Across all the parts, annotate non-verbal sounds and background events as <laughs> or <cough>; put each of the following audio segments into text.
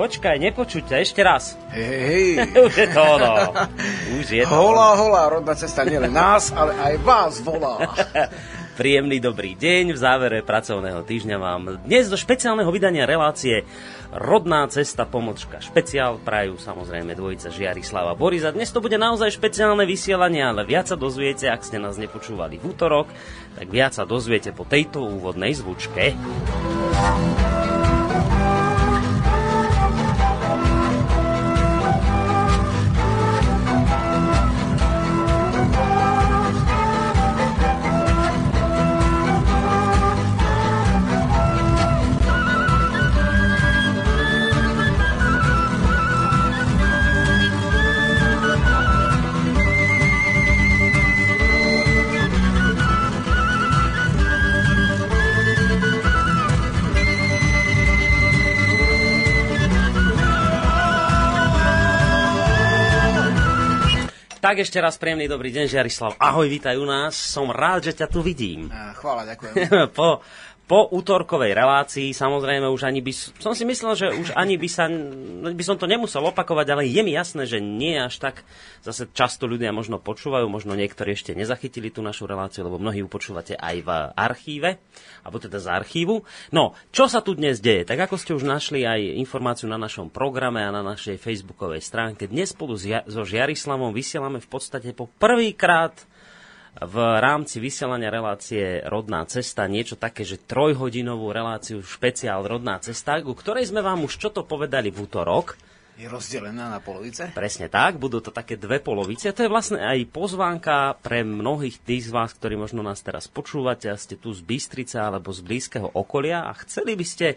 počkaj, nepočuť ťa, ešte raz. Hej, hej. <laughs> Už je to ono. Už je to Holá, holá, rodná cesta nielen nás, ale aj vás volá. <laughs> Príjemný dobrý deň v závere pracovného týždňa vám dnes do špeciálneho vydania relácie Rodná cesta pomočka. Špeciál prajú samozrejme dvojica Žiarislava Borisa. Dnes to bude naozaj špeciálne vysielanie, ale viac sa dozviete, ak ste nás nepočúvali v útorok, tak viac sa dozviete po tejto úvodnej zvučke. Tak ešte raz príjemný dobrý deň, Žiarislav. Ahoj, vítaj u nás. Som rád, že ťa tu vidím. Chvála, ďakujem. <laughs> po, po útorkovej relácii, samozrejme už ani by... Som si myslel, že už ani by sa... by som to nemusel opakovať, ale je mi jasné, že nie až tak... Zase často ľudia možno počúvajú, možno niektorí ešte nezachytili tú našu reláciu, lebo mnohí ju počúvate aj v archíve, alebo teda z archívu. No, čo sa tu dnes deje? Tak ako ste už našli aj informáciu na našom programe a na našej facebookovej stránke, dnes spolu so Žiarislavom vysielame v podstate po prvýkrát v rámci vysielania relácie Rodná cesta niečo také, že trojhodinovú reláciu špeciál Rodná cesta, ku ktorej sme vám už čo to povedali v útorok. Je rozdelená na polovice? Presne tak, budú to také dve polovice. To je vlastne aj pozvánka pre mnohých tých z vás, ktorí možno nás teraz počúvate a ste tu z Bystrice alebo z blízkeho okolia a chceli by ste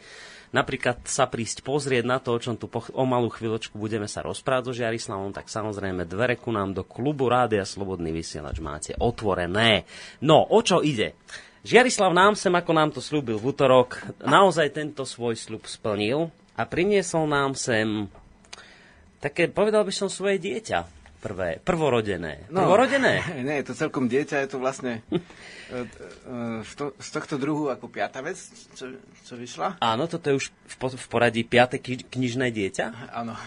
napríklad sa prísť pozrieť na to, o čom tu po, o malú chvíľočku budeme sa rozprávať so Žiarislavom, tak samozrejme dvere ku nám do klubu Rádia Slobodný vysielač máte otvorené. No, o čo ide? Žiarislav nám sem, ako nám to slúbil v útorok, naozaj tento svoj sľub splnil a priniesol nám sem také, povedal by som, svoje dieťa. Prvé, prvorodené. No. Prvorodené? <laughs> Nie, je to celkom dieťa, je to vlastne e, e, to, z tohto druhu ako piata vec, čo, čo vyšla. Áno, toto je už v, v poradí piate kni- knižné dieťa. Áno.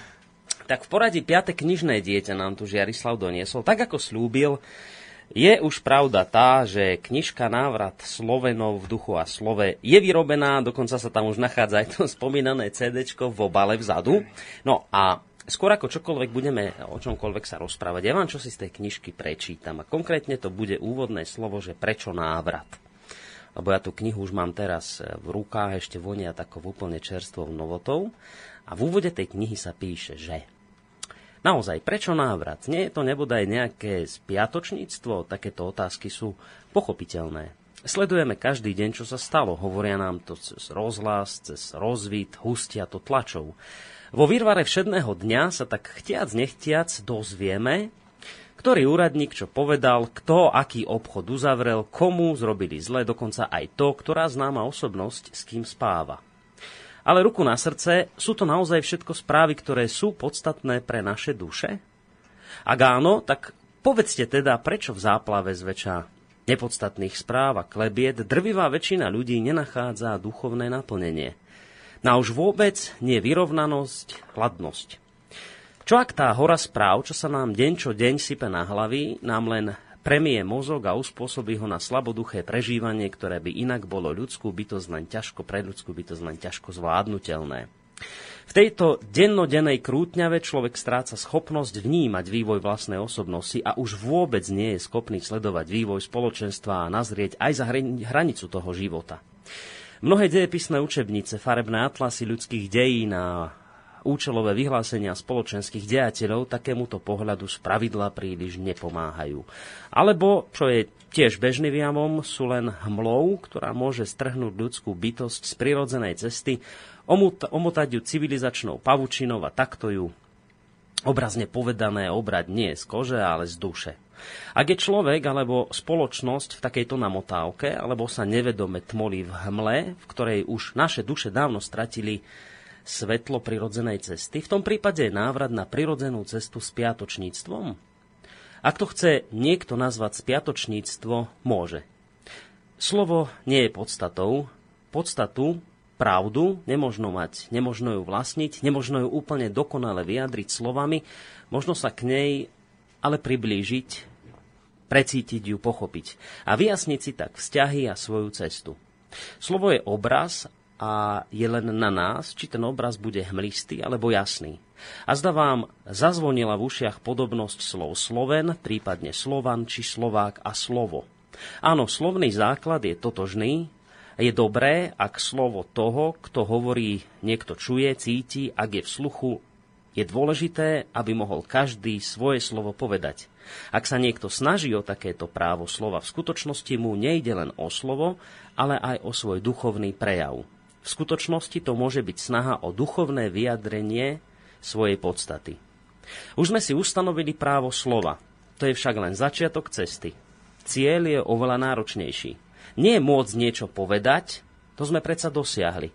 Tak v poradí piate knižné dieťa nám tu Žiarislav doniesol. Tak ako slúbil, je už pravda tá, že knižka Návrat Slovenov v duchu a slove je vyrobená, dokonca sa tam už nachádza aj to <laughs> spomínané CD v obale vzadu. No a skôr ako čokoľvek budeme o čomkoľvek sa rozprávať, ja vám čo si z tej knižky prečítam. A konkrétne to bude úvodné slovo, že prečo návrat lebo ja tú knihu už mám teraz v rukách, ešte vonia takou úplne čerstvou novotou. A v úvode tej knihy sa píše, že Naozaj, prečo návrat? Nie je to nebodaj nejaké spiatočníctvo? Takéto otázky sú pochopiteľné. Sledujeme každý deň, čo sa stalo. Hovoria nám to cez rozhlas, cez rozvid, hustia to tlačov. Vo výrvare všedného dňa sa tak chtiac nechtiac dozvieme, ktorý úradník čo povedal, kto aký obchod uzavrel, komu zrobili zle, dokonca aj to, ktorá známa osobnosť s kým spáva. Ale ruku na srdce, sú to naozaj všetko správy, ktoré sú podstatné pre naše duše? Ak áno, tak povedzte teda, prečo v záplave zväčša nepodstatných správ a klebiet drvivá väčšina ľudí nenachádza duchovné naplnenie. Na už vôbec nie vyrovnanosť, hladnosť. Čo ak tá hora správ, čo sa nám deň čo deň sype na hlavy, nám len premie mozog a uspôsobí ho na slaboduché prežívanie, ktoré by inak bolo ľudskú bytosť len ťažko, pre ľudskú bytosť len ťažko zvládnutelné. V tejto dennodennej krútňave človek stráca schopnosť vnímať vývoj vlastnej osobnosti a už vôbec nie je schopný sledovať vývoj spoločenstva a nazrieť aj za hranicu toho života. Mnohé dejepisné učebnice, farebné atlasy ľudských dejín a účelové vyhlásenia spoločenských dejateľov takémuto pohľadu z pravidla príliš nepomáhajú. Alebo, čo je tiež bežným javom, sú len hmlou, ktorá môže strhnúť ľudskú bytosť z prirodzenej cesty, omotať ju civilizačnou pavučinou a takto ju obrazne povedané obrať nie z kože, ale z duše. Ak je človek alebo spoločnosť v takejto namotávke, alebo sa nevedome tmolí v hmle, v ktorej už naše duše dávno stratili svetlo prirodzenej cesty, v tom prípade je návrat na prirodzenú cestu s piatočníctvom? Ak to chce niekto nazvať spiatočníctvo, môže. Slovo nie je podstatou. Podstatu pravdu nemožno mať, nemožno ju vlastniť, nemožno ju úplne dokonale vyjadriť slovami, možno sa k nej ale priblížiť, precítiť ju, pochopiť a vyjasniť si tak vzťahy a svoju cestu. Slovo je obraz a je len na nás, či ten obraz bude hmlistý alebo jasný. A zda vám zazvonila v ušiach podobnosť slov Sloven, prípadne Slovan či Slovák a slovo. Áno, slovný základ je totožný, je dobré, ak slovo toho, kto hovorí, niekto čuje, cíti, ak je v sluchu, je dôležité, aby mohol každý svoje slovo povedať. Ak sa niekto snaží o takéto právo slova, v skutočnosti mu nejde len o slovo, ale aj o svoj duchovný prejav. V skutočnosti to môže byť snaha o duchovné vyjadrenie svojej podstaty. Už sme si ustanovili právo slova. To je však len začiatok cesty. Cieľ je oveľa náročnejší. Nie môcť niečo povedať, to sme predsa dosiahli,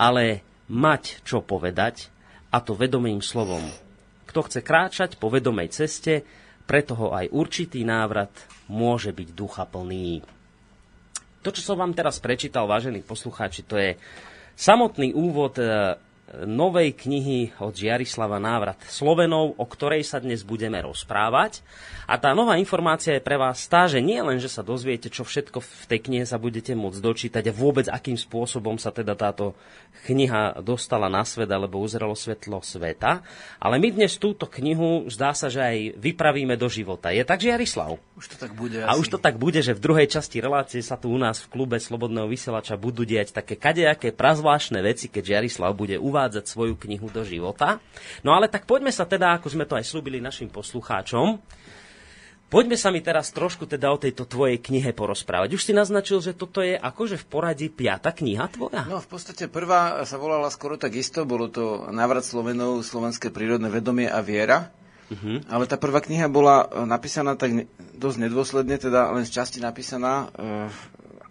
ale mať čo povedať, a to vedomým slovom. Kto chce kráčať po vedomej ceste, preto ho aj určitý návrat môže byť ducha plný. To, čo som vám teraz prečítal, vážení poslucháči, to je samotný úvod e, novej knihy od Žiarislava Návrat Slovenov, o ktorej sa dnes budeme rozprávať. A tá nová informácia je pre vás tá, že nie len, že sa dozviete, čo všetko v tej knihe sa budete môcť dočítať a vôbec akým spôsobom sa teda táto kniha dostala na svet alebo uzrelo svetlo sveta, ale my dnes túto knihu zdá sa, že aj vypravíme do života. Je tak, Žiarislav? Už to tak bude. A asi. už to tak bude, že v druhej časti relácie sa tu u nás v klube Slobodného vysielača budú diať také kadejaké prazvláštne veci, keď Žiarislav bude uvádzať svoju knihu do života. No ale tak poďme sa teda, ako sme to aj slúbili našim poslucháčom, Poďme sa mi teraz trošku teda o tejto tvojej knihe porozprávať. Už si naznačil, že toto je akože v poradí piata kniha tvoja? No v podstate prvá sa volala skoro tak isto, bolo to Návrat Slovenov, Slovenské prírodné vedomie a viera. Uh-huh. Ale tá prvá kniha bola e, napísaná tak ne, dosť nedôsledne, teda len z časti napísaná e,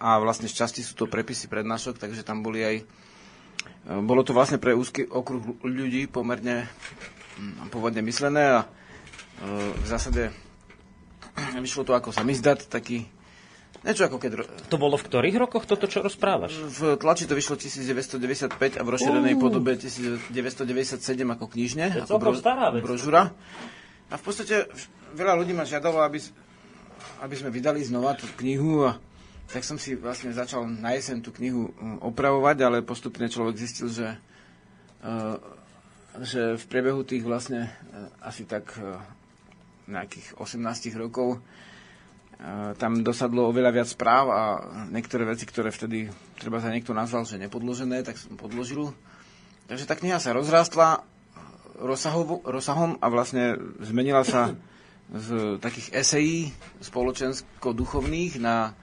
a vlastne z časti sú to prepisy prednášok, takže tam boli aj... E, bolo to vlastne pre úzky okruh ľudí pomerne hm, pôvodne myslené a v zásade <clears throat> vyšlo to ako sa mi zdať, taký Niečo ako keď... To bolo v ktorých rokoch toto, čo rozprávaš? V tlači to vyšlo 1995 a v rozšírenej uh. podobe 1997 ako knižne. To je ako bro, stará vec. Brožura. A v podstate veľa ľudí ma žiadalo, aby, aby sme vydali znova tú knihu a tak som si vlastne začal na jeseň tú knihu um, opravovať, ale postupne človek zistil, že, uh, že v priebehu tých vlastne uh, asi tak nejakých 18 rokov e, tam dosadlo oveľa viac správ a niektoré veci, ktoré vtedy treba sa niekto nazval, že nepodložené, tak som podložil. Takže tá kniha sa rozrástla rozsahom a vlastne zmenila sa z takých esejí spoločensko-duchovných na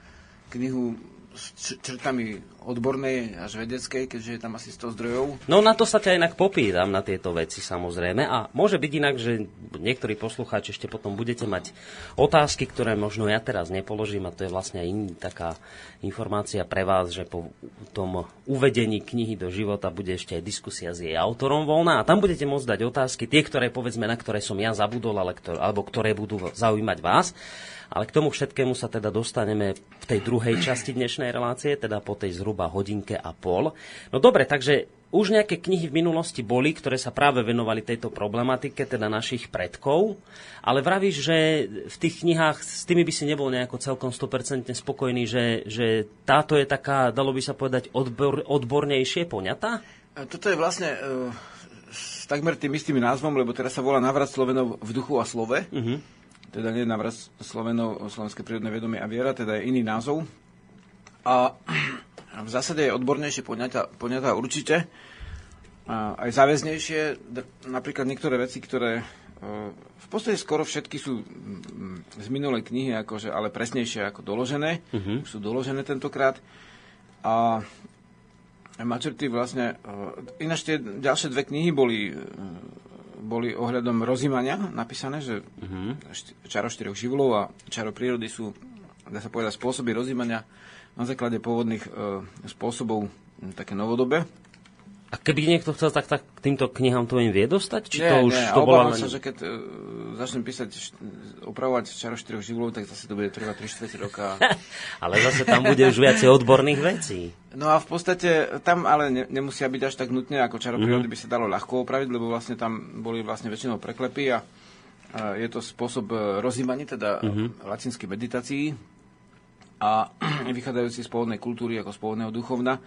knihu s črtami odbornej až vedeckej, keďže je tam asi 100 zdrojov. No na to sa ťa inak popýtam, na tieto veci samozrejme. A môže byť inak, že niektorí poslucháči ešte potom budete mať otázky, ktoré možno ja teraz nepoložím a to je vlastne iný taká informácia pre vás, že po tom uvedení knihy do života bude ešte aj diskusia s jej autorom voľná a tam budete môcť dať otázky, tie, ktoré povedzme, na ktoré som ja zabudol, ale ktoré, alebo ktoré budú zaujímať vás. Ale k tomu všetkému sa teda dostaneme v tej druhej časti dnešnej relácie, teda po tej zhruba hodinke a pol. No dobre, takže už nejaké knihy v minulosti boli, ktoré sa práve venovali tejto problematike, teda našich predkov, ale vravíš, že v tých knihách s tými by si nebol nejako celkom 100% spokojný, že, že táto je taká, dalo by sa povedať, odbor, odbornejšie poňatá? Toto je vlastne uh, s takmer tým istým názvom, lebo teraz sa volá Navrat Slovenov v duchu a slove. Uh-huh teda nie návrat Slovenov, Slovenské prírodné vedomie a viera, teda je iný názov. A v zásade je odbornejšie poňatá, poňatá určite, a aj záväznejšie, napríklad niektoré veci, ktoré e, v podstate skoro všetky sú z minulej knihy, akože, ale presnejšie ako doložené, uh-huh. sú doložené tentokrát. A Mačerty vlastne, e, ináč tie ďalšie dve knihy boli e, boli ohľadom rozímania napísané, že uh-huh. čaro štyroch živlov a čaro prírody sú, dá sa povedať, spôsoby rozímania na základe pôvodných e, spôsobov také novodobé. A keby niekto chcel, tak, tak týmto knihám to im vie dostať? Či nie, to už nie, to bola... sa, že keď uh, začnem písať, št- opravovať čaro štyroch živlov, tak zase to bude trvať 3 čtvrte roka. <laughs> ale zase tam bude už viacej odborných vecí. No a v podstate tam ale ne, nemusia byť až tak nutne, ako čaro prírody by sa dalo ľahko opraviť, lebo vlastne tam boli vlastne väčšinou preklepy a, a je to spôsob e, rozímania, teda uh-huh. latinskej meditácií a <clears throat> vychádzajúci z pôvodnej kultúry ako z pôvodného duchovna.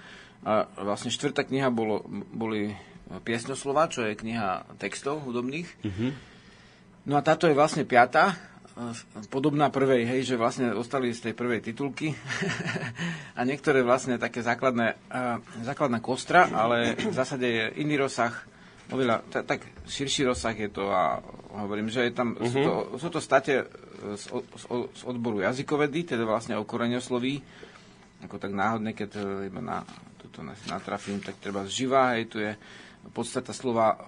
A vlastne štvrtá kniha bolo, boli Piesňoslova, čo je kniha textov hudobných. No a táto je vlastne piata, e, podobná prvej, hej, že vlastne ostali z tej prvej titulky. <laughs> A niektoré vlastne také základné, uh, základná kostra, ale v zásade je iný rozsah, oveľa, t- tak širší rozsah je to a hovorím, že je tam, sú, to, sú to state e, z, z, z odboru jazykovedy, teda vlastne o koreňosloví, ako tak náhodne, keď e, iba na toto natrafím, tak treba živá, hej, tu je podstata slova e,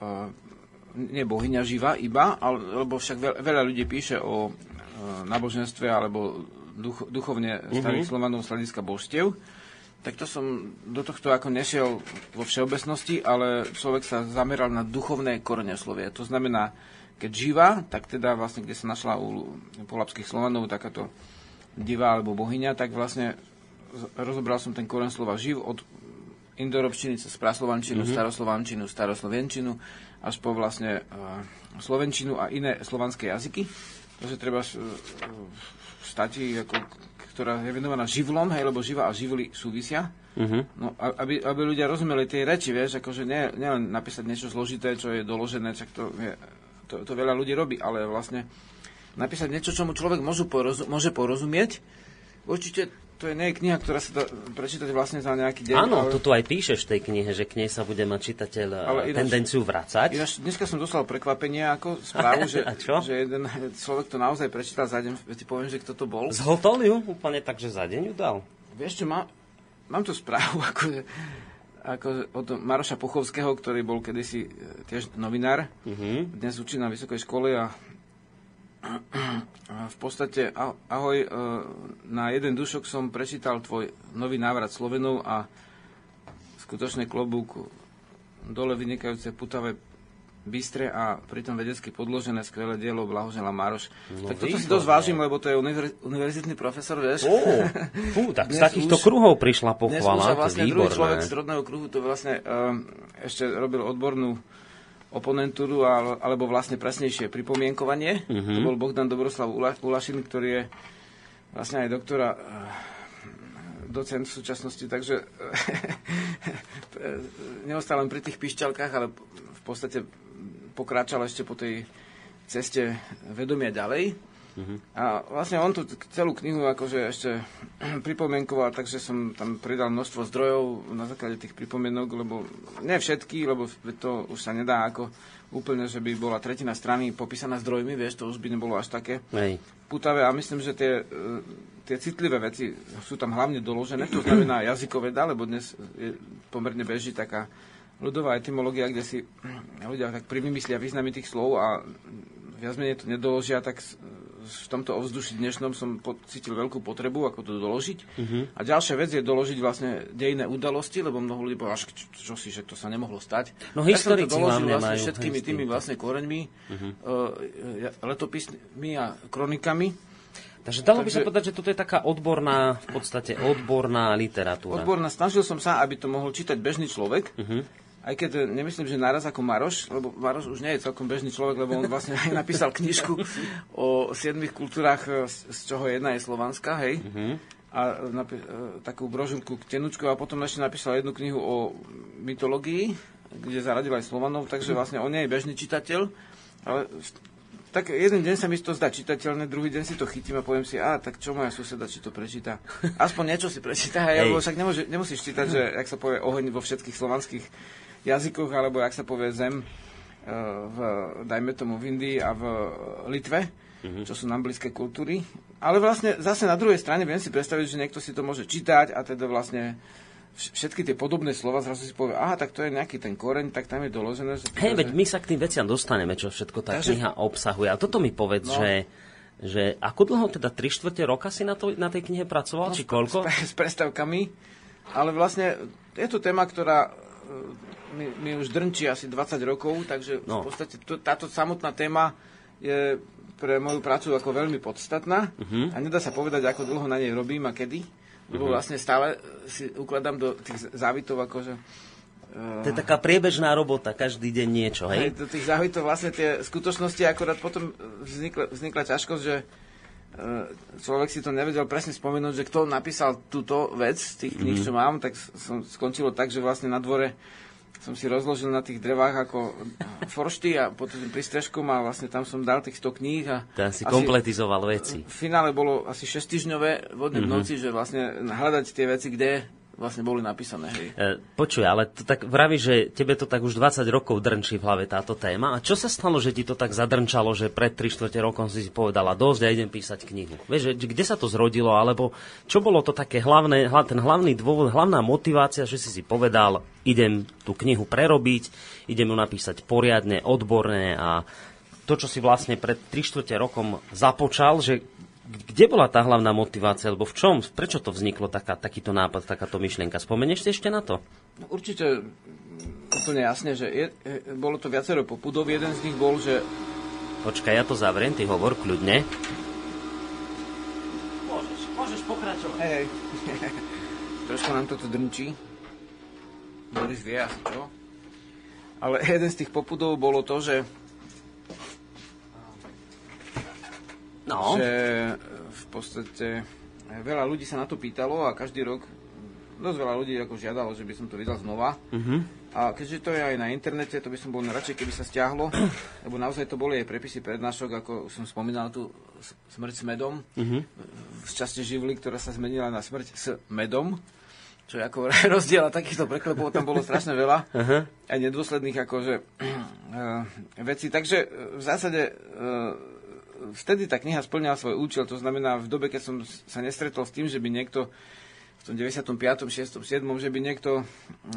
nie bohyňa živa iba, ale, lebo však veľa, ľudí píše o e, náboženstve alebo duch, duchovne starých mm-hmm. slovanov z hľadiska božstiev, tak to som do tohto ako nešiel vo všeobecnosti, ale človek sa zameral na duchovné koreňoslovie. To znamená, keď živa, tak teda vlastne, kde sa našla u polapských slovanov takáto diva alebo bohyňa, tak vlastne rozobral som ten koren slova živ od indoeurópštiny cez praslovančinu, mm-hmm. staroslovančinu, staroslovenčinu až po vlastne uh, slovenčinu a iné slovanské jazyky. Takže treba uh, stati, ako, ktorá je venovaná živlom, hej, lebo živa a živly súvisia. Uh-huh. No, aby, aby ľudia rozumeli tej reči, vieš, akože nie, nielen napísať niečo zložité, čo je doložené, čak to, je, to, to veľa ľudí robí, ale vlastne napísať niečo, čomu človek môžu porozu, môže porozumieť. Určite to je nie je kniha, ktorá sa dá prečítať vlastne za nejaký deň. Áno, ale... tu aj píšeš v tej knihe, že k nej sa bude mať čitateľ Ale ale ináč- tendenciu vracať. Ináč, dneska som dostal prekvapenie ako správu, <laughs> že, že jeden človek to naozaj prečítal za deň. Ti poviem, že kto to bol. Zhotol ju úplne tak, že za deň ju dal. Vieš čo, má, mám tu správu <laughs> akože, ako od Maroša Pochovského, ktorý bol kedysi e, tiež novinár. Uh-huh. Dnes učí na vysokej škole a v podstate, ah- ahoj, e, na jeden dušok som prečítal tvoj nový návrat Slovenov a skutočne klobúk dole vynikajúce putavé bystre a pritom vedecky podložené skvelé dielo blahožela Maroš. No, tak toto si dosť vážim, lebo to je univer- univerzitný profesor, vieš. Ó, fú, <laughs> tak z Dnes takýchto už- kruhov prišla Dnes už pochvala, to je vlastne druhý človek z rodného kruhu to vlastne um, ešte robil odbornú oponentúru, ale, alebo vlastne presnejšie pripomienkovanie. Mhm. To bol Bogdan Dobroslav Ula- Ulašin, ktorý je vlastne aj doktora eh, docent v súčasnosti, takže <laughs> neostal len pri tých pišťalkách, ale v podstate pokráčal ešte po tej ceste vedomia ďalej. A vlastne on tu celú knihu akože ešte <clears throat> pripomienkoval, takže som tam pridal množstvo zdrojov na základe tých pripomienok, lebo ne všetky, lebo to už sa nedá ako úplne, že by bola tretina strany popísaná zdrojmi, vieš, to už by nebolo až také Hej. putavé a myslím, že tie, e, tie citlivé veci sú tam hlavne doložené, to znamená <clears throat> jazykoveda, lebo dnes je, pomerne beží taká ľudová etymológia, kde si ľudia tak privymyslia významy tých slov a viac menej to nedoložia, tak v tomto ovzduši dnešnom som pocítil veľkú potrebu, ako to doložiť. A ďalšia vec je doložiť vlastne dejné udalosti, lebo mnoho ľudí povedal, čo, čo si, že to sa nemohlo stať. No, Tak som to doložil vlastne všetkými tými vlastne koreňmi, uh letopismi a kronikami. Takže dalo by sa Takže- povedať, že toto je taká odborná, v podstate odborná literatúra. Odborná, snažil som sa, aby to mohol čítať bežný človek, aj keď e, nemyslím, že naraz ako Maroš, lebo Maroš už nie je celkom bežný človek, lebo on vlastne aj napísal knižku o siedmých kultúrach, e, z čoho jedna je slovanská, hej. A napi- e, takú brožúrku k tenučku a potom ešte napísal jednu knihu o mytológii, kde zaradil aj Slovanov, takže vlastne on nie je bežný čitateľ, ale tak jeden deň sa mi to zdá čitateľné, druhý deň si to chytím a poviem si, a tak čo moja suseda, či to prečíta. Aspoň niečo si prečíta, hej, lebo však nemôže, nemusíš čítať, že, jak sa povie, oheň vo všetkých slovanských jazykoch, alebo jak sa povie zem, eh, v, dajme tomu v Indii a v Litve, čo sú nám blízke kultúry. Ale vlastne zase na druhej strane viem si predstaviť, že niekto si to môže čítať a teda vlastne vš- všetky tie podobné slova zrazu si povie, aha, tak to je nejaký ten koreň, tak tam je doložené. Že Hej, veď my sa k tým veciam dostaneme, čo všetko tá Takže- kniha obsahuje. A toto mi povedz, No. že, že ako dlho, teda 3 štvrte roka si na, to, na tej knihe pracoval, či koľko? s, pre- s prestávkami, ale vlastne je to téma, ktorá mi, mi už drnčí asi 20 rokov, takže No. v podstate to, táto samotná téma je pre moju prácu ako veľmi podstatná Mhm. a nedá sa povedať, ako dlho na nej robím a kedy, lebo vlastne stále si ukladám do tých závitov akože To je taká priebežná robota, každý deň niečo, Hej, hej? do tých závitov vlastne tie skutočnosti, akorát potom vznikla, vznikla ťažkosť, že e, človek si to nevedel presne spomenúť, že kto napísal túto vec z tých kníh, čo mám, tak som skončilo tak, že vlastne na dvore som si rozložil na tých drevách ako foršty a potom pri strežkom a vlastne tam som dal tých 100 kníh a Tam si asi kompletizoval veci. v finále bolo asi 6 týždňové vodné mm-hmm. noci, že vlastne hľadať tie veci, kde vlastne boli napísané. Hej. E, Počuj, ale to tak vraví, že tebe to tak už 20 rokov drnčí v hlave táto téma. A čo sa stalo, že ti to tak zadrnčalo, že pred 3 čtvrte rokom si povedala dosť a idem písať knihu? Vieš, kde sa to zrodilo, alebo čo bolo to také hlavné, hla- ten hlavný dôvod, hlavná motivácia, že si si povedal, idem tú knihu prerobiť, idem ju napísať poriadne, odborné a to, čo si vlastne pred 3 čtvrte rokom započal, že kde bola tá hlavná motivácia, alebo v čom, prečo to vzniklo taká, takýto nápad, takáto myšlienka? Spomenieš si ešte na to? No, určite mm, úplne jasne, že je, bolo to viacero popudov. Jeden z nich bol, že Počkaj, ja to zavriem, ty hovor kľudne. Môžeš, môžeš pokračovať. Hej, hej. <laughs> Trošku nám toto drnčí. Boris vie asi čo. Ale <laughs> jeden z tých popudov bolo to, že, No, že e, v podstate e, veľa ľudí sa na to pýtalo a každý rok dosť veľa ľudí ako žiadalo, že by som to vydal znova. uh-huh. A keďže to je aj na internete, to by som bol radšej, keby sa stiahlo, <clears throat> lebo naozaj to boli aj prepisy prednášok, ako som spomínal tu Smrť s medom, Uh-huh. v časti živly, ktorá sa zmenila na Smrť s medom, čo je ako <laughs> rozdiel a takýchto preklepov tam bolo strašne veľa Uh-huh. aj nedôsledných akože uh, <clears throat> veci. Takže eh, v zásade uh, vtedy tá kniha splňala svoj účel, to znamená v dobe, keď som sa nestretol s tým, že by niekto v tom 95., 6., 7., že by niekto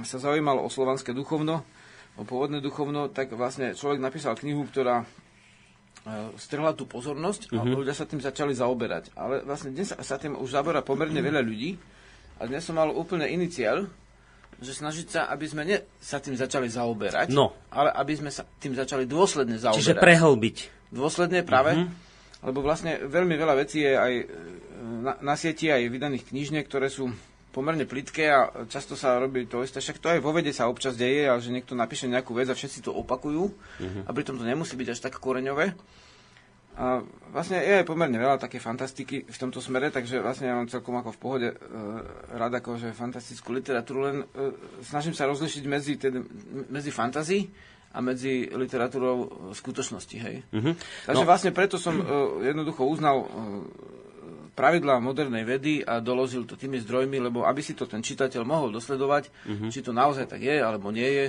sa zaujímal o slovanské duchovno, o pôvodné duchovno, tak vlastne človek napísal knihu, ktorá eh, strhla tú pozornosť a ľudia sa tým začali zaoberať. Ale vlastne dnes sa, tým už zaberá pomerne veľa ľudí a dnes som mal úplne iný cieľ, že snažiť sa, aby sme ne sa tým začali zaoberať, No. ale aby sme sa tým začali dôsledne zaoberať. Čiže prehlbiť. Dôsledne práve, lebo vlastne veľmi veľa vecí je aj e, na, na sieti, aj vydaných knižne, ktoré sú pomerne plitké a často sa robí to isté. Však to aj vo vede sa občas deje, ale že niekto napíše nejakú vec a všetci to opakujú a pritom to nemusí byť až tak koreňové. A vlastne je aj pomerne veľa také fantastiky v tomto smere, takže vlastne ja mám celkom ako v pohode e, rád akože fantastickú literatúru, len e, snažím sa rozlišiť medzi, teda, medzi fantazí a medzi literatúrou e, skutočnosti, hej. Uh-huh. Takže No. vlastne preto som e, jednoducho uznal e, pravidlá modernej vedy a doložil to tými zdrojmi, lebo aby si to ten čitateľ mohol dosledovať, Mhm. či to naozaj tak je, alebo nie je.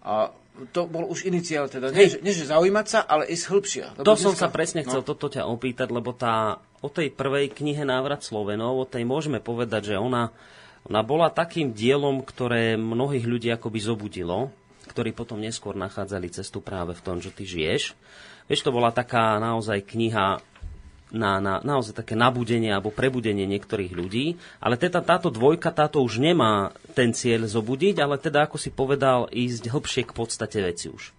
A to bol už iniciál, teda nie, nie že zaujímať sa, ale ísť hĺbšia. To som dneska- sa presne chcel no. toto ťa opýtať, lebo tá, o tej prvej knihe Návrat Slovenov, o tej môžeme povedať, že ona, ona bola takým dielom, ktoré mnohých ľudí akoby zobudilo, ktorí potom neskôr nachádzali cestu práve v tom, že ty žiješ. Vieš, to bola taká naozaj kniha na, na naozaj také nabudenie alebo prebudenie niektorých ľudí, ale teda táto dvojka, táto už nemá ten cieľ zobudiť, ale teda, ako si povedal, ísť hlbšie k podstate veci už.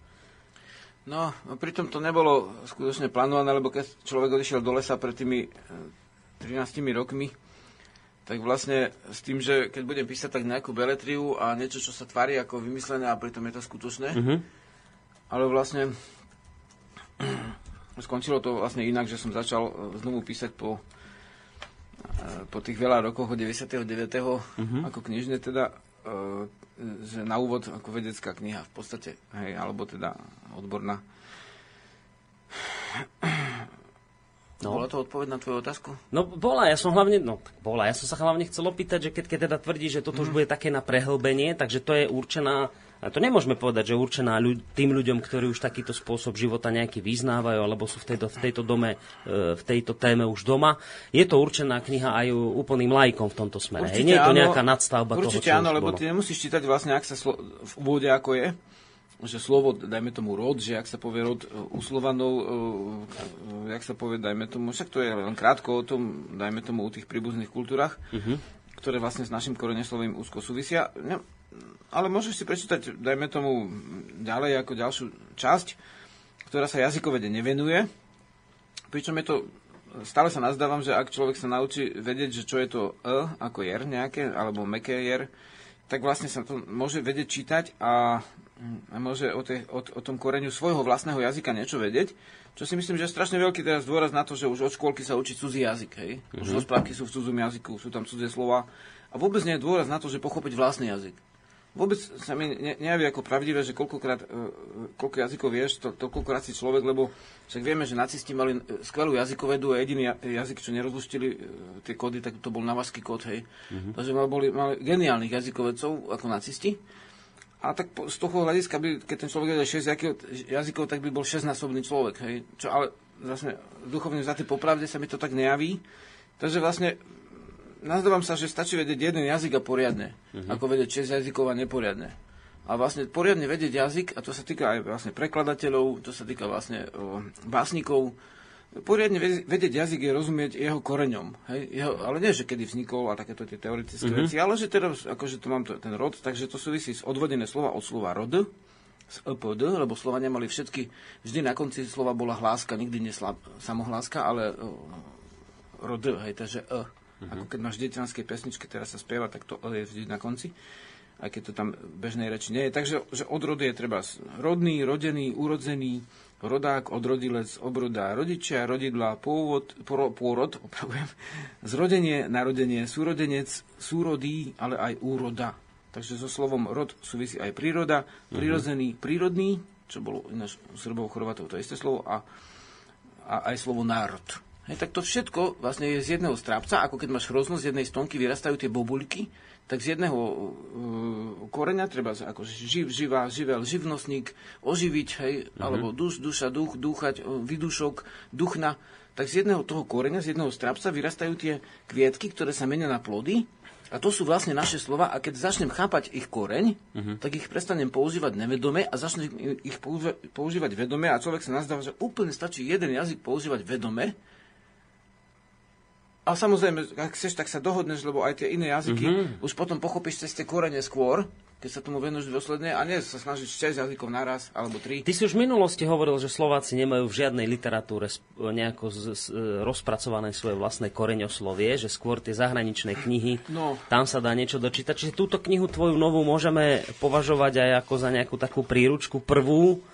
No, no pritom to nebolo skutočne plánované, lebo keď človek odišiel do lesa pred tými e, 13 rokmi, tak vlastne s tým, že keď budem písať tak nejakú beletriu a niečo, čo sa tvári ako vymyslené a pritom je to skutočné, Mhm. ale vlastne <clears throat> skončilo to vlastne inak, že som začal e, znovu písať po, e, po tých veľa rokoch od 99. ako knižne teda, e, že na úvod ako vedecká kniha v podstate, hej, alebo teda odborná. No. Bola to odpoveď na tvoju otázku? No bola, ja som hlavne, no tak bola, ja som sa hlavne chcel opýtať, že keď, keď teda tvrdí, že toto už bude také na prehlbenie, takže to je určená, a to nemôžeme povedať, že je určená ľud, tým ľuďom, ktorí už takýto spôsob života nejaký vyznávajú, alebo sú v tejto, v tejto dome, e, v tejto téme už doma. Je to určená kniha aj úplným lajkom v tomto smere. Hej, nie je to áno. nejaká nadstavba toho, Určite áno, lebo bolo. ty nemusíš čítať vlastne, ak sa slo- v úvode ako je, že slovo, dajme tomu rod, že ak sa povie rod e, u Slovanov, e, e, jak sa povie, dajme tomu, však to je len krátko o tom, dajme tomu u tých príbuzných kultúrach, Mhm. ktoré vlastne s našim koreneslovým úzko súvisia. Ne, ale môžeš si prečítať, dajme tomu ďalej ako ďalšiu časť, ktorá sa jazykovede nevenuje. Pričom je to, stále sa nazdávam, že ak človek sa naučí vedieť, že čo je to e ako jer nejaké, alebo meké jer, tak vlastne sa to môže vedieť čítať a, a môže o, tej, o, o tom koreniu svojho vlastného jazyka niečo vedieť. Čo si myslím, že je strašne veľký teraz dôraz na to, že už od škôlky sa učí cudzí jazyk. Hej? Už mm-hmm. rozprávky sú v cudzom jazyku, sú tam cudzie slova. A vôbec nie je dôraz na to, že pochopiť vlastný jazyk. Vôbec sa mi ne, nejaví ako pravdivé, že koľkokrát, uh, koľko jazykov vieš, to, toľkokrát si človek, lebo však vieme, že nacisti mali e, skvelú jazykovedu a jediný jazyk, čo nerozluštili uh, tie kódy, tak to bol navaský kód, hej. Mm-hmm. Takže mali, mali geniálnych jazykovedcov ako nacisti. A tak z toho hľadiska, by, keď ten človek vedel 6 jazykov, tak by bol 6-násobný človek. Hej? Čo ale vlastne duchovne za tej popravde sa mi to tak nejaví. Takže vlastne nazdávam sa, že stačí vedieť jeden jazyk a poriadne, uh-huh. ako vedieť 6 jazykov a neporiadne. A vlastne poriadne vedieť jazyk, a to sa týka aj vlastne prekladateľov, to sa týka vlastne o, básnikov, poriadne vedieť jazyk je rozumieť jeho koreňom. Hej? Jeho, ale nie, že kedy vznikol a takéto tie teoretické mm-hmm. veci, ale že teraz, akože to mám to, ten rod, takže to súvisí s odvodené slova od slova rod, z EPD, lebo slova nemali všetky, vždy na konci slova bola hláska, nikdy neslab, samohláska, ale uh, rod, hej, takže E. Mm-hmm. Ako keď máš v deťanskej pesničke, teraz sa spieva, tak to E je vždy na konci aj keď to tam v bežnej reči nie je. Takže že od rody je treba rodný, rodený, urodzený, rodák, odrodilec, obroda, rodičia, rodidla, pôvod, por, pôrod, opravujem, <laughs> zrodenie, narodenie, súrodenec, súrodý, ale aj úroda. Takže so slovom rod súvisí aj príroda, mhm. prírodzený, prírodný, čo bolo ináč u Srbov, Chorvatov to isté slovo, a, a aj slovo národ. Hej, tak to všetko vlastne je z jedného strápca, ako keď máš hroznosť, z jednej stonky vyrastajú tie bobulky, tak z jedného uh, koreňa treba ako živ, živá, živel, živnostník, oživiť, hej, uh-huh. alebo duš, duša, duch, dúchať, vydušok, duchna, tak z jedného toho koreňa, z jedného strapca vyrastajú tie kvietky, ktoré sa menia na plody a to sú vlastne naše slova a keď začnem chápať ich koreň, uh-huh. tak ich prestanem používať nevedome a začnem ich používať vedome a človek sa nazdáva, že úplne stačí jeden jazyk používať vedome, a samozrejme, ak chceš, tak sa dohodneš, lebo aj tie iné jazyky mm-hmm. už potom pochopíš cez tie korene skôr, keď sa tomu venuješ dôsledne a nie sa snažiť 6 jazykov naraz alebo 3. Ty si už v minulosti hovoril, že Slováci nemajú v žiadnej literatúre nejako z, z, rozpracované svoje vlastné koreňoslovie, že skôr tie zahraničné knihy, no. tam sa dá niečo dočítať. Čiže túto knihu tvoju novú môžeme považovať aj ako za nejakú takú príručku prvú,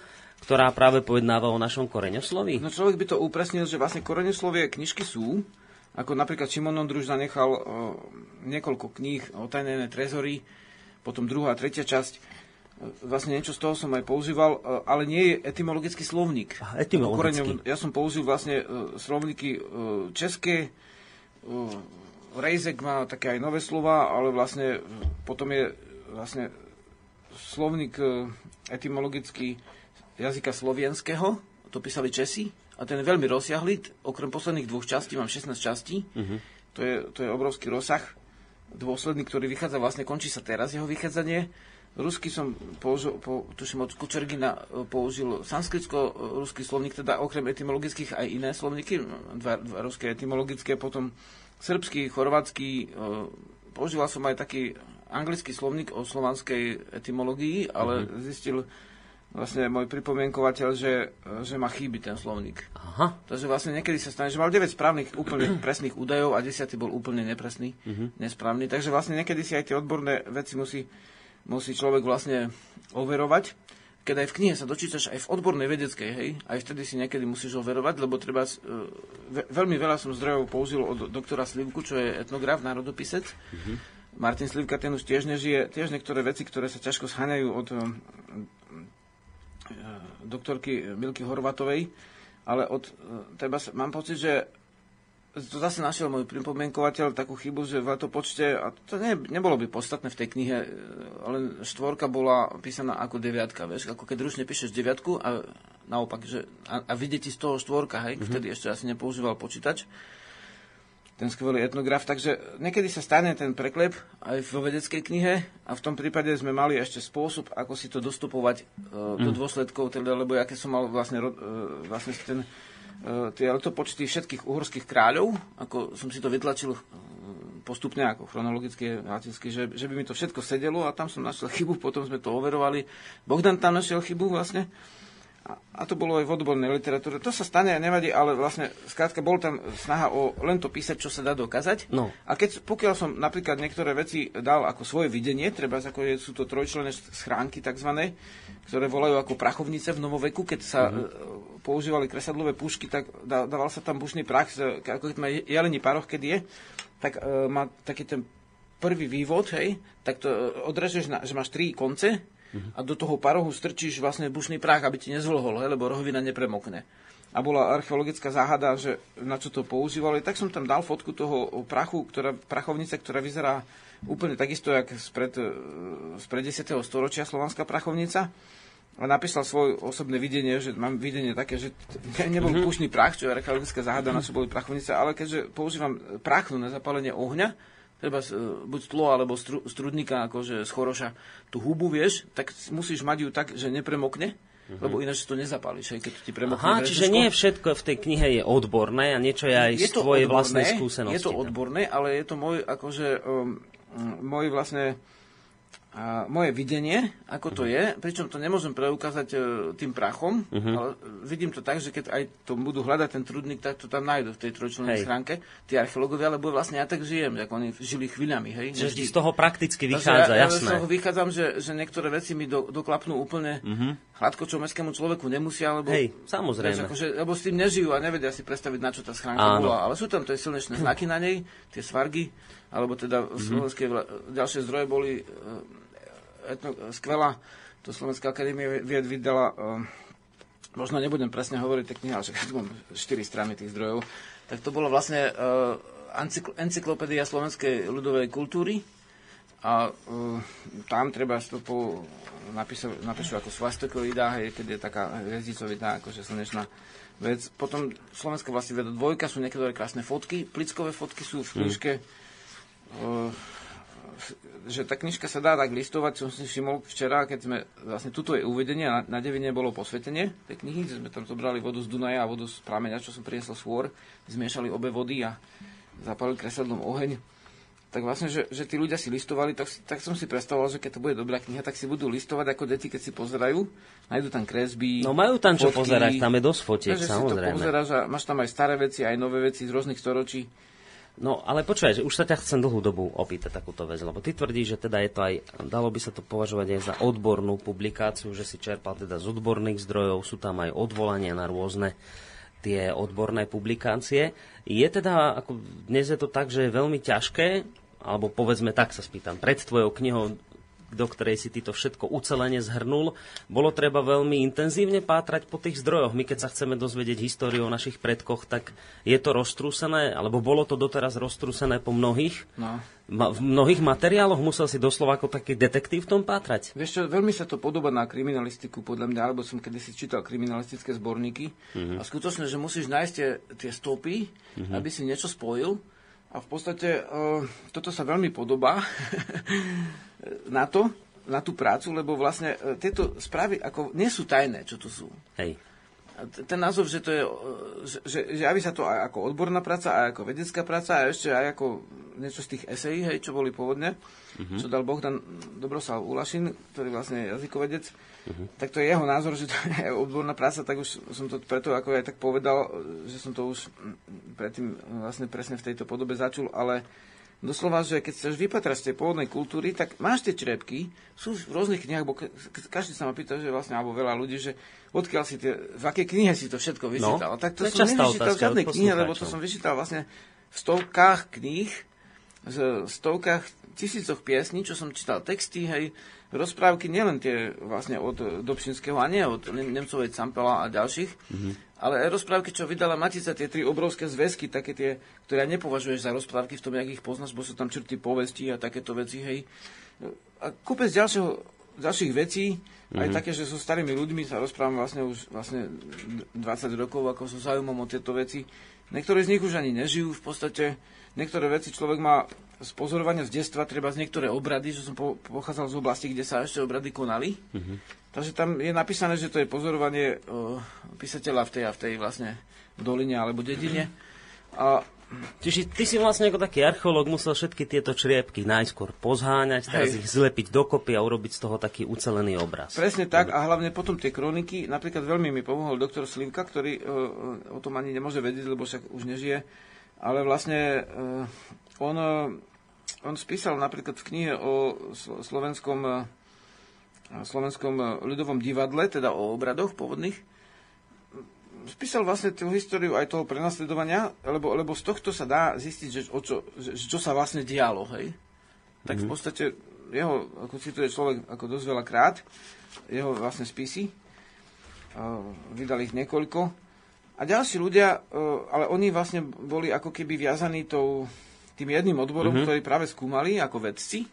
ktorá práve pojednáva o našom koreňosloví? No človek by to upresnil, že vlastne koreňoslovie knižky sú, ako napríklad Šimon Ondruž zanechal uh, niekoľko kníh o tajnené trezory, potom druhá a tretia časť. Uh, vlastne niečo z toho som aj používal, uh, ale nie je etymologický slovník. etymologický. Ja som použil vlastne uh, slovníky české, Rejzek má také aj nové slova, ale vlastne potom je vlastne slovník etymologický jazyka slovenského, to písali Česi, a ten je veľmi rozsiahlý, okrem posledných dvoch častí, mám 16 častí, uh-huh. to, je, to je obrovský rozsah, dôsledný, ktorý vychádza, vlastne končí sa teraz jeho vychádzanie. Rusky som použil, po, tuším od Kučergina e, použil sanskritsko-ruský slovník, teda okrem etymologických aj iné slovníky, dva, dva ruské etymologické, potom srbský, chorvátsky, e, používal som aj taký anglický slovník o slovanskej etymológii, ale uh-huh. zistil, vlastne môj pripomienkovateľ, že, že má chýby ten slovník. Aha. Takže vlastne niekedy sa stane, že mal 9 správnych úplne <clears throat> presných údajov a 10 bol úplne nepresný, uh-huh. nesprávny. Takže vlastne niekedy si aj tie odborné veci musí, musí človek vlastne overovať. Keď aj v knihe sa dočítaš aj v odbornej vedeckej, hej, aj vtedy si niekedy musíš overovať, lebo treba, uh, veľmi veľa som zdrojov použil od doktora Slivku, čo je etnograf, národopisec. Uh-huh. Martin Slivka, ten už tiež nežije, tiež niektoré veci, ktoré sa ťažko zháňajú od doktorky Milky Horvatovej, ale od teba mám pocit, že to zase našiel môj pripomienkovateľ takú chybu, že v letopočte, a to ne, nebolo by podstatné v tej knihe, ale štvorka bola písaná ako deviatka, vieš, ako keď ručne píšeš deviatku a naopak, že, a, a vidieť ti z toho štvorka, hej, mm-hmm. vtedy ešte asi nepoužíval počítač, ten skvelý etnograf. Takže niekedy sa stane ten preklep aj vo vedeckej knihe a v tom prípade sme mali ešte spôsob, ako si to dostupovať do mm. dôsledkov, teda, lebo aké som mal vlastne, uh, vlastne ten, uh, tie letopočty všetkých uhorských kráľov, ako som si to vytlačil postupne ako chronologicky, latinsky, že, že by mi to všetko sedelo a tam som našiel chybu, potom sme to overovali. Bohdan tam našiel chybu vlastne a to bolo aj v odbornej literatúre. To sa stane a nevadí, ale vlastne, skrátka, bol tam snaha o len to písať, čo sa dá dokázať. No. A keď, pokiaľ som napríklad niektoré veci dal ako svoje videnie, treba ako je, sú to trojčlené schránky tzv., ktoré volajú ako prachovnice v novoveku, keď sa uh-huh. používali kresadlové pušky, tak dával sa tam bušný prach, ako keď má jelení paroch, keď je, tak uh, má taký ten prvý vývod, hej, tak to e, odrežeš, na, že máš tri konce, a do toho parohu strčíš vlastne bušný prach, aby ti nezvlhol, he, lebo rohovina nepremokne. A bola archeologická záhada, že na čo to používali, tak som tam dal fotku toho prachu, ktorá, prachovnice, ktorá vyzerá úplne takisto, jak spred, e, spred 10. storočia slovanská prachovnica a napísal svoje osobné videnie, že mám videnie také, že nebol mm-hmm. pušný prach, čo je archeologická záhada, na čo boli prachovnice, ale keďže používam prachnu na zapálenie ohňa, treba e, buď tlo alebo stru, strudníka, akože z choroša, tú hubu, vieš, tak musíš mať ju tak, že nepremokne, mm-hmm. lebo ináč to nezapálíš, aj keď ti premokne. Aha, čiže nie všetko v tej knihe je odborné a niečo je aj je z tvojej odborné, vlastnej skúsenosti. Je to odborné, ale je to môj, akože, um, môj vlastne a moje videnie, ako to je, pričom to nemôžem preukázať uh, tým prachom, uh-huh. ale vidím to tak, že keď aj to budú hľadať ten trudník, tak to tam nájdu v tej trojčlennej schránke, tí archeológovia, lebo vlastne ja tak žijem, ako oni žili chvíľami. Hej, že vždy z toho prakticky vychádza, ja, jasné. Ja z toho vychádzam, že, že niektoré veci mi do, doklapnú úplne uh-huh. hladko, čo mestskému človeku nemusia, lebo, Hej, samozrejme. Vieš, akože, lebo s tým nežijú a nevedia si predstaviť, na čo tá schránka Áno. bola. Ale sú tam tie silnečné znaky na nej, tie svargy, alebo teda v slovenské ďalšie zdroje boli uh, etno, skvelá, to Slovenská akadémia vied vydala, uh, možno nebudem presne hovoriť tie knihy, ale však mám 4 strany tých zdrojov, tak to bolo vlastne uh, encyklopédia slovenskej ľudovej kultúry a uh, tam treba to po, napíšu, napíšu ako svastokoidá, keď je taká hviezdicovidá, akože slnečná vec. Potom Slovenská vlastne veda dvojka, sú niektoré krásne fotky, plickové fotky sú v knižke. Mm. Uh, že tá knižka sa dá tak listovať, som si všimol včera, keď sme, vlastne tuto je uvedenie na, na devine bolo posvetenie tej knihy, že sme tam zobrali vodu z Dunaja a vodu z prameňa, čo som priniesol svôr, zmiešali obe vody a zapalili kresadlom oheň. Tak vlastne, že, že tí ľudia si listovali, tak, tak som si predstavoval, že keď to bude dobrá kniha, tak si budú listovať ako deti, keď si pozerajú. Nájdu tam kresby. No majú tam čo fotky, pozerať, tam je dosť fotiek, samozrejme. Si to pozeráš a máš tam aj staré veci, aj nové veci z rôznych storočí. No, ale počúvaj, že už sa ťa chcem dlhú dobu opýtať takúto vec, lebo ty tvrdíš, že teda je to aj, dalo by sa to považovať aj za odbornú publikáciu, že si čerpal teda z odborných zdrojov, sú tam aj odvolania na rôzne tie odborné publikácie. Je teda, ako dnes je to tak, že je veľmi ťažké, alebo povedzme tak sa spýtam, pred tvojou knihou do ktorej si ty to všetko ucelene zhrnul, bolo treba veľmi intenzívne pátrať po tých zdrojoch. My keď sa chceme dozvedieť históriu o našich predkoch, tak je to roztrúsené, alebo bolo to doteraz roztrúsené po mnohých, no. ma, v mnohých materiáloch musel si doslova ako taký detektív v tom pátrať. Vieš čo, veľmi sa to podoba na kriminalistiku, podľa mňa, alebo som kedysi čítal kriminalistické zborníky mm-hmm. a skutočne, že musíš nájsť tie, tie stopy, mm-hmm. aby si niečo spojil a v podstate uh, toto sa veľmi podobá <laughs> na to, na tú prácu, lebo vlastne e, tieto správy ako nie sú tajné, čo tu sú. Hej. Ten názov, že to je, e, že, že, že javí sa to aj ako odborná práca, aj ako vedecká práca a ešte aj ako niečo z tých esejí, hej, čo boli pôvodne, uh-huh. čo dal Bohdan Dobroslav Ulašin, ktorý vlastne je jazykovedec, uh-huh. tak to je jeho názor, že to <laughs> je odborná práca, tak už som to preto ako aj tak povedal, že som to už predtým vlastne presne v tejto podobe začul, ale doslova, že keď chceš vypatrať z tej pôvodnej kultúry, tak máš tie črepky, sú v rôznych knihách, bo každý sa ma pýta, že vlastne, alebo veľa ľudí, že odkiaľ si tie, v akej knihe si to všetko vyčítal. No, tak to, to som nevyčítal v žiadnej knihe, lebo to som vyčítal vlastne v stovkách kníh, v stovkách tisícoch piesní, čo som čítal texty, hej, rozprávky, nielen tie vlastne od Dobšinského a nie od Nemcovej Campela a ďalších, mm-hmm. Ale rozprávky, čo vydala Matica, tie tri obrovské zväzky, také tie, ktoré nepovažuješ za rozprávky v tom, jak ich poznáš, bo sú tam črty povesti a takéto veci, hej. A kúpec ďalšieho, ďalších vecí, mm-hmm. aj mhm. také, že so starými ľuďmi sa rozprávam vlastne už vlastne 20 rokov, ako so záujmom o tieto veci. Niektorí z nich už ani nežijú v podstate, niektoré veci človek má z pozorovania z detstva, treba z niektoré obrady, že som po, pochádzal z oblasti, kde sa ešte obrady konali. Mm-hmm. Takže tam je napísané, že to je pozorovanie o, písateľa v tej a v tej vlastne doline alebo dedine. A Čiže ty si vlastne ako taký archeológ musel všetky tieto čriepky najskôr pozháňať, teraz Hej. ich zlepiť dokopy a urobiť z toho taký ucelený obraz. Presne tak a hlavne potom tie kroniky, napríklad veľmi mi pomohol doktor Slivka, ktorý uh, o tom ani nemôže vedieť, lebo však už nežije, ale vlastne uh, on, uh, on spísal napríklad v knihe o slovenskom, slovenskom ľudovom divadle, teda o obradoch pôvodných, spísal vlastne tú históriu aj toho prenasledovania, lebo, lebo z tohto sa dá zistiť, že, o čo, že, čo sa vlastne dialo, hej? Tak mm-hmm. v mhm. podstate jeho, ako cituje človek ako dosť veľa krát, jeho vlastne spisy, uh, vydali ich niekoľko. A ďalší ľudia, uh, ale oni vlastne boli ako keby viazaní tou, tým jedným odborom, mm-hmm. ktorý práve skúmali ako vedci,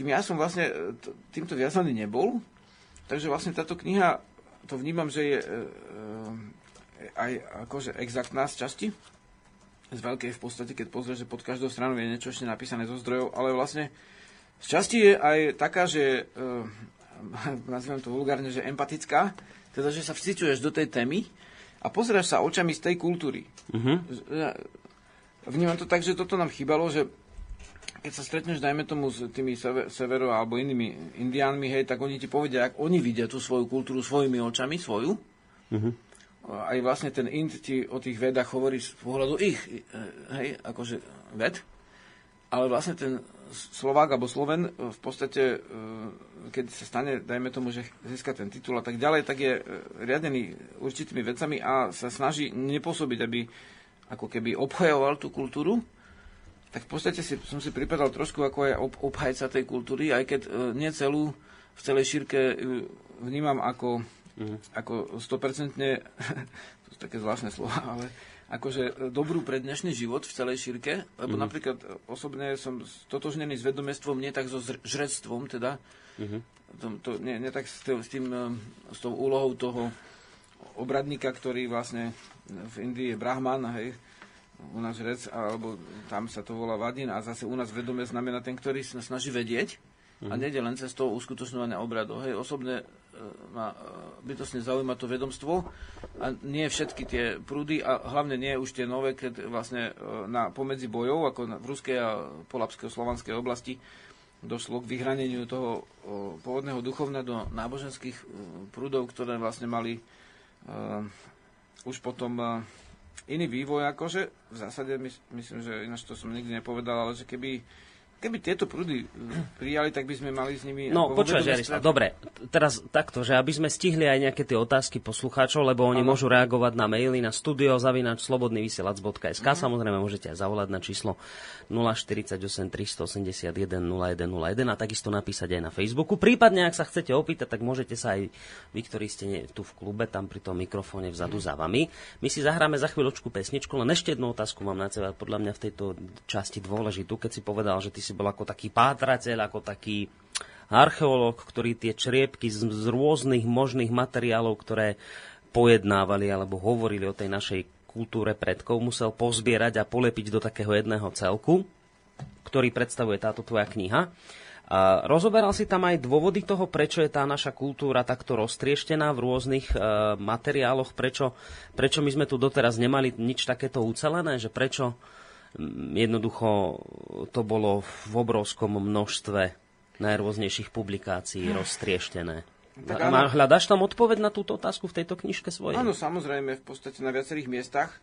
kým ja som vlastne e, týmto viazaný nebol. Takže vlastne táto kniha, to vnímam, že je aj akože exaktná z časti. Z veľkej v podstate, keď pozrieš, že pod každou stranou je niečo ešte napísané zo zdrojov, ale vlastne z časti je aj taká, že uh, <laughs> nazvem to vulgárne, že empatická, teda, že sa vciťuješ do tej témy a pozrieš sa očami z tej kultúry. Uh-huh. Vnímam to tak, že toto nám chýbalo, že keď sa stretneš, dajme tomu, s tými sever, severo alebo inými indiánmi, hej, tak oni ti povedia, ak oni vidia tú svoju kultúru svojimi očami, svoju. Uh-huh aj vlastne ten int ti o tých vedách hovorí z pohľadu ich, e, hej, akože ved, ale vlastne ten Slovák alebo Sloven v podstate, e, keď sa stane, dajme tomu, že získa ten titul a tak ďalej, tak je e, riadený určitými vecami a sa snaží nepôsobiť, aby ako keby obhajoval tú kultúru, tak v podstate si, som si pripadal trošku ako aj ob, obhajca tej kultúry, aj keď nie celú, v celej šírke vnímam ako mm. ako 100%, <laughs> to sú také zvláštne slova, ale akože dobrú pre dnešný život v celej šírke, lebo mm. napríklad osobne som totožnený s vedomestvom, nie tak so žrectvom, teda, mm. to, to, nie, nie tak s tým, s, tým, s tou úlohou toho obradníka, ktorý vlastne v Indii je Brahman, hej, u nás žrec, alebo tam sa to volá Vadin a zase u nás vedomie znamená ten, ktorý sa snaží vedieť mm. a nejde len cez toho uskutočňovania obradov. Hej, osobne ma e, bytosne zaujíma to vedomstvo a nie všetky tie prúdy a hlavne nie už tie nové, keď vlastne e, na pomedzi bojov, ako v ruskej a polapskej slovanskej oblasti, došlo k vyhraneniu toho e, pôvodného duchovna do náboženských prúdov, ktoré vlastne mali uh, už potom uh, iný vývoj, akože v zásade my, myslím, že ináč to som nikdy nepovedal, ale že keby Keby tieto prúdy eh, prijali, tak by sme mali s nimi... No, počúvaj, Jarislav, dobre, teraz takto, že aby sme stihli aj nejaké tie otázky poslucháčov, lebo oni ano. môžu reagovať na maily na studiozavinač slobodnyvysielac.sk, uh-huh. samozrejme môžete aj zavolať na číslo 048 381 0101 a takisto napísať aj na Facebooku. Prípadne, ak sa chcete opýtať, tak môžete sa aj vy, ktorí ste tu v klube, tam pri tom mikrofóne vzadu za vami. My si zahráme za chvíľočku pesničku, len ešte jednu otázku mám na teba, podľa mňa v tejto časti dôležitú, keď si povedal, že ty si si bol ako taký pátrateľ, ako taký archeológ, ktorý tie čriepky z, z rôznych možných materiálov, ktoré pojednávali alebo hovorili o tej našej kultúre predkov, musel pozbierať a polepiť do takého jedného celku, ktorý predstavuje táto tvoja kniha. A rozoberal si tam aj dôvody toho, prečo je tá naša kultúra takto roztrieštená v rôznych e, materiáloch, prečo, prečo my sme tu doteraz nemali nič takéto ucelené, že prečo, Jednoducho to bolo v obrovskom množstve najrôznejších publikácií roztrieštené. Tak áno. Hľadaš tam odpoveď na túto otázku v tejto knižke svojej? Áno, samozrejme, v podstate na viacerých miestach.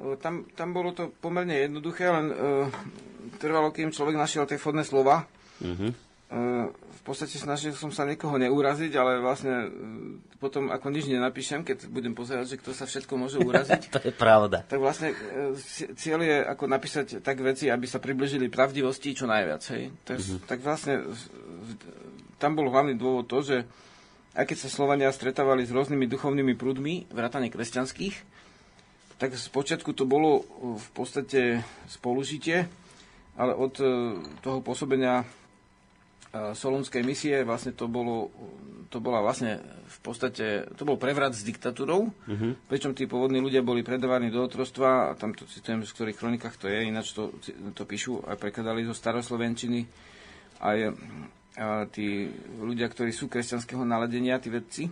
E, tam, tam bolo to pomerne jednoduché, len uh, trvalo, kým človek našiel tie vhodné slova. Uh-huh. Uh, podstate snažil som sa niekoho neuraziť, ale vlastne e, potom ako nič nenapíšem, keď budem pozerať, že kto sa všetko môže <laughs> uraziť. to je pravda. Tak vlastne e, cieľ je ako napísať tak veci, aby sa približili pravdivosti čo najviac. Hej. Tak, mm-hmm. tak vlastne tam bol hlavný dôvod to, že aj keď sa Slovania stretávali s rôznymi duchovnými prúdmi, vrátane kresťanských, tak z počiatku to bolo v podstate spolužitie, ale od e, toho pôsobenia solunskej misie vlastne to bolo, to bola vlastne v podstate, to bol prevrat s diktatúrou, uh-huh. pričom tí pôvodní ľudia boli predávaní do otrostva, a tam to citujem, v ktorých kronikách to je, ináč to, to píšu aj prekladali zo staroslovenčiny, aj a tí ľudia, ktorí sú kresťanského naladenia, tí vedci.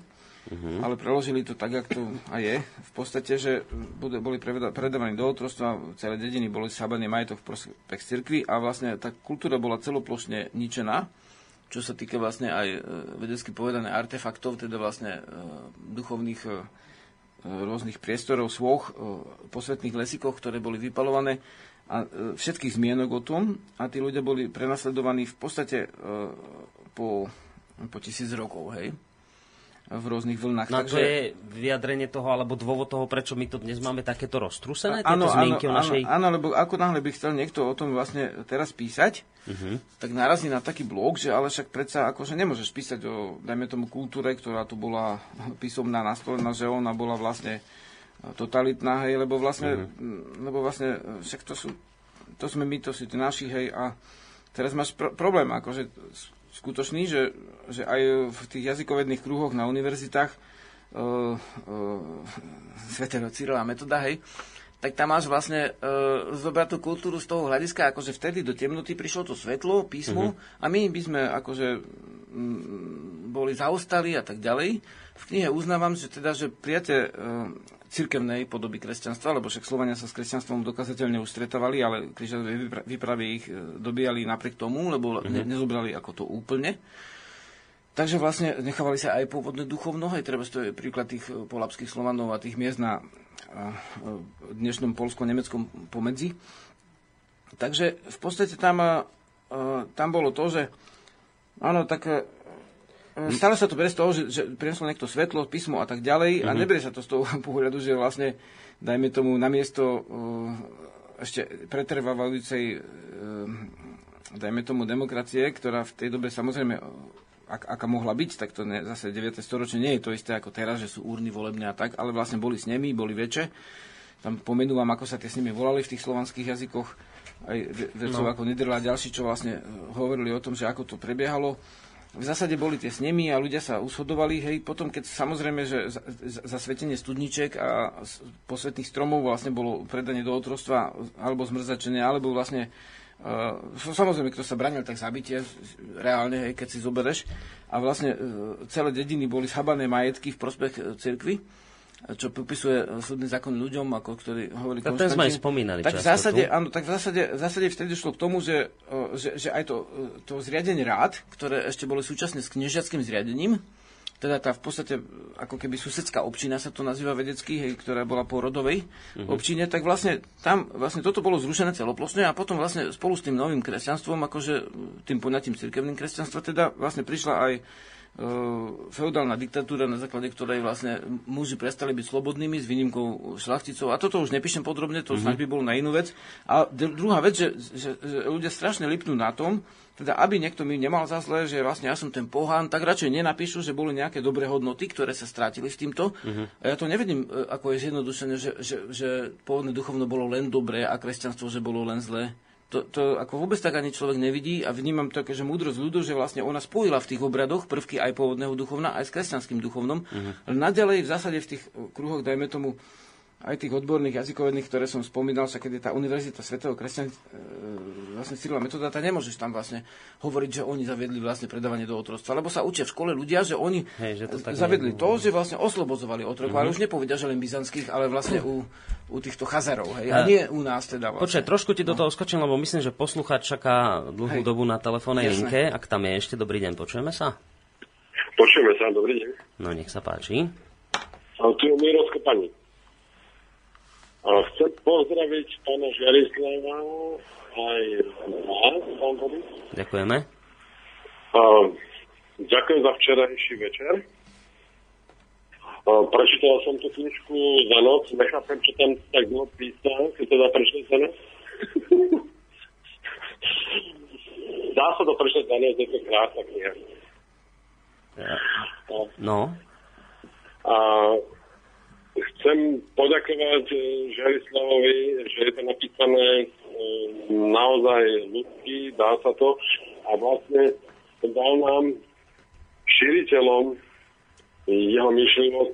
uh-huh. ale preložili to tak, ako to aj je. V podstate, že boli predávaní do otrostva, celé dediny boli sábané majetok v prospech cirkvi a vlastne tá kultúra bola celoplošne ničená čo sa týka vlastne aj e, vedecky povedané artefaktov, teda vlastne e, duchovných e, rôznych priestorov, svoch, posvetných lesíkoch, ktoré boli vypalované a všetkých zmienok o tom. A tí ľudia boli prenasledovaní v podstate po, po tisíc rokov, hej v rôznych vlnách. No Takže... to je vyjadrenie toho, alebo dôvod toho, prečo my to dnes máme takéto roztrúsené, tieto zmienky áno, o našej... Áno, lebo ako náhle by chcel niekto o tom vlastne teraz písať, uh-huh. tak narazí na taký blog, že ale však predsa akože nemôžeš písať o, dajme tomu, kultúre, ktorá tu bola <laughs> písomná nastolená, že ona bola vlastne totalitná, hej, lebo vlastne, uh-huh. lebo vlastne však to sú, to sme my, to sú tí naši, hej, a teraz máš pr- problém, akože skutočný, že, že aj v tých jazykovedných kruhoch na univerzitách uh, uh, svetého Cyrila metoda, hej, tak tam máš vlastne uh, zobrať tú kultúru z toho hľadiska, akože vtedy do temnoty prišlo to svetlo, písmo uh-huh. a my by sme akože m, boli zaostali a tak ďalej. V knihe uznávam, že teda, že prijatie uh, cirkevnej podoby kresťanstva, lebo však Slovania sa s kresťanstvom dokazateľne už stretávali, ale krížové výpravy ich e, dobíjali napriek tomu, lebo mm-hmm. ne, nezobrali ako to úplne. Takže vlastne nechávali sa aj pôvodné duchovno, aj treba to je príklad tých e, polapských Slovanov a tých miest na dnešnom polsko-nemeckom pomedzi. Takže v podstate tam, tam bolo to, že áno, tak. Stále sa to berie z toho, že, že prinieslo niekto svetlo, písmo a tak ďalej mm-hmm. a mhm. neberie sa to z toho <laughs> pohľadu, že vlastne, dajme tomu, namiesto ešte pretrvávajúcej, dajme tomu, demokracie, ktorá v tej dobe samozrejme ak, aká mohla byť, tak to ne, zase 9. storočie nie je to isté ako teraz, že sú úrny volebné a tak, ale vlastne boli s nimi, boli väčšie. Tam pomenúvam, ako sa tie s nimi volali v tých slovanských jazykoch, aj vedcov no. ako Nederla a ďalší, čo vlastne hovorili o tom, že ako to prebiehalo v zásade boli tie snemy a ľudia sa ushodovali, hej, potom keď samozrejme, že za, za svetenie studniček a posvetných stromov vlastne bolo predanie do otrostva alebo zmrzačenie, alebo vlastne samozrejme, kto sa branil, tak zabitie, reálne, hej, keď si zobereš. A vlastne uh, celé dediny boli schabané majetky v prospech uh, cirkvy čo popisuje eh, súdny zákon ľuďom, ako ktorý hovorí tak sme aj spomínali tak v zásade, tu. áno, tak v zásade, v zásade vtedy šlo k tomu, že, eh, že, že aj to, eh, to zriadenie rád, ktoré ešte boli súčasne s kniežackým zriadením, teda tá v podstate ako keby susedská občina sa to nazýva vedecky, hej, ktorá bola po rodovej uh-huh. občine, tak vlastne tam vlastne toto bolo zrušené celoplosne a potom vlastne spolu s tým novým kresťanstvom, akože tým poňatím cirkevným kresťanstva, teda vlastne prišla aj E, feudálna diktatúra, na základe ktorej vlastne muži prestali byť slobodnými s výnimkou šlachticov. A toto už nepíšem podrobne, to mm-hmm. by bolo na inú vec. A druhá vec, že, že, že ľudia strašne lipnú na tom, teda aby niekto mi nemal za zle, že vlastne ja som ten pohán, tak radšej nenapíšu, že boli nejaké dobré hodnoty, ktoré sa strátili s týmto. Mm-hmm. A ja to nevedím, e, ako je zjednodušené, že, že, že pôvodné duchovno bolo len dobré a kresťanstvo, že bolo len zlé to, to ako vôbec tak ani človek nevidí a vnímam to že múdrosť ľudu, že vlastne ona spojila v tých obradoch prvky aj pôvodného duchovna, aj s kresťanským duchovnom. Uh-huh. Ale naďalej v zásade v tých kruhoch, dajme tomu, aj tých odborných jazykovedných, ktoré som spomínal, sa keď je tá Univerzita svätého kresťan, e, vlastne Cyrila Metoda, tak nemôžeš tam vlastne hovoriť, že oni zaviedli vlastne predávanie do otrostva, lebo sa učia v škole ľudia, že oni Hej, že to zaviedli to, že vlastne oslobozovali otrokov, mm-hmm. ale už nepovedia, že len byzantských, ale vlastne u, u týchto chazarov, hej, a, a nie u nás teda vlastne. Počkaj, trošku ti do no. toho skočím, lebo myslím, že posluchač čaká dlhú hej. dobu na telefónnej linke, ak tam je ešte, dobrý deň, počujeme sa? Počujeme sa, dobrý deň. No, nech sa páči. A tu je Miro Pani. Chcem pozdraviť pána Žarislava aj vás, pán Boris. Ďakujeme. Ďakujem za včerajší večer. Prečítal som tú knižku za noc, nechápem, čo tam tak dlho písal, keď teda prečítal za noc. Dá sa to prečítať za noc, je to krásna kniha. No. A Chcem poďakovať eh, Želislavovi, že je to napísané eh, naozaj ľudský, dá sa to a vlastne dal nám širiteľom jeho myšlienok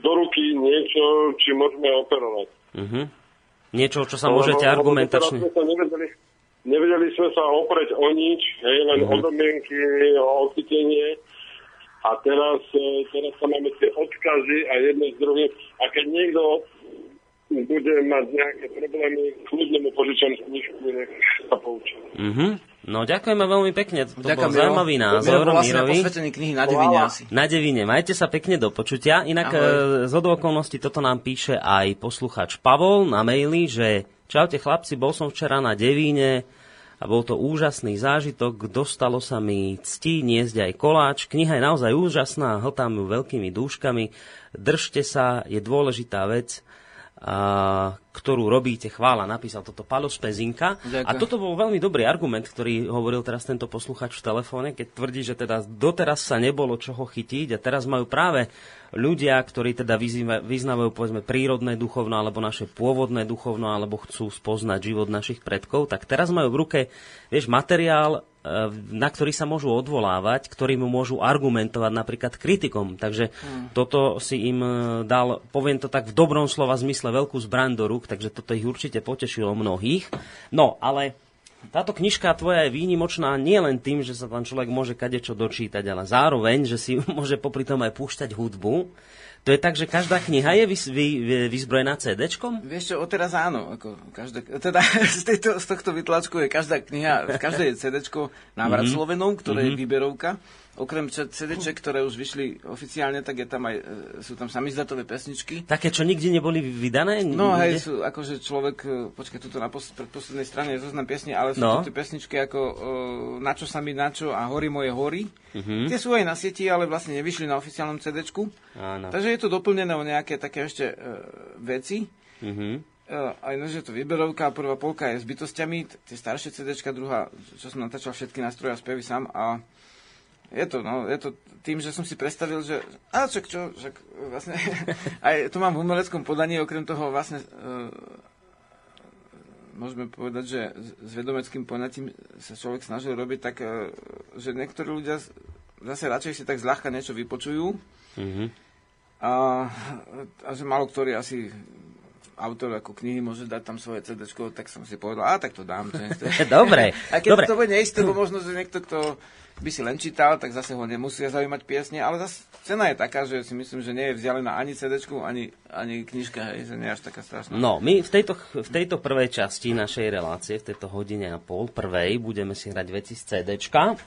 do ruky niečo, či môžeme operovať. Uh-huh. Niečo, čo sa no, môžete no, argumentačne... Sme sa nevedeli, nevedeli sme sa opreť o nič, hej, len uh-huh. o domienky, o ochytenie a teraz, e, teraz tam máme tie odkazy a jedno z druhým. A keď niekto bude mať nejaké problémy, kľudne mu požičam knižku, nech sa poučí. Mhm. No ďakujeme veľmi pekne, to Ďakujem, bol zaujímavý Miro. názor Miro vlastne Mirovi. posvetení knihy na Devine asi. Na Devine, majte sa pekne do počutia. Inak Ahoj. e, z okolností toto nám píše aj posluchač Pavol na maili, že čaute chlapci, bol som včera na Devíne a bol to úžasný zážitok, dostalo sa mi cti niesť aj koláč. Kniha je naozaj úžasná, hltám ju veľkými dúškami. Držte sa, je dôležitá vec ktorú robíte, chvála, napísal toto Palo Spezinka. Ďakujem. A toto bol veľmi dobrý argument, ktorý hovoril teraz tento posluchač v telefóne, keď tvrdí, že teda doteraz sa nebolo čoho chytiť a teraz majú práve ľudia, ktorí teda vyznávajú povedzme prírodné duchovno alebo naše pôvodné duchovno alebo chcú spoznať život našich predkov, tak teraz majú v ruke, vieš, materiál, na ktorý sa môžu odvolávať, ktorý mu môžu argumentovať napríklad kritikom. Takže toto si im e, dal, poviem to tak v dobrom slova zmysle, veľkú zbraň do rúk, takže toto ich určite potešilo mnohých. No, ale táto knižka tvoja je výnimočná nie len tým, že sa tam človek môže kadečo dočítať, ale zároveň, že si <laughs> môže popri tom aj púšťať hudbu. To je tak, že každá kniha je vys, vy, vy, vyzbrojená CD-čkom? Vieš čo, odteraz áno. Ako každá, teda <laughs> z, tejto, z tohto vytlačku je každá kniha, v každej je CD návrat mm-hmm. Slovenom, ktoré mm-hmm. je výberovka. Okrem CD, ktoré už vyšli oficiálne, tak je tam aj, e, sú tam samizdatové pesničky. Také, čo nikdy neboli vydané? No Nikde? hej, sú akože človek, e, počkaj, tuto na pos- predposlednej strane je zoznam piesní, ale sú No. tie pesničky ako uh, Na čo sa mi na čo a Hory moje hory. Mhm. Tie sú aj na sieti, ale vlastne nevyšli na oficiálnom CD. Áno. Takže je to doplnené o nejaké také ešte uh, veci. Mhm. Uh, aj no, že je to výberovka, prvá polka je s bytostiami, tie staršie CD, druhá, čo som natáčal všetky nástroje a spevy sám a je to, no, je to tým, že som si predstavil, že a čak čo, však vlastne <laughs> aj tu mám v umeleckom podaní, okrem toho vlastne uh, môžeme povedať, že s- vedomeckým poňatím sa človek snažil robiť tak, uh, že niektorí ľudia zase radšej si tak zľahka niečo vypočujú Mhm. a, a že málo ktorý asi autor ako knihy môže dať tam svoje CD, tak som si povedal, a tak to dám. <laughs> To Dobre, a keď dobre. to bude neisté, bo možno, že niekto, kto by si len čítal, tak zase ho nemusia zaujímať piesne, ale zase cena je taká, že si myslím, že nie je vzdialená ani CD, ani, ani knižka, hej, že nie je až taká strašná. No, my v tejto, v tejto prvej časti našej relácie, v tejto hodine a pol prvej, budeme si hrať veci z CDčka.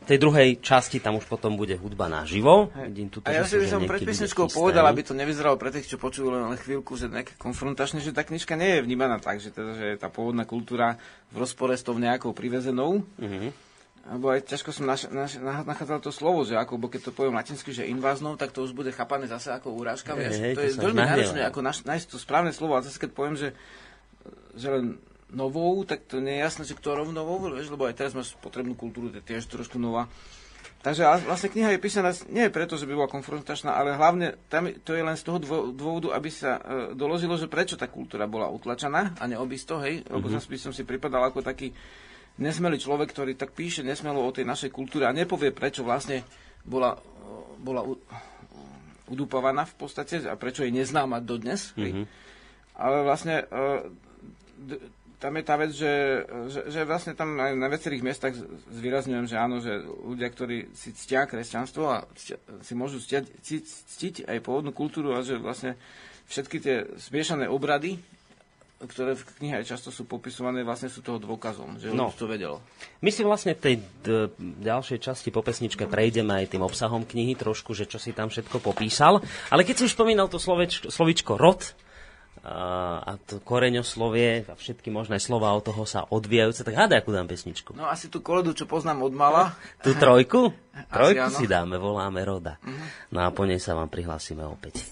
V tej druhej časti tam už potom bude hudba naživo. Vidím tuto, a ja si by som pred pesničkou povedal, aby to nevyzeralo pre tých, čo počujú len chvíľku, že nejaké konfrontačné, že tá knižka nie je vnímaná tak, že, teda, že tá pôvodná kultúra v rozpore s tou nejakou privezenou. Mhm. Alebo aj ťažko som naš, naš, na- nachádzal to slovo, že ako, bo keď to poviem latinsky, že inváznou, tak to už bude chápané zase ako urážka, vieš. Hej, to to je veľmi náročné, ako naš, nájsť to správne slovo, ale zase keď poviem, že, že len novou, tak to nie je jasné, že kto rovno novou, vieš, lebo aj teraz máš potrebnú kultúru, to je tiež trošku nová. Takže a vlastne kniha je písaná nie preto, že by bola konfrontačná, ale hlavne tam, to je len z toho dô- dôvodu, aby sa e, doložilo, že prečo tá kultúra bola utlačaná a neobisto, hej, lebo Mhm. zase by som si pripadal ako taký nesmelý človek, ktorý tak píše nesmelo o tej našej kultúre a nepovie, prečo vlastne bola, e, bola udupovaná v podstate a prečo je neznáma dodnes. Hej. Ale vlastne e, d- tam je tá vec, že, že, že vlastne tam aj na viacerých miestach zvýrazňujem, že áno, že ľudia, ktorí si ctia kresťanstvo a ctia, si môžu ctiať, ctiť, ctiť aj pôvodnú kultúru a že vlastne všetky tie zmiešané obrady, ktoré v knihe často sú popisované, vlastne sú toho dôkazom, že No. to vedel. My si vlastne v tej d- ďalšej časti po pesničke prejdeme aj tým obsahom knihy trošku, že čo si tam všetko popísal. Ale keď si už spomínal to slovičko, slovičko rod, a, to koreňoslovie a všetky možné slova od toho sa odvíjajúce, tak hádaj, akú dám pesničku. No asi tú koledu, čo poznám od mala, Tú trojku? <laughs> Asi Trojku áno. si dáme, voláme Roda. No a po nej sa vám prihlásime opäť.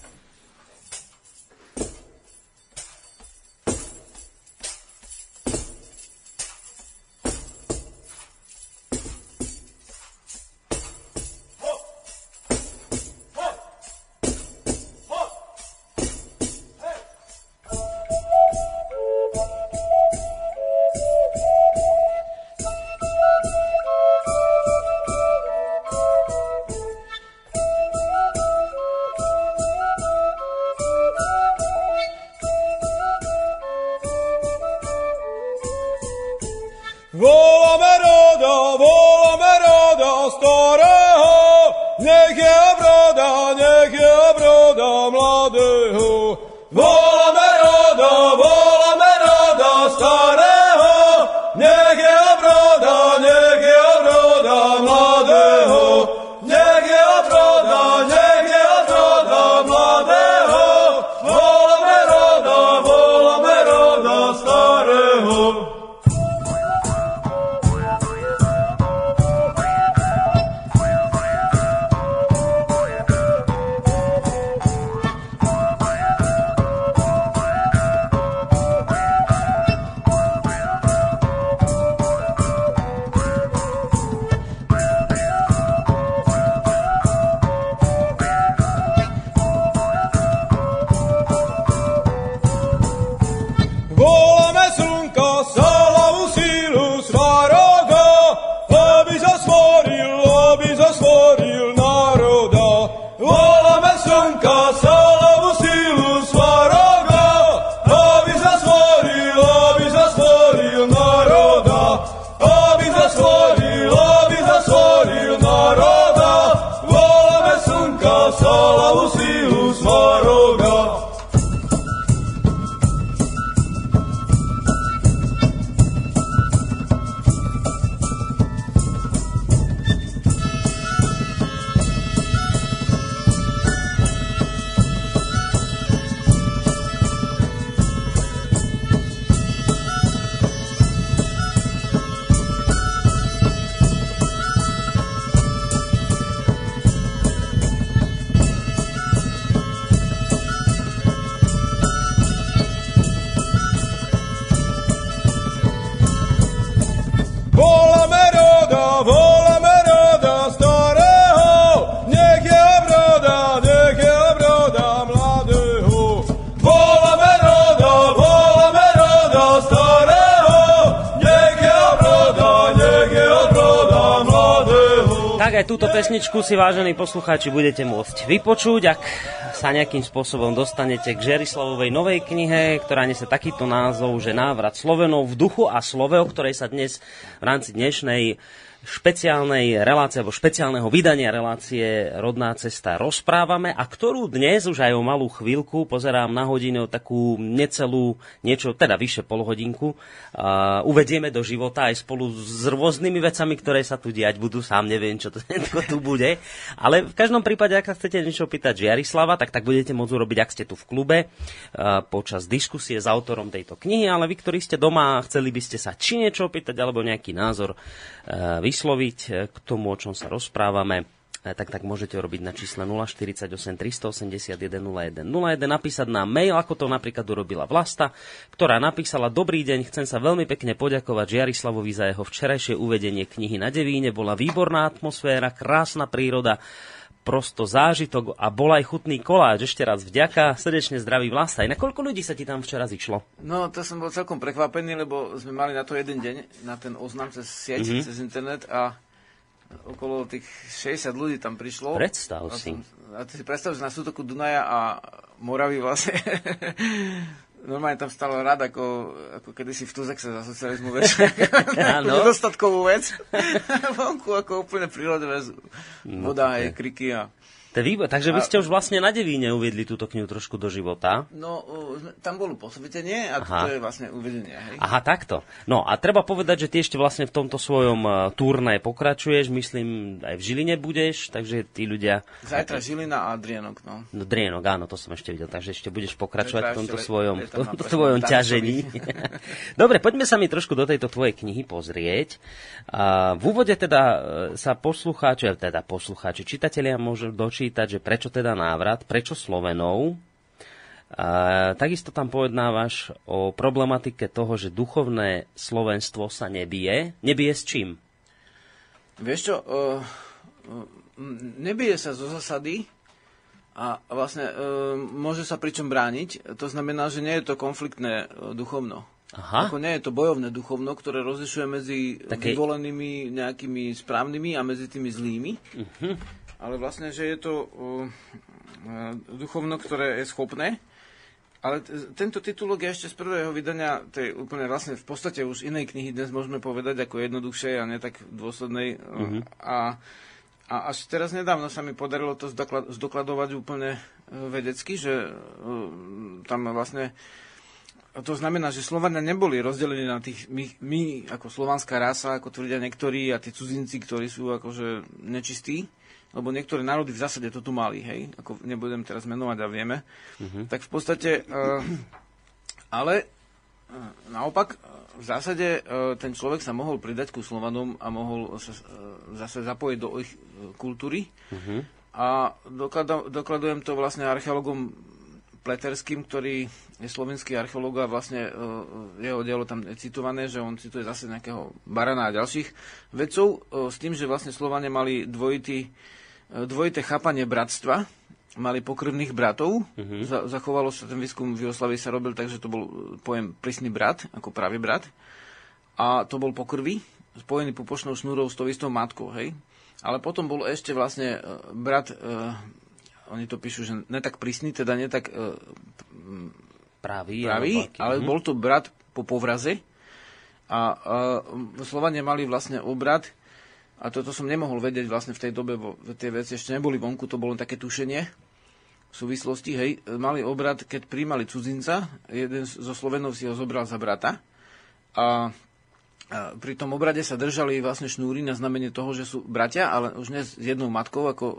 Pesničku si, vážení poslucháči, budete môcť vypočuť, ak sa nejakým spôsobom dostanete k Žerislavovej novej knihe, ktorá nese takýto názov, že návrat Slovenov v duchu a slove, o ktorej sa dnes v rámci dnešnej špeciálnej relácie alebo špeciálneho vydania relácie Rodná cesta rozprávame a ktorú dnes už aj o malú chvíľku pozerám na hodinu takú necelú, niečo, teda vyše polhodinku, uvedieme do života aj spolu s rôznymi vecami, ktoré sa tu diať budú, sám neviem, čo to <laughs> tu bude, ale v každom prípade, ak sa chcete niečo pýtať Žiarislava, tak tak budete môcť urobiť, ak ste tu v klube, počas diskusie s autorom tejto knihy, ale vy, ktorí ste doma a chceli by ste sa či niečo opýtať, alebo nejaký názor vysloviť eh, k tomu, o čom sa rozprávame, tak tak môžete robiť na čísle 048 381 01 01, napísať na mail, ako to napríklad urobila Vlasta, ktorá napísala Dobrý deň, chcem sa veľmi pekne poďakovať Žiarislavovi za jeho včerajšie uvedenie knihy na Devíne, bola výborná atmosféra, krásna príroda, prosto zážitok a bol aj chutný koláč. Ešte raz vďaka, srdečne zdraví Vlasta. Na koľko ľudí sa ti tam včera zišlo? No, to som bol celkom prekvapený, lebo sme mali na to jeden deň, na ten oznam cez sieť, Mhm. mm-hmm. cez internet a okolo tých 60 ľudí tam prišlo. Predstav si. A ty si predstav, že na sútoku Dunaja a Moravy vlastne <laughs> normálne tam stalo rad, ako, ako kedysi v Tuzexe za socializmu vec. <laughs> Áno. <laughs> Nedostatkovú vec. Vonku ako úplne prírodové No, voda, je- aj kriky a... To výbor. Takže vy ste už vlastne na Devíne uviedli túto knihu trošku do života. No, tam bolo posvetenie a Aha. to je vlastne uvedenie. Hej? Aha, takto. No a treba povedať, že ty ešte vlastne v tomto svojom uh, turné pokračuješ, myslím, aj v Žiline budeš, takže tí ľudia... Zajtra Žilina a Drienok, no. No Drienok, áno, to som ešte videl, takže ešte budeš pokračovať v tomto le- svojom, <laughs> v tomto svojom ťažení. <laughs> Dobre, poďme sa mi trošku do tejto tvojej knihy pozrieť. V úvode teda e, sa poslucháči, e, teda poslucháči, čitatelia môžu dočítať, že prečo teda návrat, prečo Slovenov. A, takisto tam pojednávaš o problematike toho, že duchovné slovenstvo sa nebije. Nebije s čím? Vieš čo, uh, nebije sa zo zasady a vlastne uh, môže sa pričom brániť. To znamená, že nie je to konfliktné duchovno. Aha. Ako nie je to bojovné duchovno, ktoré rozlišuje medzi Také- vyvolenými nejakými správnymi a medzi tými zlými. Mhm. Ale vlastne, že je to uh, uh, duchovno, ktoré je schopné. Ale t- tento titulok je ešte z prvého vydania tej úplne vlastne v podstate už inej knihy dnes môžeme povedať ako jednoduchšej a ne tak dôslednej. Mhm. A, A až teraz nedávno sa mi podarilo to zdoklad, zdokladovať úplne e, vedecky, že e, tam vlastne to znamená, že Slovania neboli rozdelení na tých, my, my ako slovanská rasa, ako tvrdia niektorí, a tí cudzinci, ktorí sú akože nečistí, lebo niektoré národy v zásade to tu mali, hej, ako nebudem teraz menovať a vieme, uh-huh. tak v podstate, uh, ale uh, naopak, v zásade uh, ten človek sa mohol pridať ku Slovanom a mohol sa uh, zase zapojiť do ich uh, kultúry uh-huh. a dokladujem to vlastne archeologom Pleterským, ktorý je slovenský archeológ a vlastne jeho dielo tam je citované, že on cituje zase nejakého Barana a ďalších vedcov s tým, že vlastne Slovania mali dvojitý dvojité chápanie bratstva, mali pokrvných bratov, uh-huh. Za, zachovalo sa, ten výskum v Jugoslavii sa robil tak, že to bol pojem prísny brat, ako pravý brat, a to bol pokrvý, spojený pupočnou šnúrou s tou istou matkou, hej. Ale potom bol ešte vlastne e, brat, uh, oni to píšu, že ne tak prísny, teda ne tak pravý, pravý ale uh-huh. bol to brat po povraze. A uh, Slovania mali vlastne obrad, a toto som nemohol vedieť vlastne v tej dobe, bo tie veci ešte neboli vonku, to bolo také tušenie v súvislosti, hej, mali obrad, keď príjmali cudzinca, jeden zo Slovenov si ho zobral za brata a, a pri tom obrade sa držali vlastne šnúry na znamenie toho, že sú bratia, ale už nie s jednou matkou ako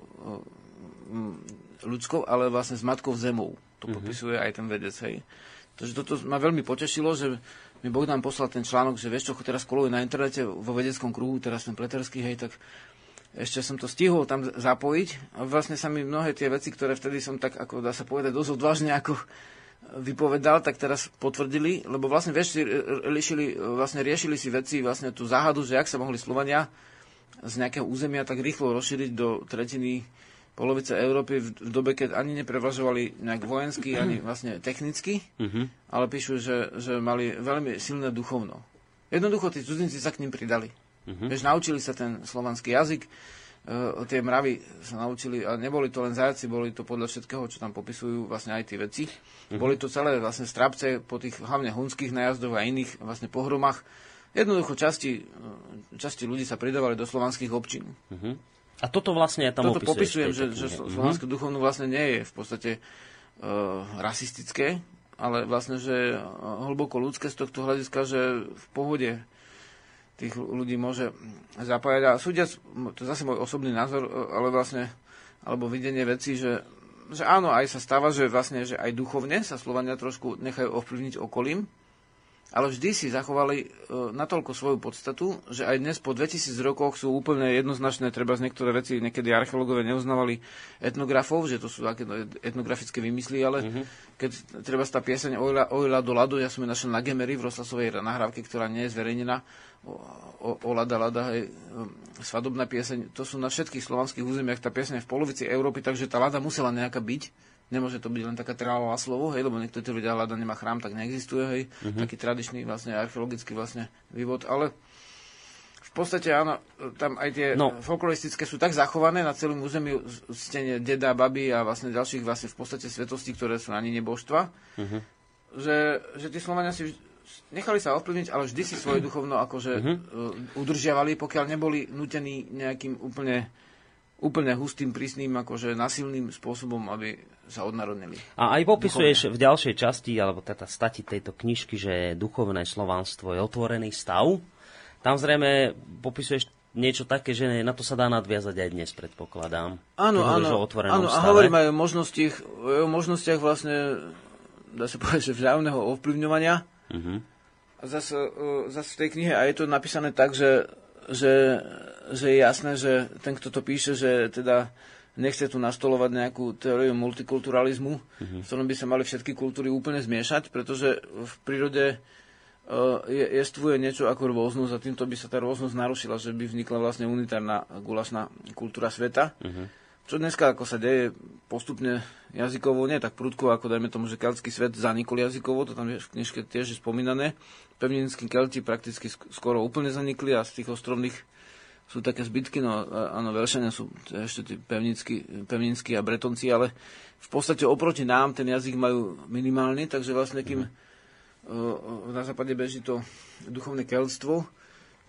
ľudskou, ale vlastne s matkou zemou. To mm-hmm. popisuje aj ten vedec, hej. Takže toto ma veľmi potešilo, že mi Bogdan poslal ten článok, že vieš čo, teraz koluje na internete vo vedeckom kruhu, teraz ten pleterský, hej, tak ešte som to stihol tam zapojiť. A vlastne sa mi mnohé tie veci, ktoré vtedy som tak, ako dá sa povedať, dosť odvážne ako vypovedal, tak teraz potvrdili, lebo vlastne vieš, riešili, vlastne riešili si veci, vlastne tú záhadu, že ak sa mohli Slovania z nejakého územia tak rýchlo rozšíriť do tretiny polovice Európy v, dobe, keď ani neprevažovali nejak vojensky, ani vlastne technicky, uh-huh. ale píšu, že, že mali veľmi silné duchovno. Jednoducho tí cudzinci sa k ním pridali. Uh-huh. Vieš, naučili sa ten slovanský jazyk, uh, tie mravy sa naučili, a neboli to len zajaci, boli to podľa všetkého, čo tam popisujú vlastne aj tie veci. Uh-huh. Boli to celé vlastne strapce po tých hlavne hunských najazdoch a iných vlastne pohromách. Jednoducho časti, e, časti ľudí sa pridávali do slovanských občín. Uh-huh. A toto vlastne ja tam Toto popisujem, že, že slovanské mm-hmm. duchovno vlastne nie je v podstate uh, rasistické, ale vlastne, že hlboko ľudské z tohto hľadiska, že v pohode tých ľudí môže zapájať. A súdia, to je zase môj osobný názor, e, ale vlastne, alebo videnie veci, že, že áno, aj sa stáva, že vlastne, že aj duchovne sa Slovania trošku nechajú ovplyvniť okolím, ale vždy si zachovali e, natoľko svoju podstatu, že aj dnes po 2000 rokoch sú úplne jednoznačné, treba z niektoré veci, niekedy archeológovia neuznávali etnografov, že to sú také etnografické vymysly, ale mm-hmm. keď treba tá pieseň Ojla, Ojla do ľadu, ja som ju našiel na Gemery v Roslasovej nahrávke, ktorá nie je zverejnená, o, o, o Lada Lada, hej, e, svadobná pieseň, to sú na všetkých slovanských územiach, tá pieseň je v polovici Európy, takže tá Lada musela nejaká byť Nemôže to byť len taká trálová slovo, hej, lebo niektorí to vedia, hľada nemá chrám, tak neexistuje, hej, uh-huh. taký tradičný vlastne archeologický vlastne vývod, ale v podstate áno, tam aj tie no. folkloristické sú tak zachované na celom území stene deda, baby a vlastne ďalších vlastne v podstate svetostí, ktoré sú ani nebožstva, uh-huh. že, že tí Slovania si nechali sa ovplyvniť, ale vždy si svoje duchovno akože uh-huh. udržiavali, pokiaľ neboli nutení nejakým úplne úplne hustým, prísnym, akože nasilným spôsobom, aby sa odnarodnili. A aj popisuješ duchovne. v ďalšej časti, alebo teda stati tejto knižky, že duchovné slovanstvo je otvorený stav. Tam zrejme popisuješ niečo také, že na to sa dá nadviazať aj dnes, predpokladám. Áno, áno, áno a hovorím aj o možnostiach, o možnostiach vlastne, dá sa povedať, že vzájomného ovplyvňovania. Uh-huh. A zase, zase v tej knihe, a je to napísané tak, že, že že je jasné, že ten, kto to píše, že teda nechce tu nastolovať nejakú teóriu multikulturalizmu, mm-hmm. v ktorom by sa mali všetky kultúry úplne zmiešať, pretože v prírode uh, je, jestvuje niečo ako rôznosť a týmto by sa tá rôznosť narušila, že by vznikla vlastne unitárna gulašná kultúra sveta. Mm-hmm. Čo dneska ako sa deje postupne jazykovo, nie tak prudko, ako dajme tomu, že keltský svet zanikol jazykovo, to tam je v knižke tiež je spomínané. Pevninskí kelti prakticky skoro úplne zanikli a z tých ostrovných sú také zbytky, no áno, Velšania sú ešte tí pevnícky, a bretonci, ale v podstate oproti nám ten jazyk majú minimálny, takže vlastne kým uh, na západe beží to duchovné keľstvo,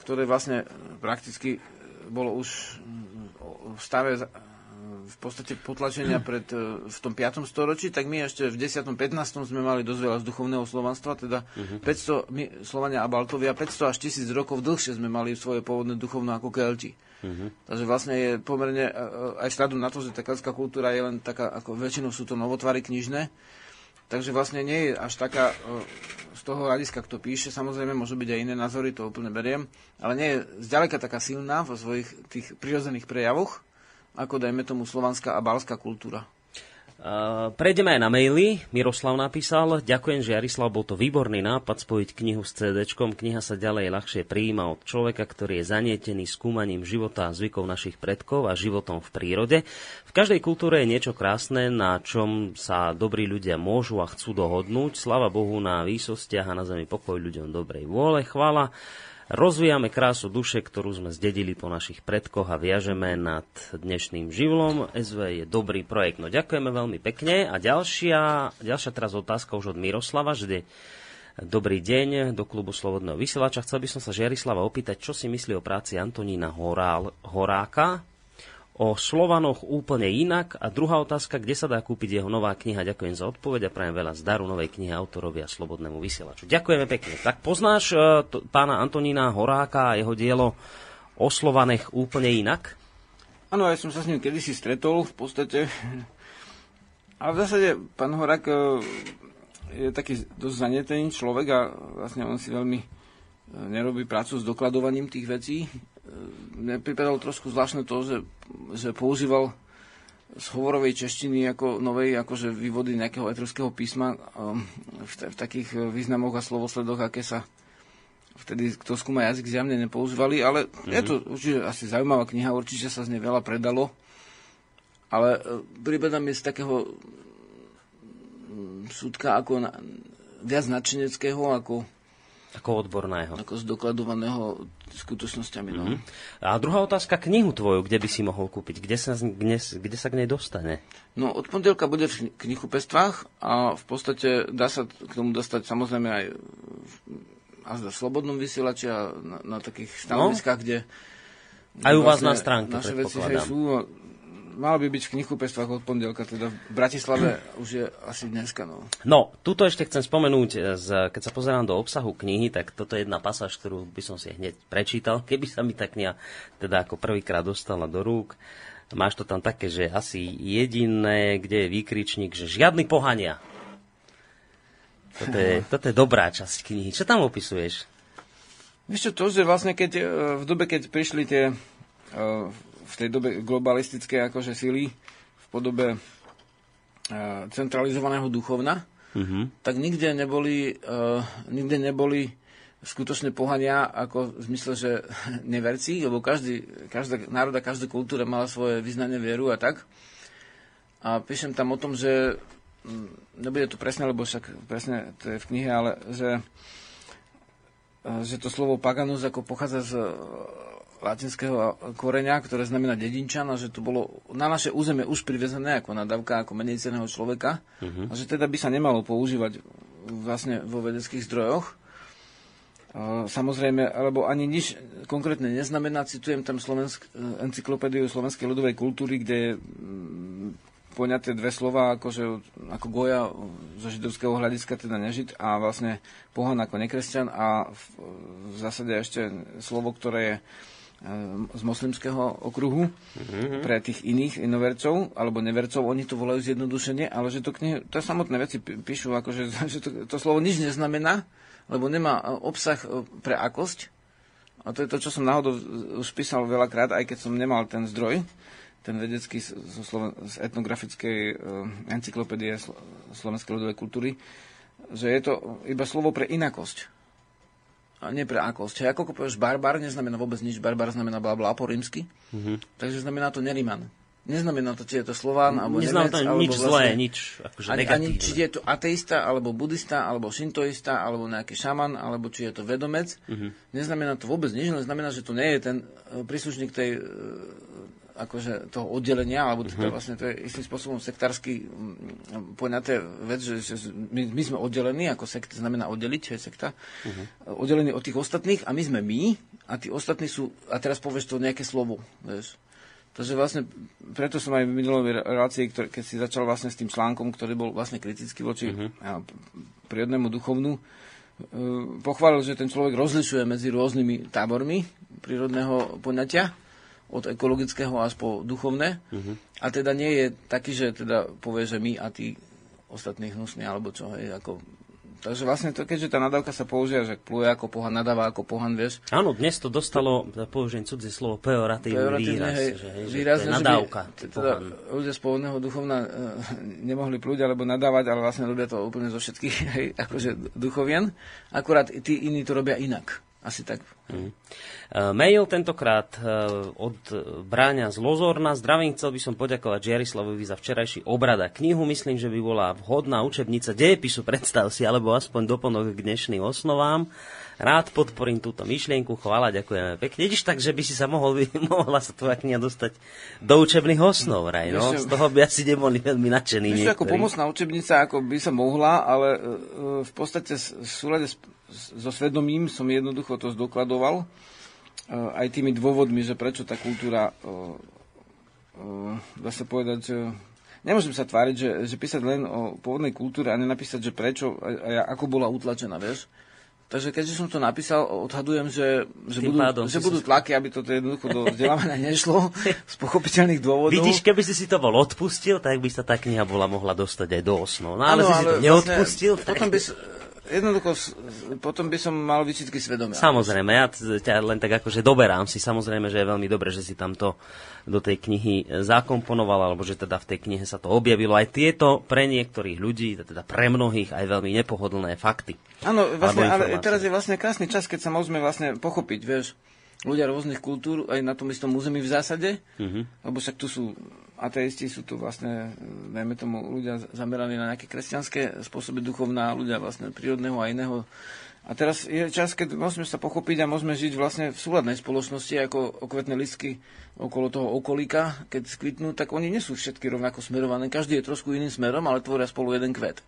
ktoré vlastne prakticky bolo už o stave e, v podstate potlačenia pred, e, v tom 5. storočí, tak my ešte v 10. 15. sme mali dosť veľa z duchovného slovanstva, teda Mhm. 500, my, Slovania a Baltovia, 500 až 1000 rokov dlhšie sme mali svoje pôvodné duchovno ako Kelti. Mhm. Takže vlastne je pomerne, e, e, aj vzhľadom na to, že tá keltská kultúra je len taká, ako väčšinou sú to novotvary knižné, takže vlastne nie je až taká, z toho hľadiska, kto píše, samozrejme môžu byť aj iné názory, to úplne beriem, ale nie je zďaleka taká silná vo svojich tých prirodzených prejavoch, ako dajme tomu slovanská a balská kultúra. Prejdeme aj na maily. Miroslav napísal, ďakujem, že Jarislav, bol to výborný nápad spojiť knihu s CD. Kniha sa ďalej ľahšie prijíma od človeka, ktorý je zanietený skúmaním života a zvykov našich predkov a životom v prírode. V každej kultúre je niečo krásne, na čom sa dobrí ľudia môžu a chcú dohodnúť. Slava Bohu na výsostiach a na zemi pokoj ľuďom dobrej vôle. Chvála. Rozvíjame krásu duše, ktorú sme zdedili po našich predkoch a viažeme nad dnešným živlom. SV je dobrý projekt. No ďakujeme veľmi pekne. A ďalšia, ďalšia teraz otázka už od Miroslava, že Dobrý deň do klubu Slobodného vysielača. Chcel by som sa Žiarislava opýtať, čo si myslí o práci Antonína Horál, Horáka, o Slovanoch úplne inak. A druhá otázka, kde sa dá kúpiť jeho nová kniha. Ďakujem za odpoveď a prajem veľa zdaru novej knihy autorovi a Slobodnému vysielaču. Ďakujeme pekne. Tak poznáš uh, t- pána Antonína Horáka a jeho dielo o Slovanech úplne inak? Áno, ja som sa s ním kedysi stretol v podstate. A v zásade pán Horák e, je taký dosť zanietený človek a vlastne on si veľmi e, nerobí prácu s dokladovaním tých vecí. E, Mne pripadalo trošku zvláštne to, že, že používal z hovorovej češtiny ako novej akože vývody nejakého etruského písma um, v, t- v takých e, významoch a slovosledoch, aké sa vtedy, kto skúma jazyk, zjavne nepoužívali, ale mm-hmm. je to určite asi zaujímavá kniha, určite sa z nej veľa predalo, ale e, prípada mi z takého mm, súdka ako na, viac nadšeneckého, ako, Ako odborného. ako zdokladovaného skutočnosťami. No. Mm-hmm. A druhá otázka, knihu tvoju, kde by si mohol kúpiť? Kde sa, kde, kde sa k nej dostane? No, od pondelka bude v kni- knihkupectvách a v podstate dá sa k tomu dostať samozrejme aj a v slobodnom vysielači a na, na takých stanoviskách, kde Aj u vás vlastne na stránke, naše veci sú. Mal by byť v knihkupectvách od pondelka, teda v Bratislave už je asi dneska. No. No, tuto ešte chcem spomenúť, e, z, keď sa pozerám do obsahu knihy, tak toto je jedna pasáž, ktorú by som si hneď prečítal, <laughs> keby sa mi tá kniha teda ako prvýkrát dostala do rúk. Máš to tam také, že asi jediné, kde je výkričník, že žiadny pohania. Toto je, <laughs> toto je dobrá časť knihy. Čo tam opisuješ? Vieš čo, to, že vlastne keď, e, v dobe, keď prišli tie, e, v tej dobe globalistické akože sily v podobe e, centralizovaného duchovna, Mhm. tak nikde neboli, uh, nikde neboli skutočne pohania ako v zmysle, že <laughs> neverci, lebo každý, každá národa, každá kultúra mala svoje vyznanie vieru a tak. A píšem tam o tom, že nebude to presne, lebo však presne to je v knihe, ale že, eh, že to slovo paganus ako pochádza z latinského koreňa, ktoré znamená dedinčan a že to bolo na naše územie už privezené ako nadávka, ako menej ceného človeka a že teda by sa nemalo používať vlastne vo vedeckých zdrojoch. Samozrejme, alebo ani nič konkrétne neznamená. Citujem tam Slovensk, encyklopédiu slovenskej ľudovej kultúry, kde je mm, poňaté dve slova, akože, ako Goja zo židovského hľadiska, teda nežid, a vlastne pohan ako nekresťan a v, v zásade ešte slovo, ktoré je z moslimského okruhu mm-hmm. pre tých iných inovercov alebo nevercov, oni to volajú zjednodušenie, ale že to, knihy, to samotné veci pí- píšu, akože, <laughs> že to, to slovo nič neznamená, lebo nemá e, obsah e, pre akosť. A to je to, čo som náhodou už písal veľakrát, aj keď som nemal ten zdroj, ten vedecký z, z etnografickej encyklopédie Slo- Slovenskej ľudovej kultúry, že je to iba slovo pre inakosť. Nie pre akosť. Hej, ako povieš barbar, neznamená vôbec nič. Barbar znamená bla bla po rímsky. Mm-hmm. Takže znamená to neriman. Neznamená to, či je to Slován, alebo Neznám Nemec, to alebo nič vlastne, zlé, nič akože ani, ani či je to ateista, alebo budista, alebo šintoista, alebo nejaký šaman, alebo či je to vedomec. Mhm. Neznamená to vôbec nič, len znamená, že to nie je ten e, príslušník tej e, akože toho oddelenia, alebo to, Mhm. uh-huh. vlastne to je istým spôsobom sektársky mm, poňaté vec, že, že my, my sme oddelení, ako sekt znamená oddeliť, čo je sekta, Mhm. uh-huh. oddelení od tých ostatných a my sme my a tí ostatní sú, a teraz povieš to nejaké slovo, vieš. Takže vlastne preto som aj v minulej relácii, ktoré, keď si začal vlastne s tým článkom, ktorý bol vlastne kritický voči uh-huh. ja, prírodnému duchovnú, uh, pochválil, že ten človek rozlišuje medzi rôznymi tábormi prírodného poňatia, od ekologického až po duchovné. Uh-huh. A teda nie je taký, že teda povie, že my a tí ostatní hnusní, alebo čo, hej, ako Takže vlastne to, keďže tá nadávka sa používa, že pluje ako pohan, nadáva ako pohan, vieš. Áno, dnes to dostalo, použijem cudzie slovo, pejoratívny výraz. Hej, že, hej, výraz, že to je nadávka. Že by, teda ľudia z pôvodného duchovna uh, <laughs> nemohli plúť alebo nadávať, ale vlastne robia to úplne zo všetkých, <laughs> hej, akože duchovien. Akurát tí iní to robia inak. Asi tak. Mm. Mail tentokrát e, od Bráňa z Lozorna. Zdravím, chcel by som poďakovať Jarislavovi za včerajší obrad a knihu. Myslím, že by bola vhodná učebnica dejepisu, <laughs> predstav si, alebo aspoň doplnok k dnešným osnovám. Rád podporím túto myšlienku, chvála, ďakujeme pekne. Vidíš tak, že by si sa mohol, <laughs> mohla sa tvoja kniha dostať do učebných osnov, raj, no? Z toho by asi neboli veľmi nadšení. Vieš, ako pomocná učebnica, ako by sa mohla, ale uh, v podstate v súlade so svedomím som jednoducho to zdokladoval, e, aj tými dôvodmi, že prečo tá kultúra, e, e, dá sa povedať, že nemôžem sa tváriť, že, že písať len o pôvodnej kultúre a nenapísať, že prečo a, a ako bola utlačená, vieš. Takže keďže som to napísal, odhadujem, že, že, budú, že budú tlaky, aby toto jednoducho do <laughs> vzdelávania nešlo z pochopiteľných dôvodov. Vidíš, keby si si to bol odpustil, tak by sa tá kniha bola mohla dostať aj do osnov. No ale ano, si si to vlastne neodpustil. Vlastne, tak... Potom by, jednoducho, potom by som mal výčitky svedomia. Samozrejme, ja ťa len tak akože doberám si, samozrejme, že je veľmi dobre, že si tam to do tej knihy zakomponoval, alebo že teda v tej knihe sa to objavilo. Aj tieto pre niektorých ľudí, teda pre mnohých, aj veľmi nepohodlné fakty. Áno, vlastne, ale teraz je vlastne krásny čas, keď sa môžeme vlastne pochopiť, vieš, ľudia rôznych kultúr, aj na tom istom území v zásade, uh-huh. lebo však tu sú ateisti sú tu vlastne, najmä tomu, ľudia zameraní na nejaké kresťanské spôsoby duchovná, ľudia vlastne prírodného a iného. A teraz je čas, keď môžeme sa pochopiť a môžeme žiť vlastne v súladnej spoločnosti, ako okvetné listky okolo toho okolíka, keď skvitnú, tak oni nie sú všetky rovnako smerované. Každý je trošku iným smerom, ale tvoria spolu jeden kvet.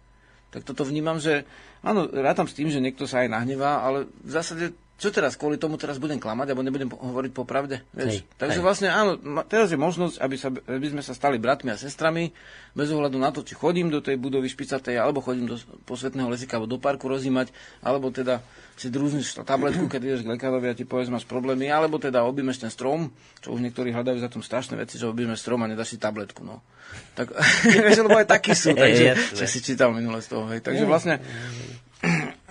Tak toto vnímam, že áno, rátam s tým, že niekto sa aj nahnevá, ale v zásade čo teraz, kvôli tomu teraz budem klamať, alebo nebudem hovoriť po pravde? Vieš? Hej, Takže hej. vlastne áno, teraz je možnosť, aby, sa, aby sme sa stali bratmi a sestrami, bez ohľadu na to, či chodím do tej budovy špicatej, alebo chodím do posvetného lesika, alebo do parku rozímať, alebo teda si drúzniš tabletku, keď ideš k lekárovi a ti povieš, máš problémy, alebo teda objímeš ten strom, čo už niektorí hľadajú za tom strašné veci, že objímeš strom a nedáš si tabletku. No. Tak, <laughs> vieš, lebo aj takí sú, takže, že si čítal minule z toho. Hej. Takže vlastne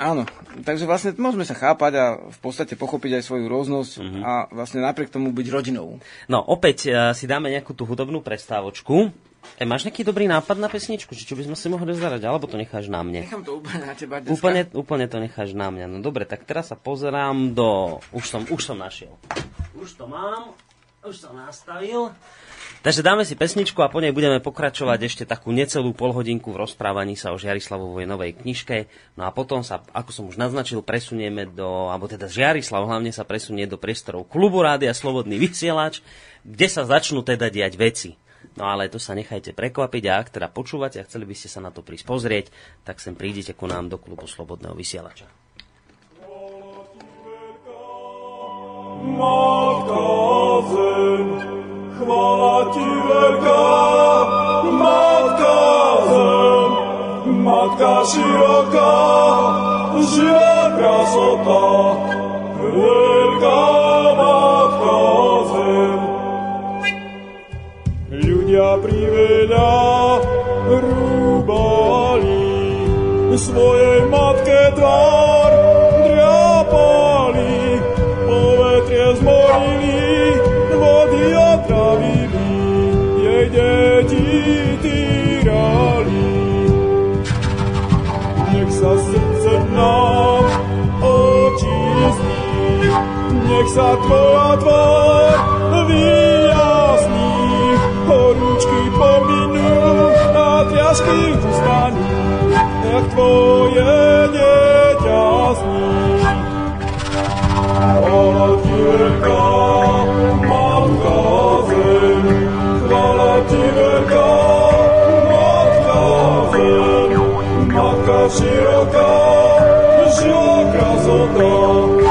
Áno, takže vlastne môžeme sa chápať a v podstate pochopiť aj svoju rôznosť uh-huh. a vlastne napriek tomu byť rodinou. No, opäť uh, si dáme nejakú tú hudobnú prestávočku. E, máš nejaký dobrý nápad na pesničku, či čo by sme si mohli zarať, alebo to necháš na mne? Nechám to úplne na teba dneska. Úplne, úplne to necháš na mňa. No dobre, tak teraz sa pozerám do... Už som, už som našiel. Už to mám, už som nastavil. Takže dáme si pesničku a po nej budeme pokračovať ešte takú necelú polhodinku v rozprávaní sa o Žiarislavovej novej knižke. No a potom sa, ako som už naznačil, presunieme do, alebo teda Žiarislav hlavne sa presunie do priestorov klubu Rádia Slobodný vysielač, kde sa začnú teda diať veci. No ale to sa nechajte prekvapiť a ak teda počúvate a chceli by ste sa na to prísť pozrieť, tak sem prídite ku nám do klubu Slobodného vysielača. Matka chwała Ci wielka, Matka zem, Matka szeroka, żywa krasota, wielka Matka zem. Ľudia priveľa rúbali svojej matke tvár, nám očistí, nech sa tvoja tvár vyjasní, horúčky pominú a triasky ustanú, nech tvoje dieťa zní. Chvala ti veľká, Matka zem, chvala ti veľká, Matka zem, Matka široká, žila krasota, veľká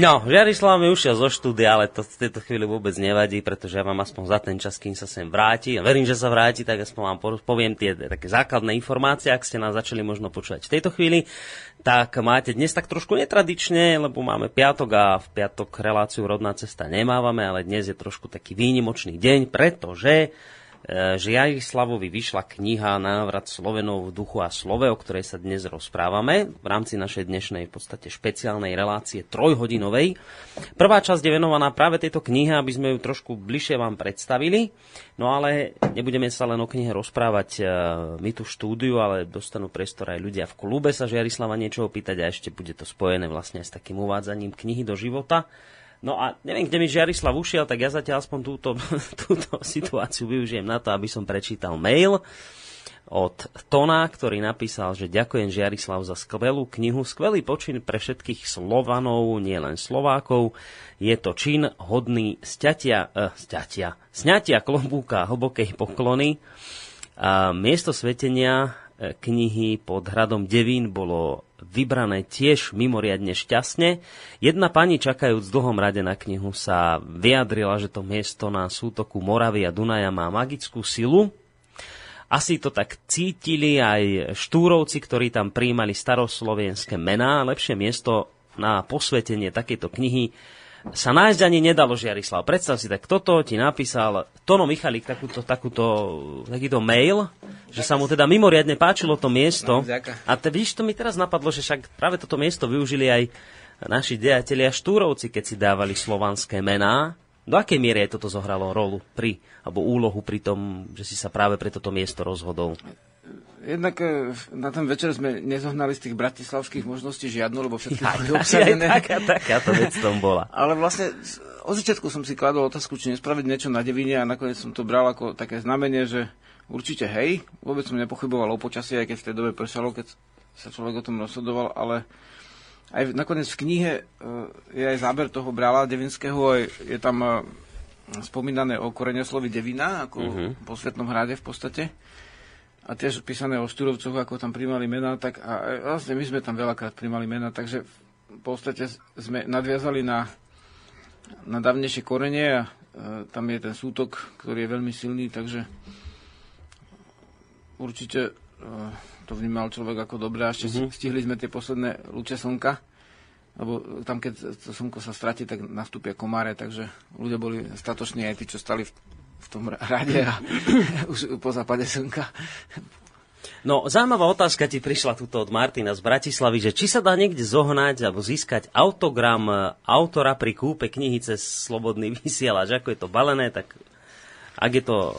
No, Žiarislav mi ušiel zo štúdia, ale to v tejto chvíli vôbec nevadí, pretože ja vám aspoň za ten čas, kým sa sem vráti, a verím, že sa vráti, tak aspoň vám po- poviem tie také základné informácie, ak ste nás začali možno počúvať v tejto chvíli, tak máte dnes tak trošku netradične, lebo máme piatok a v piatok reláciu Rodná cesta nemávame, ale dnes je trošku taký výnimočný deň, pretože že Jarislavovi vyšla kniha Návrat Slovenov v duchu a slove, o ktorej sa dnes rozprávame v rámci našej dnešnej v podstate špeciálnej relácie trojhodinovej. Prvá časť je venovaná práve tejto knihe, aby sme ju trošku bližšie vám predstavili. No ale nebudeme sa len o knihe rozprávať e, my tu štúdiu, ale dostanú priestor aj ľudia v klube sa Jarislava niečo opýtať a ešte bude to spojené vlastne s takým uvádzaním knihy do života. No a neviem, kde mi Žiarislav ušiel, tak ja zatiaľ aspoň túto, <laughs> túto situáciu využijem na to, aby som prečítal mail od Tona, ktorý napísal, že ďakujem Žiarislav za skvelú knihu, skvelý počin pre všetkých Slovanov, nielen Slovákov. Je to čin hodný sťatia, uh, sťatia, sňatia klobúka hlbokej poklony. A miesto svetenia e, knihy pod hradom Devín bolo vybrané tiež mimoriadne šťastne. Jedna pani čakajúc v dlhom rade na knihu sa vyjadrila, že to miesto na sútoku Moravy a Dunaja má magickú silu. Asi to tak cítili aj štúrovci, ktorí tam príjmali staroslovenské mená. Lepšie miesto na posvetenie takejto knihy sa nájsť ani nedalo, Žiarislav. Predstav si, tak toto ti napísal Tono Michalik takúto, takúto, takýto mail, že sa mu teda mimoriadne páčilo to miesto. No. A te, vidíš, to mi teraz napadlo, že však práve toto miesto využili aj naši dejatelia Štúrovci, keď si dávali slovanské mená. Do akej miery aj toto zohralo rolu pri, alebo úlohu pri tom, že si sa práve pre toto miesto rozhodol? Jednak e, na ten večer sme nezohnali z tých bratislavských možností žiadnu, lebo všetky Aj, boli aj, aj obsadené. taká, takáto vec tom bola. <laughs> Ale vlastne od začiatku som si kladol otázku, či nespraviť niečo na devine a nakoniec som to bral ako také znamenie, že určite hej, vôbec som nepochyboval o počasí, aj keď v tej dobe pršalo, keď sa človek o tom rozhodoval, ale aj nakoniec v knihe e, je aj záber toho brala devinského, aj je tam e, spomínané o koreňoslovi Devina, ako Mhm. po Svetnom hrade v podstate. A tiež písané o Štúrovcoch, ako tam primali mená, tak a e, vlastne my sme tam veľakrát primali mená, takže v podstate sme nadviazali na, na dávnejšie korene a e, tam je ten sútok, ktorý je veľmi silný, takže určite e, to vnímal človek ako dobré a ešte mm-hmm. stihli sme tie posledné lúče slnka, lebo tam, keď to slnko sa stratí, tak nastúpia komáre, takže ľudia boli statoční aj tí, čo stali v, v tom rade a <laughs> už po západe slnka. No, zaujímavá otázka ti prišla tuto od Martina z Bratislavy, že či sa dá niekde zohnať alebo získať autogram e, autora pri kúpe knihy cez Slobodný <laughs> vysielač. Ako je to balené, tak ak je to e,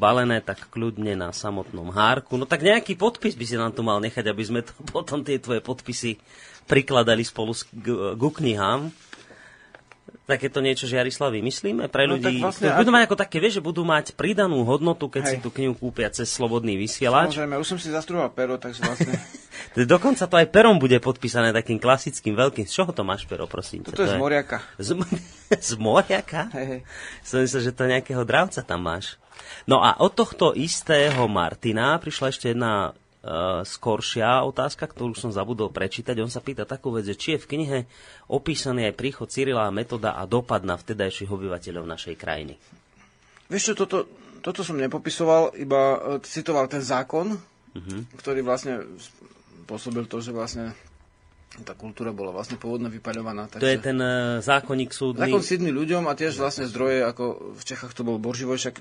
balené, tak kľudne na samotnom hárku. No tak nejaký podpis by si nám tu mal nechať, aby sme to, <laughs> potom tie tvoje podpisy prikladali spolu s, k, ku knihám. Takéto niečo Žiarislav vymyslíme pre No, ľudí. tak vlastne budú ak- mať ako také, vieš, že budú mať pridanú hodnotu, keď Hej. si tú knihu kúpia cez Slobodný vysielač. Samozrejme, už som si zastruhal pero, takže vlastne... <laughs> Dokonca to aj perom bude podpísané takým klasickým veľkým. Z čoho to máš pero, prosím? Toto je To z Moriaka. Z, <laughs> z moriaka? Hej, hej. Som myslel, že to nejakého dravca tam máš. No a od tohto istého Martina prišla ešte jedna skoršia otázka, ktorú som zabudol prečítať. On sa pýta takú vec, že či je v knihe opísaný aj príchod Cyrila a metoda a dopad na vtedajších obyvateľov našej krajiny. Vieš čo, toto, toto som nepopisoval, iba e, citoval ten zákon, ktorý vlastne spôsobil to, že vlastne tá kultúra bola vlastne pôvodne vypaľovaná. To je ten uh, zákonník súdny. Zákon sídny ľuďom a tiež vlastne zdroje, ako v Čechách to bol Borživoj, však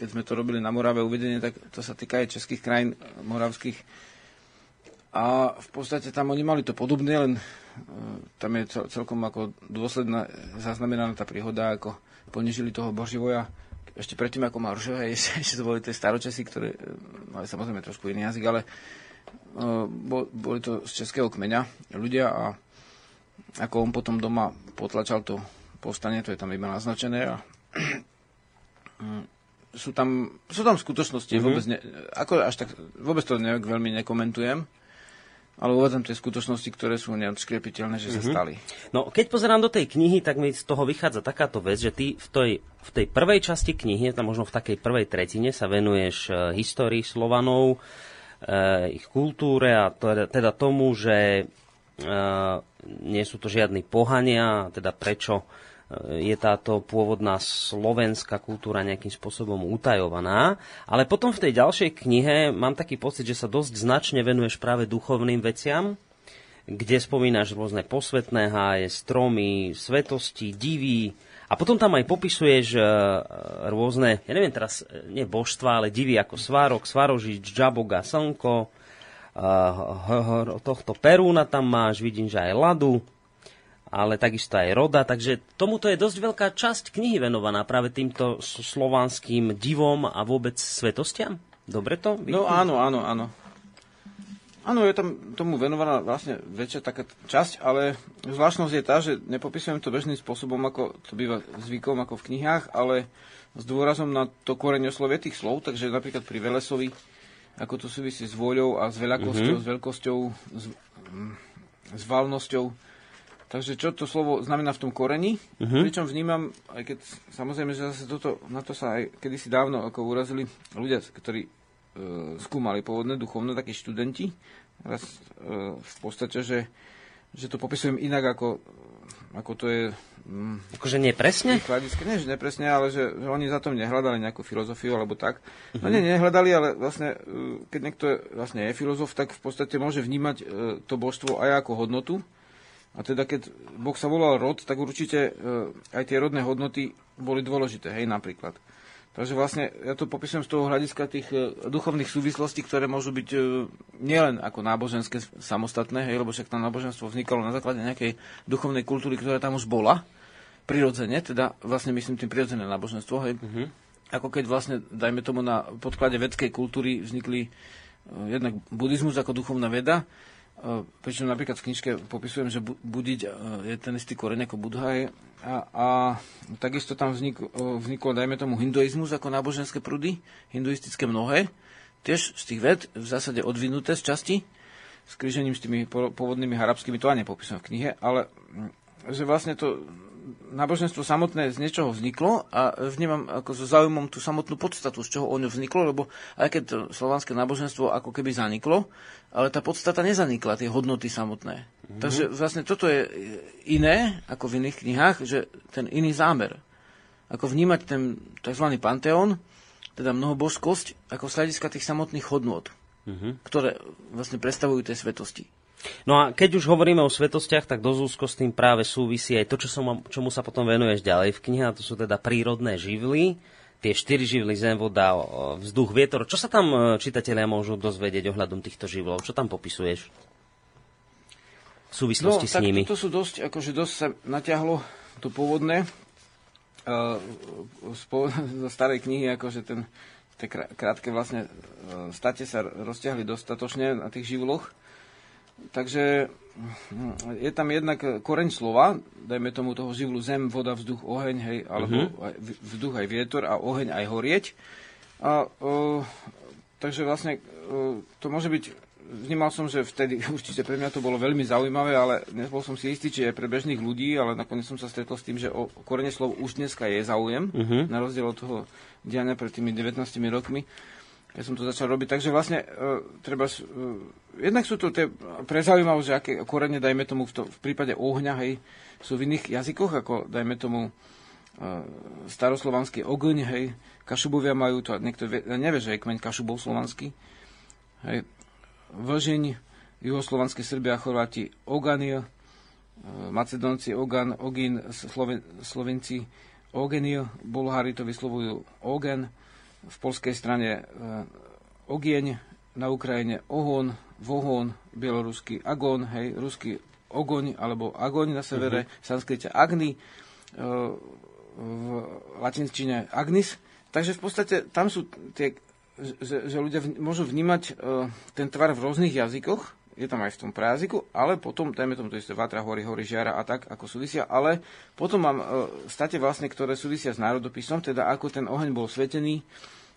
keď sme to robili na Morave uvedenie, tak to sa týka aj českých krajín e, moravských. A v podstate tam oni mali to podobné, len e, tam je cel, celkom ako dôsledná zaznamenaná tá príhoda, ako ponižili toho Boživoja ešte predtým, ako mal Ružové, <laughs> ešte, to boli tie staročasy, ktoré e, mali samozrejme trošku iný jazyk, ale bol, boli to z českého kmeňa ľudia a ako on potom doma potlačal to povstanie, to je tam iba naznačené a <clears throat> sú tam, sú tam skutočnosti, mm-hmm. vôbec, ne, ako až tak, vôbec to ne, veľmi nekomentujem, ale uvádzam tie skutočnosti, ktoré sú neodškriepiteľné, že mm-hmm. sa stali. No, keď pozerám do tej knihy, tak mi z toho vychádza takáto vec, že ty v tej, v tej prvej časti knihy, tam možno v takej prvej tretine, sa venuješ uh, histórii Slovanov, uh, ich kultúre a teda, teda tomu, že uh, nie sú to žiadni pohania, teda prečo je táto pôvodná slovenská kultúra nejakým spôsobom utajovaná. Ale potom v tej ďalšej knihe mám taký pocit, že sa dosť značne venuješ práve duchovným veciam, kde spomínaš rôzne posvetné háje, stromy, svetosti, divy. A potom tam aj popisuješ e, rôzne, ja neviem teraz, e, nie božstva, ale divy ako Svárok, Svarožič, Džaboga, Slnko, tohto Perúna tam máš, vidím, že aj Ladu ale takisto aj roda, takže tomuto je dosť veľká časť knihy venovaná práve týmto slovanským divom a vôbec svetostiam. Dobre to? No áno, áno, áno. Áno, je tam tomu venovaná vlastne väčšia taká časť, ale zvláštnosť je tá, že nepopisujem to bežným spôsobom, ako to býva zvykom, ako v knihách, ale s dôrazom na to koreňoslovie tých slov, takže napríklad pri Velesovi, ako to súvisí s vôľou a s veľakosťou, mm-hmm. s veľkosťou, s, mm, s valnosťou, Takže čo to slovo znamená v tom koreni, uh-huh. pričom vnímam, aj keď samozrejme, že zase toto, na to sa aj kedysi dávno ako urazili ľudia, ktorí e, skúmali pôvodné duchovné, takí študenti, raz e, v podstate, že, že to popisujem inak, ako, ako to je... Mm, akože nie presne? Hľadiska, nie, že nepresne, ale že, že oni za tom nehľadali nejakú filozofiu alebo tak. Uh-huh. No nie, nehľadali, ale vlastne, e, keď niekto je, vlastne je filozof, tak v podstate môže vnímať e, to božstvo aj ako hodnotu, a teda keď Boh sa volal rod, tak určite e, aj tie rodné hodnoty boli dôležité, hej, napríklad. Takže vlastne ja to popisujem z toho hľadiska tých e, duchovných súvislostí, ktoré môžu byť e, nielen ako náboženské samostatné, hej, lebo však tam náboženstvo vznikalo na základe nejakej duchovnej kultúry, ktorá tam už bola, prirodzene, teda vlastne myslím tým prirodzené náboženstvo, hej. Mm-hmm. Ako keď vlastne, dajme tomu, na podklade vedskej kultúry vznikli jednak buddhizmus ako duchovná veda, Pričom napríklad v knižke popisujem, že budiť je ten istý koreň ako Budha a, a takisto tam vznik, vzniklo, dajme tomu, hinduizmus ako náboženské prúdy, hinduistické mnohé, tiež z tých ved v zásade odvinuté z časti, s krížením s tými pôvodnými arabskými, to ani nepopisujem v knihe, ale že vlastne to náboženstvo samotné z niečoho vzniklo a vnímam ako so zaujímom tú samotnú podstatu, z čoho ono vzniklo, lebo aj keď to slovanské náboženstvo ako keby zaniklo, ale tá podstata nezanikla, tie hodnoty samotné. Mm-hmm. Takže vlastne toto je iné ako v iných knihách, že ten iný zámer. Ako vnímať ten tzv. panteón, teda mnohobožskosť, ako z hľadiska tých samotných hodnot, mm-hmm. ktoré vlastne predstavujú tie svetosti. No a keď už hovoríme o svetostiach, tak dosť úzko s tým práve súvisí aj to, čo som, čomu sa potom venuješ ďalej v knihe, a to sú teda prírodné živly, tie štyri živly, zem, voda, vzduch, vietor. Čo sa tam e, čitatelia môžu dozvedieť ohľadom týchto živlov? Čo tam popisuješ? V súvislosti no, s nimi. To sú dosť, akože dosť sa natiahlo to pôvodné uh, <laughs> zo starej knihy, akože ten, tie krátke vlastne uh, state sa rozťahli dostatočne na tých živloch. Takže hm, je tam jednak koreň slova, dajme tomu toho živlu zem, voda, vzduch, oheň, hej, alebo uh-huh. vzduch aj vietor a oheň aj horieť. A, o, takže vlastne o, to môže byť, vnímal som, že vtedy <laughs> určite pre mňa to bolo veľmi zaujímavé, ale nebol som si istý, či je pre bežných ľudí, ale nakoniec som sa stretol s tým, že o korene slov už dneska je záujem, uh-huh. na rozdiel od toho diania pred tými 19 rokmi keď som to začal robiť. Takže vlastne uh, treba... Uh, jednak sú to tie pre že aké korene, dajme tomu v, to, v prípade ohňa, hej, sú v iných jazykoch, ako dajme tomu uh, staroslovanský ogoň, hej, Kašubovia majú to, niekto vie, nevie, že je kmeň Kašubov slovanský, hej, Vlžiň, juhoslovanskí Srbia a Chorváti Oganil, uh, Macedonci Ogan, Ogin, Sloven, Slovenci Ogenil, Bulhári to vyslovujú Ogen, v polskej strane e, ogieň, na Ukrajine ohon, vohon, bieloruský agón, hej, ruský ogoň alebo agoň na severe, uh-huh. sanskrite agni, e, v latinčine agnis. Takže v podstate tam sú tie že, že ľudia v, môžu vnímať uh, ten tvar v rôznych jazykoch, je tam aj v tom prajazyku, ale potom, dajme tomu, to isté Vatra, hory, hory, žiara a tak, ako súvisia, ale potom mám uh, state vlastne, ktoré súvisia s národopisom, teda ako ten oheň bol svetený,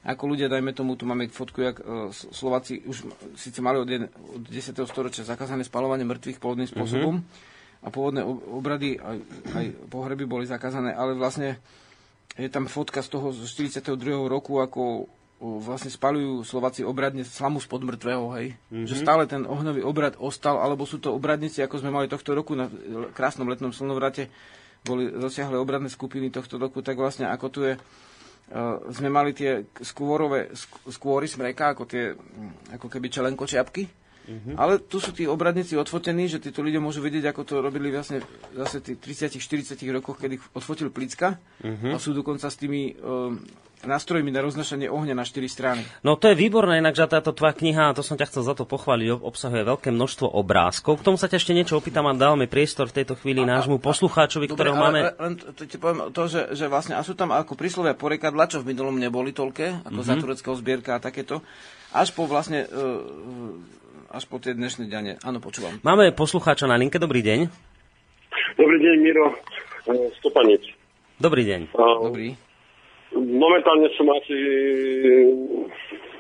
ako ľudia, dajme tomu, tu máme fotku, jak uh, Slováci už síce mali od, jeden, od 10. storočia zakázané spalovanie mŕtvych pôvodným spôsobom mm-hmm. a pôvodné obrady aj, aj pohreby boli zakázané, ale vlastne je tam fotka z toho z 42. roku, ako vlastne spalujú Slováci obradne slamu spod mŕtvého, hej. Mm-hmm. Že stále ten ohňový obrad ostal, alebo sú to obradníci, ako sme mali tohto roku na krásnom letnom slnovrate, boli dosiahle obradné skupiny tohto roku, tak vlastne ako tu je, uh, sme mali tie skôrové, skôry smreka, ako tie, ako keby čelenko čiapky, Mm-hmm. Ale tu sú tí obradníci odfotení, že títo ľudia môžu vidieť, ako to robili vlastne zase tých 30-40 rokoch, kedy odfotil Plicka mm-hmm. a sú dokonca s tými um, nástrojmi na roznašanie ohňa na 4 strany. No to je výborné, inak, že táto tvoja kniha, to som ťa chcel za to pochváliť, obsahuje veľké množstvo obrázkov. K tomu sa ťa ešte niečo opýtam a dáme priestor v tejto chvíli nášmu poslucháčovi, Dobre, ktorého máme... Len to ti poviem to, že, že vlastne, a sú tam ako príslovia porekadla, čo v minulom neboli toľké, ako mm-hmm. za tureckého zbierka a takéto, až po vlastne uh, až po tie dnešné dane. Áno, počúvam. Máme poslucháča na linke. Dobrý deň. Dobrý deň, Miro. E, Stopanec. Dobrý deň. Dobrý. Momentálne som asi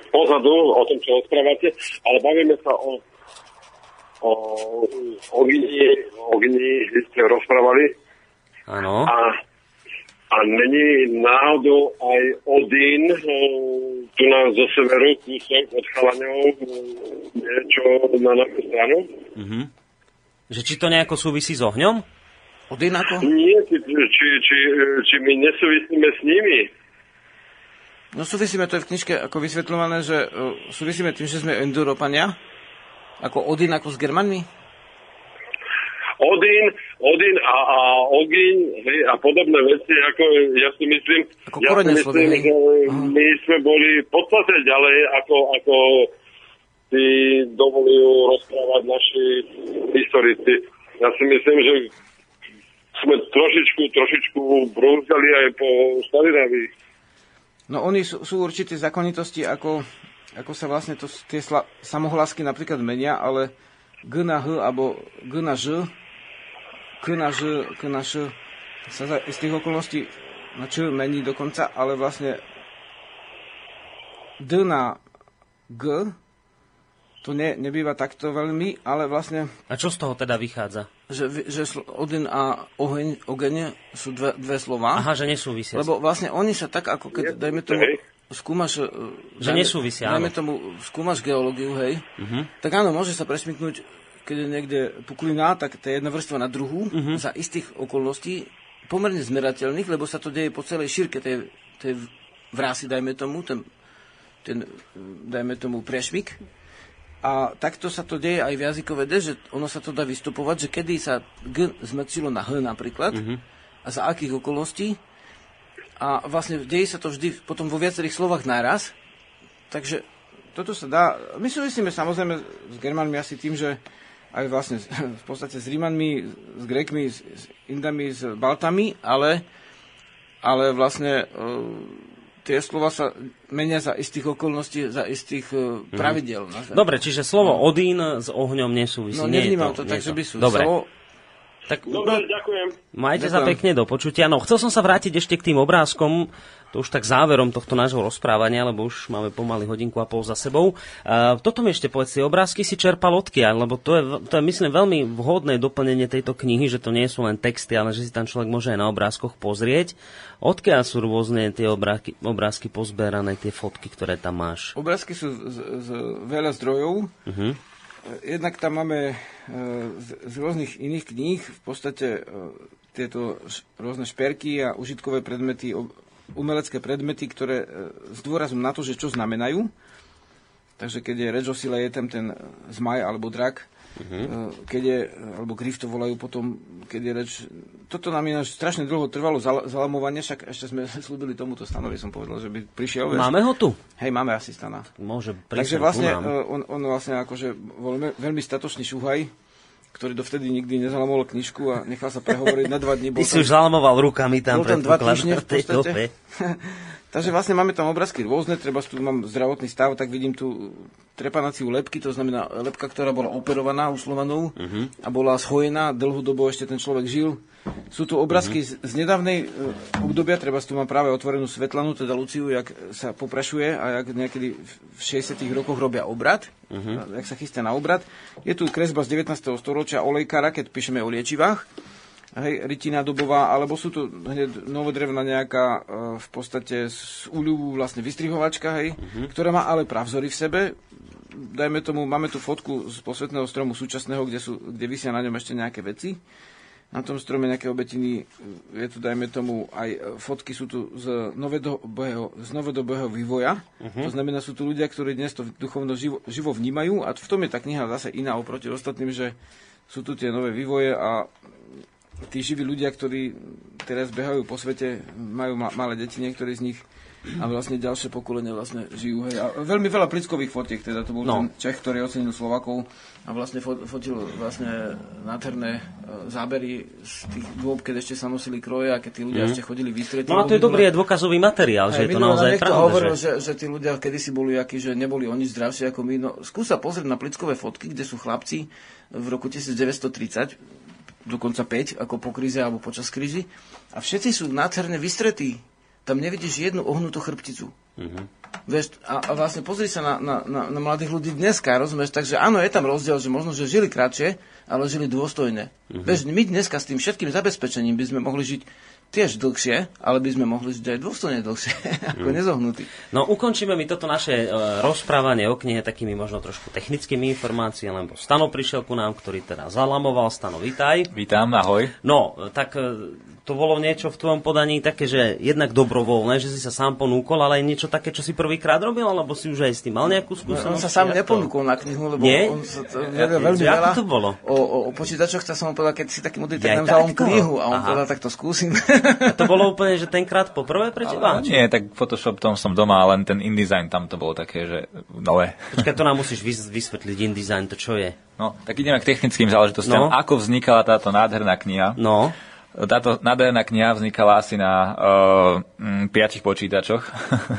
pozadu o tom, čo rozprávate, ale bavíme sa o, o ogni, ogni, ste rozprávali. Áno. A a není náhodou aj Odín eh, tu nás zo severu, kúsok od Chalaňov, eh, niečo na našu stranu? Mm-hmm. Že či to nejako súvisí s ohňom? Odín ako? Nie, či, či, či, či my nesúvisíme s nimi. No súvisíme, to je v knižke ako vysvetľované, že uh, súvisíme tým, že sme Enduropania, ako Odín ako s Germanmi. Odín, Odín a, a Ogín hej, a podobné veci, ako ja si myslím, ako ja si myslím že my sme boli v podstate ďalej, ako, ako si dovolujú rozprávať naši historici. Ja si myslím, že sme trošičku, trošičku brúzali aj po Skandinávii. No oni sú, sú určité zákonitosti, ako, ako sa vlastne to, tie sla, samohlasky napríklad menia, ale G na H alebo G na Ž k na Ž, k na Š sa za z tých okolností na Č mení dokonca, ale vlastne D na G to ne, nebýva takto veľmi, ale vlastne... A čo z toho teda vychádza? Že, že Odin a oheň, ogene sú dve, dve slova. Aha, že nesúvisia. Lebo vlastne oni sa tak, ako keď, dajme tomu, skúmaš... E, že dajme, nesúvisia, Dajme tomu, skúmaš geológiu, hej, uh-huh. tak áno, môže sa presmyknúť keď je niekde puklina, tak to je jedna vrstva na druhú uh-huh. za istých okolností, pomerne zmerateľných, lebo sa to deje po celej šírke tej, tej vrásy, dajme tomu, ten, ten, dajme tomu, prešmik. A takto sa to deje aj v jazykové D, že ono sa to dá vystupovať, že kedy sa G zmecilo na H napríklad uh-huh. a za akých okolností. A vlastne deje sa to vždy potom vo viacerých slovách naraz. Takže toto sa dá... My súvisíme samozrejme s Germanmi asi tým, že aj vlastne <laughs> v podstate s Rímanmi, s Grekmi, s, s Indami, s Baltami, ale, ale vlastne uh, tie slova sa menia za istých okolností, za istých uh, pravidel. Mm. Dobre, čiže slovo no. Odín s ohňom nesúvisí. No nevnímam to, to tak, že by sú. Dobre. Slovo, tak, Dobre, ďakujem. Majte ďakujem. sa pekne do počutia. No, chcel som sa vrátiť ešte k tým obrázkom, to už tak záverom tohto nášho rozprávania, lebo už máme pomaly hodinku a pol za sebou. Uh, toto mi ešte povedz, tie obrázky si čerpal odkiaľ, lebo to je, to je myslím veľmi vhodné doplnenie tejto knihy, že to nie sú len texty, ale že si tam človek môže aj na obrázkoch pozrieť. Odkiaľ sú rôzne tie obrázky, obrázky pozberané, tie fotky, ktoré tam máš? Obrázky sú z, z veľa zdrojov. Uh-huh. Jednak tam máme z, z rôznych iných kníh v podstate tieto rôzne šperky a užitkové predmety umelecké predmety, ktoré s e, dôrazom na to, že čo znamenajú. Takže keď je reč o sile, je tam ten zmaj alebo drak. Uh-huh. Keď je, alebo grif to volajú potom, keď je reč... Toto nám ináč strašne dlho trvalo zalamovanie, však ešte sme <laughs> slúbili tomuto stanovi, som povedal, že by prišiel. Máme ho tu? Hej, máme asistana. Môže Takže vlastne e, on, on vlastne akože bol veľmi statočný šuhaj, ktorý dovtedy nikdy nezalamoval knižku a nechal sa prehovoriť na dva dní. <laughs> Ty si už zalamoval rukami tam. Bol tam dva týždne v podstate. <laughs> Takže vlastne máme tam obrázky rôzne, treba tu mám zdravotný stav, tak vidím tu trepanáciu lepky, to znamená lepka, ktorá bola operovaná u Slovanov uh-huh. a bola schojená, dlhú dobu ešte ten človek žil. Sú tu obrázky uh-huh. z, z nedávnej e, obdobia, treba tu mám práve otvorenú Svetlanu, teda Luciu, jak sa poprašuje a jak niekedy v 60 rokoch robia obrad, uh-huh. jak sa chystá na obrad. Je tu kresba z 19. storočia olejkára, keď píšeme o liečivách hej, rytina dobová, alebo sú tu hneď novodrevná nejaká e, v podstate z úľuvu vlastne vystrihovačka, hej, uh-huh. ktorá má ale pravzory v sebe. Dajme tomu, máme tu fotku z posvetného stromu súčasného, kde, sú, kde vysia na ňom ešte nejaké veci. Na tom strome nejaké obetiny je tu, dajme tomu, aj fotky sú tu z novodobého, z novodobého vývoja. Uh-huh. To znamená, sú tu ľudia, ktorí dnes to duchovno živo, živo vnímajú a v tom je tá kniha zase iná oproti ostatným, že sú tu tie nové vývoje a tí živí ľudia, ktorí teraz behajú po svete, majú ma- malé deti, niektorí z nich a vlastne ďalšie pokolenie vlastne žijú. Hej. A veľmi veľa plickových fotiek, teda to bol no. ten Čech, ktorý ocenil Slovakov a vlastne fotil vlastne nádherné e, zábery z tých dôb, keď ešte sa nosili kroje a keď tí ľudia mm. ešte chodili vystretí. No a to je dobrý aj dôkazový materiál, že je to naozaj pravda. hovoril, že... Že, že tí ľudia kedysi boli akí, že neboli oni zdravší ako my. No, skúsa pozrieť na plickové fotky, kde sú chlapci v roku 1930 dokonca 5, ako po kríze alebo počas krízy. A všetci sú nádherne vystretí. Tam nevidíš jednu ohnutú chrbticu. Mm-hmm. Vieš, a, a vlastne pozri sa na, na, na, na mladých ľudí dneska, rozumieš? Takže áno, je tam rozdiel, že možno, že žili kratšie, ale žili dôstojne. Mm-hmm. Vieš, my dneska s tým všetkým zabezpečením by sme mohli žiť tiež dlhšie, ale by sme mohli žiť aj dôstojne dlhšie, <laughs> ako mm. nezohnutí. No ukončíme mi toto naše uh, rozprávanie o knihe takými možno trošku technickými informáciami, lebo Stano prišiel ku nám, ktorý teda zalamoval. Stano, vítaj. Vítam, ahoj. No, tak uh, to bolo niečo v tvojom podaní také, že jednak dobrovoľné, že si sa sám ponúkol, ale aj niečo také, čo si prvýkrát robil, alebo si už aj s tým mal nejakú skúsenosť? No, on sa sám neponúkol na knihu, lebo Nie? on sa to ja, veľmi ja, veľa. to bolo? O, o, o počítačoch sa som mu povedal, keď si taký modlý, tak nám knihu a on Aha. povedal, tak to skúsim. <laughs> A to bolo úplne, že tenkrát poprvé pre teba? Ale, nie, tak Photoshop tom som doma, len ten InDesign tam to bolo také, že nové. Počkaj, to nám musíš vysvetliť InDesign, to čo je? No, tak ideme k technickým záležitostiam. No. Ako vznikala táto nádherná kniha? No. Táto nádherná kniha vznikala asi na uh, piatich počítačoch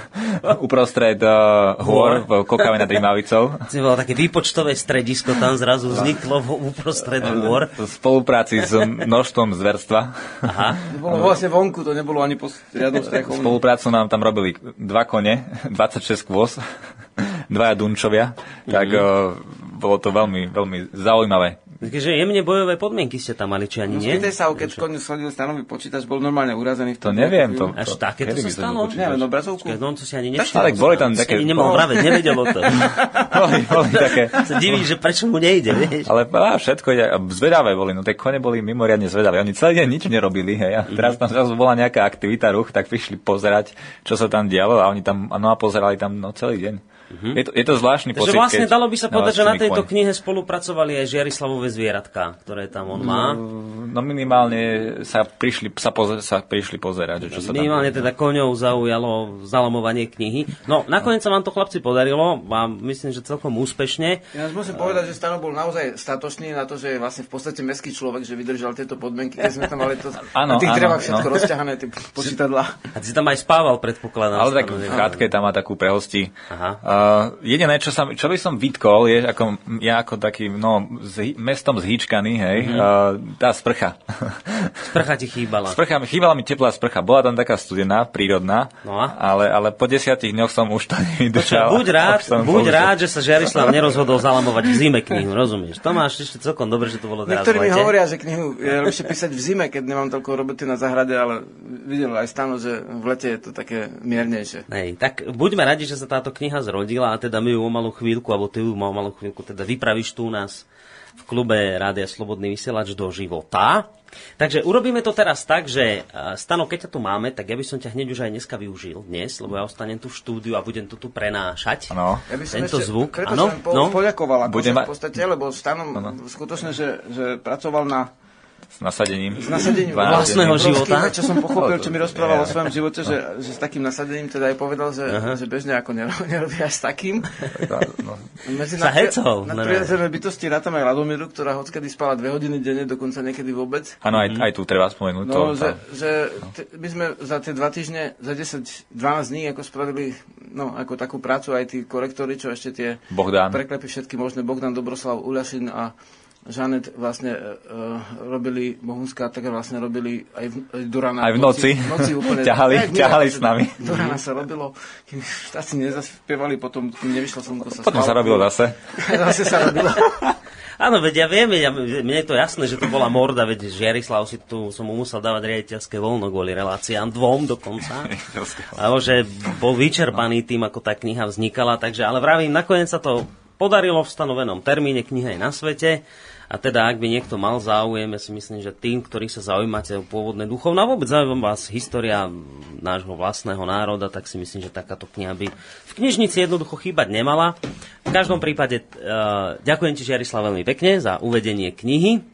<laughs> uprostred uh, hôr v Kokave nad Rímavicou. <laughs> To bolo také výpočtové stredisko, tam zrazu vzniklo v, uprostred hôr. V spolupráci s množstvom zverstva. Aha. To bolo vlastne vonku, to nebolo ani pod riadom strechom. Spoluprácu nám tam robili dva kone, 26 kôz, <laughs> dvaja dunčovia, tak mm-hmm. uh, bolo to veľmi, veľmi zaujímavé. Takže jemne bojové podmienky ste tam mali, či ani no, nie? Spýtaj sa, keď koniec schodil stanový počítač, bol normálne urazený v tom. To neviem, to, Až také to sa stalo? Neviem, no obrazovku. No, to si ani nevšimol. Ale boli tam také... Si nemohol vraveť, nevedel o to. <laughs> boli, boli <laughs> také... Sa diví, že prečo mu nejde, vieš? Ale á, všetko, zvedavé boli, no tie kone boli mimoriadne zvedavé. Oni celý deň nič nerobili, hej. A mhm. teraz tam zrazu bola nejaká aktivita, ruch, tak prišli pozerať, čo sa tam dialo a oni tam, no a pozerali tam no, celý deň. Uh-huh. Je, to, je to zvláštny Takže pocit, vlastne dalo by sa povedať, že na tejto knihe spolupracovali aj Žiarislavové zvieratka, ktoré tam on má. No, no minimálne sa prišli, sa, pozer, sa prišli pozerať, čo sa Minimálne tam... teda koňov zaujalo zalamovanie knihy. No, nakoniec sa vám to chlapci podarilo a myslím, že celkom úspešne. Ja musím povedať, že Stano bol naozaj statočný na to, že je vlastne v podstate mestský človek, že vydržal tieto podmienky, keď sme tam mali to, <laughs> ano, tých drevách všetko no. rozťahané, tie <laughs> počítadla. A ty si tam aj spával, predpokladám. Ale tak chatke tam má takú prehosti. Aha. Uh, Uh, jediné, čo, sa, čo by som vytkol, je, ako, ja ako taký, no, s, mestom zhýčkaný, hej, mm-hmm. uh, tá sprcha. Sprcha ti chýbala. Sprcha, chýbala mi teplá sprcha. Bola tam taká studená, prírodná, no a? ale, ale po desiatich dňoch som už to <laughs> nevydržal. Buď rád, buď rád, že sa Žiarislav nerozhodol zalamovať v zime knihu, rozumieš? To máš ešte celkom dobre, že to bolo teraz Niektorí mi hovoria, že knihu je lepšie písať v zime, keď nemám toľko roboty na zahrade, ale videl aj stano, že v lete je to také miernejšie. Hej, tak buďme radi, že sa táto kniha zrodila a teda my ju o malú chvíľku, alebo ty ju o malú chvíľku teda vypravíš tu u nás v klube Rádia Slobodný vysielač do života. Takže urobíme to teraz tak, že Stano, keď ťa tu máme, tak ja by som ťa hneď už aj dneska využil dnes, lebo ja ostanem tu v štúdiu a budem to tu prenášať. Ano. Ja by som tento ešte, zvuk. Preto ano? som po, no? poďakoval, ako budem... v podstate, lebo Stano skutočne, že, že pracoval na S nasadením. s nasadením Vlastného života? Čo som pochopil, čo mi rozprával o svojom živote, že, že s takým nasadením teda aj povedal, že, že bežne ako <laughs> až s takým. No, Medzi Sa hecol, Na prirodzené bytosti rátam aj Ladomíru, ktorá hockedy spala dve hodiny denne, dokonca niekedy vôbec. Áno, aj, aj tu treba spomenúť. to, No, že, tá- že t- my sme za tie dva týždne, za 10-12 dní, ako spravili, no, ako takú prácu aj tí korektory, čo ešte tie Bohdán. preklepy všetky možné, Bogdan Dobroslav Uľašin a Žanet vlastne uh, robili, Bohunská tak vlastne robili aj v, aj do rana. Aj v noci. V noci úplne. <laughs> Ťahali- Tak, ťahali s nami. Do rana sa robilo, kým štáci nezaspievali, potom kým nevyšlo slnko sa Potom spalo. sa robilo zase. <laughs> Zase sa robilo. <laughs> Áno, veď ja viem, ja, mne je to jasné, že to bola morda, veď Žiarislav si tu som mu musel dávať riaditeľské voľno kvôli reláciám, dvom dokonca. Alebo že bol vyčerpaný tým, ako tá kniha vznikala, takže, ale vravím, nakoniec sa to podarilo v stanovenom termíne, kniha je na svete. A teda, ak by niekto mal záujem, ja si myslím, že tým, ktorí sa zaujímate o pôvodné duchovno a vôbec zaujíma vás história nášho vlastného národa, tak si myslím, že takáto kniha by v knižnici jednoducho chýbať nemala. V každom prípade uh, ďakujem ti, Žiarislav, veľmi pekne za uvedenie knihy.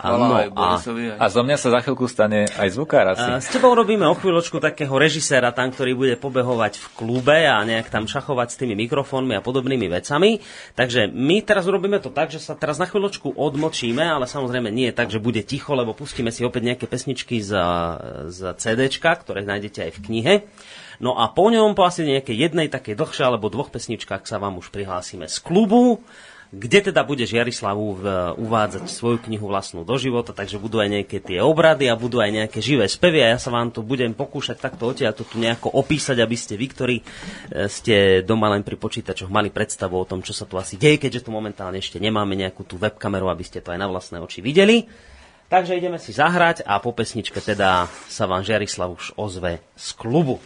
Aj a. A zo mňa sa za chvíľku stane aj zvukár asi. a s tebou robíme o chvíľočku takého režiséra tam, ktorý bude pobehovať v klube a nejak tam šachovať s tými mikrofónmi a podobnými vecami. Takže my teraz urobíme to tak, že sa teraz na chvíľočku odmočíme, ale samozrejme nie je tak, že bude ticho, lebo pustíme si opäť nejaké pesničky z, z CDčka, ktoré nájdete aj v knihe. No a po ňom, po asi nejakej jednej takej dlhšej alebo dvoch pesničkách sa vám už prihlásime z klubu kde teda bude Žiarislavu v, uvádzať svoju knihu vlastnú do života, takže budú aj nejaké tie obrady a budú aj nejaké živé spevy a ja sa vám to budem pokúšať takto odtiaľ to tu nejako opísať, aby ste vy, ktorí e, ste doma len pri počítačoch mali predstavu o tom, čo sa tu asi deje, keďže tu momentálne ešte nemáme nejakú tú webkameru, aby ste to aj na vlastné oči videli. Takže ideme si zahrať a po pesničke teda sa vám Žiarislav už ozve z klubu.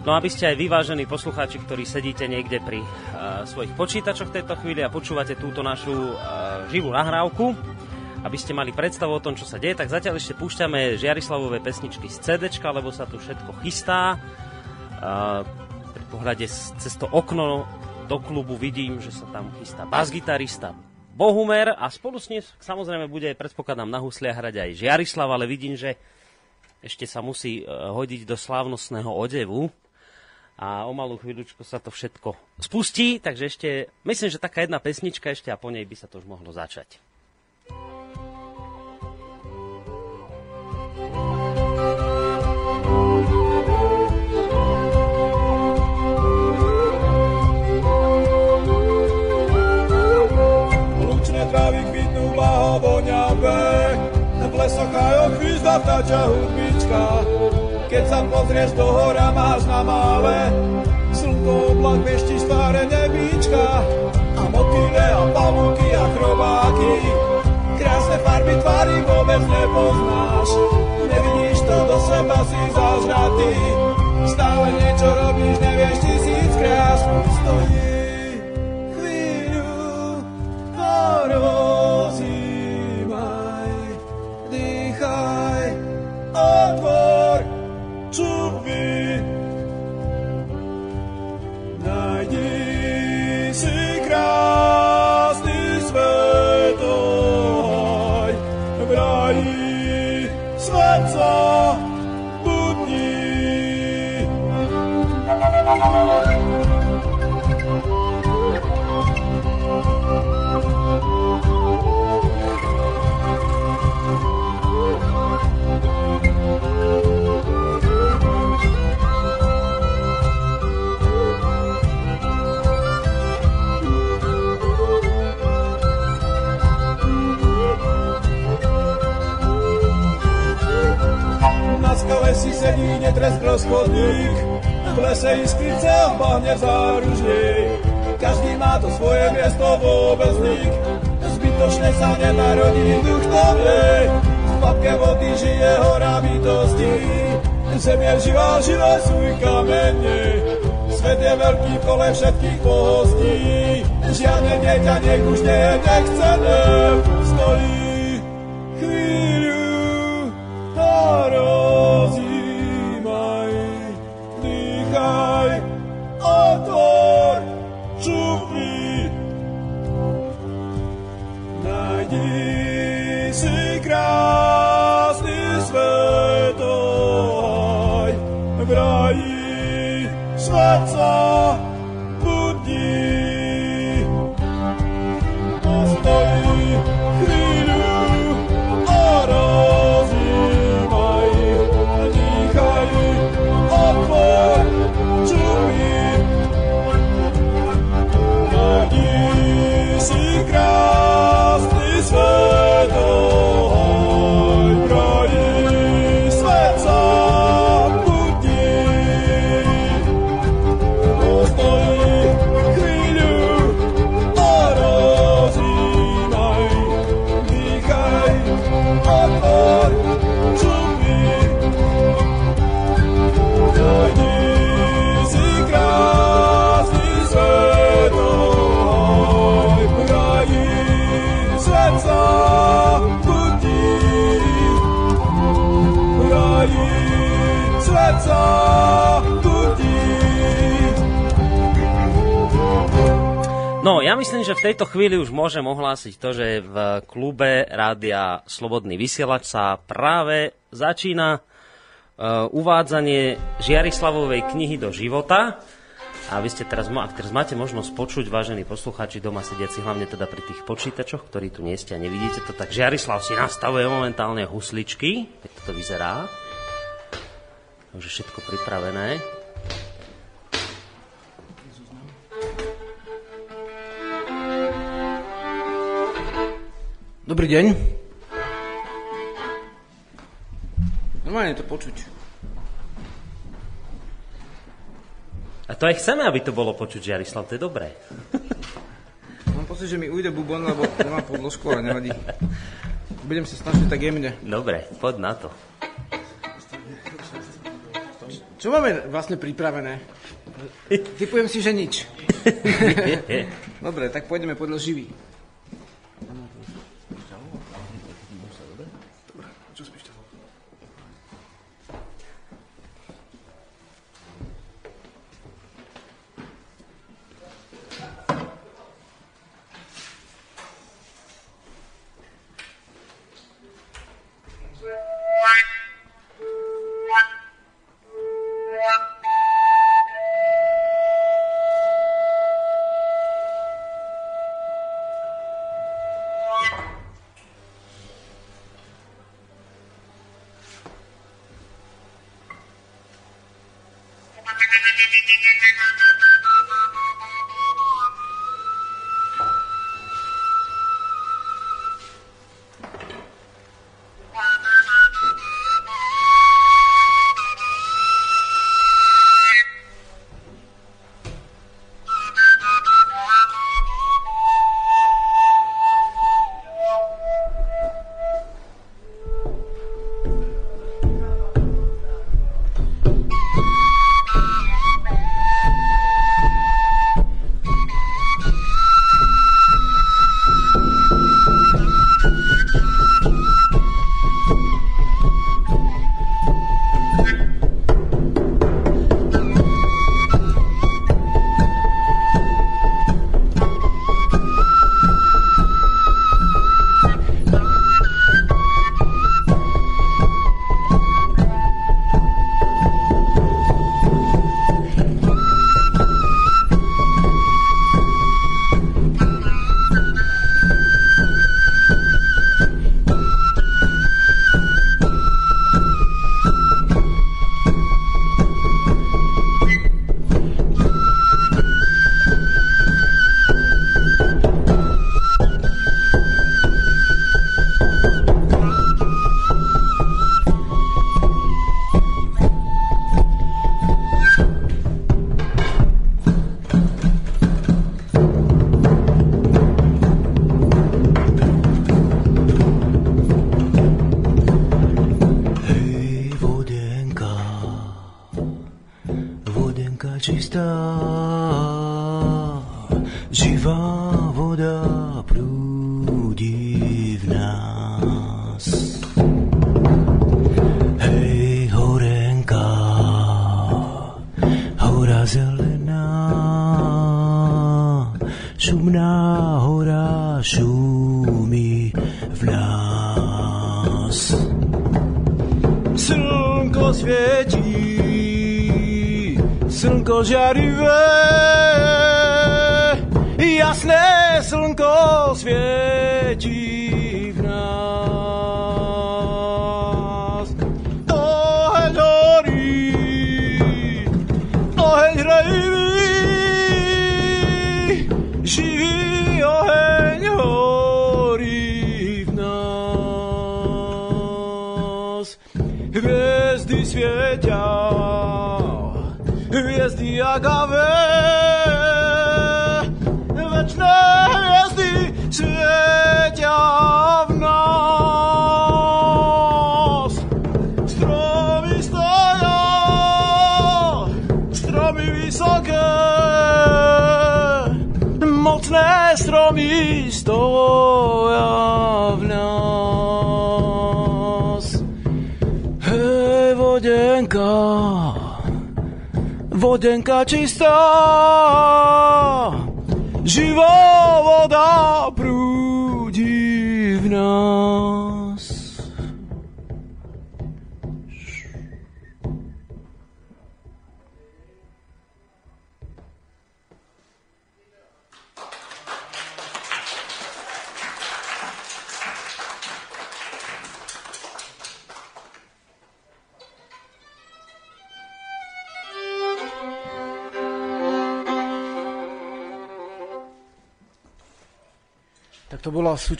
No aby ste aj vyvážení poslucháči, ktorí sedíte niekde pri uh, svojich počítačoch v tejto chvíli a počúvate túto našu uh, živú nahrávku, aby ste mali predstavu o tom, čo sa deje, tak zatiaľ ešte púšťame Žiarislavové pesničky z CD, lebo sa tu všetko chystá. Uh, pri pohľade cez to okno do klubu vidím, že sa tam chystá basgitarista Bohumer a spolu s ním samozrejme bude, predpokladám, na husliach hrať aj Žiarislav, ale vidím, že ešte sa musí hodiť do slávnostného odevu a o malú chvíľučku sa to všetko spustí, takže ešte, myslím, že taká jedna pesnička ešte a po nej by sa to už mohlo začať. Lučné trávy kvitnú blahovoňavé, v lesoch aj ochvízda vtáča hudbička. Keď sa pozrieš do hora, máš na mále, slnko oblak vešti staré nebíčka. A motýle a pavúky a chrobáky, krásne farby tvary vôbec nepoznáš. Nevidíš to do seba, si zažratý, stále niečo robíš, nevieš tisíckrát. Stojí chvíľu, porozímaj, netresklo schodník, v lese iskrice a bahne záružník. Každý má to svoje miesto vôbec nik, zbytočne sa nenarodí duch tam je. V papke vody žije hora bytosti, zem je živá, živé sú i kamene. Svet je veľký kole všetkých pohostí, žiadne dieťa nech už nie je nechcené. V tejto chvíli už môžem ohlásiť to, že v klube Rádia Slobodný vysielač sa práve začína uh, uvádzanie Žiarislavovej knihy do života. A vy ste teraz, ak teraz máte možnosť počuť, vážení poslucháči doma sediaci, hlavne teda pri tých počítačoch, ktorí tu nie ste a nevidíte to, tak Žiarislav si nastavuje momentálne husličky, tak to vyzerá. Takže všetko pripravené. Dobrý deň. Normálne to počuť. A to aj chceme, aby to bolo počuť, Jarislav, to je dobré. <laughs> Mám pocit, že mi ujde bubon, lebo nemám podložku, ale nevadí. Budem sa snažiť tak jemne. Dobre, poď na to. Čo máme vlastne pripravené? Typujem si, že nič. <laughs> Dobre, tak pôjdeme podľa živý.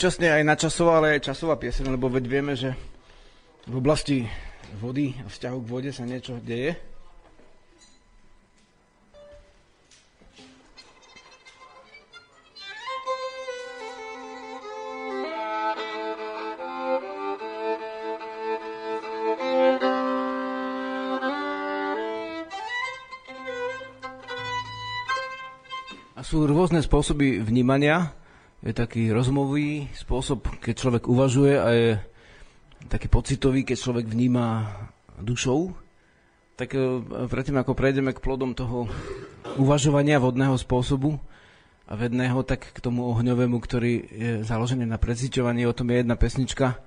Súčasne aj načasová, ale aj časová pieseň, lebo veď vieme, že v oblasti vody a vzťahu k vode sa niečo deje. Sú rôzne spôsoby vnímania. Je taký rozmový spôsob, keď človek uvažuje a je taký pocitový, keď človek vníma dušou. Tak e, predtým, ako prejdeme k plodom toho uvažovania vodného spôsobu a vedného, tak k tomu ohňovému, ktorý je založený na preciťovaní. O tom je jedna pesnička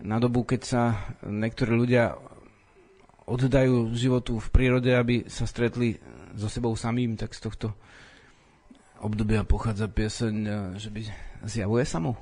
na dobu, keď sa niektorí ľudia oddajú životu v prírode, aby sa stretli so sebou samým, tak z tohto obdobia pochádza pieseň, že by zjavuje samou.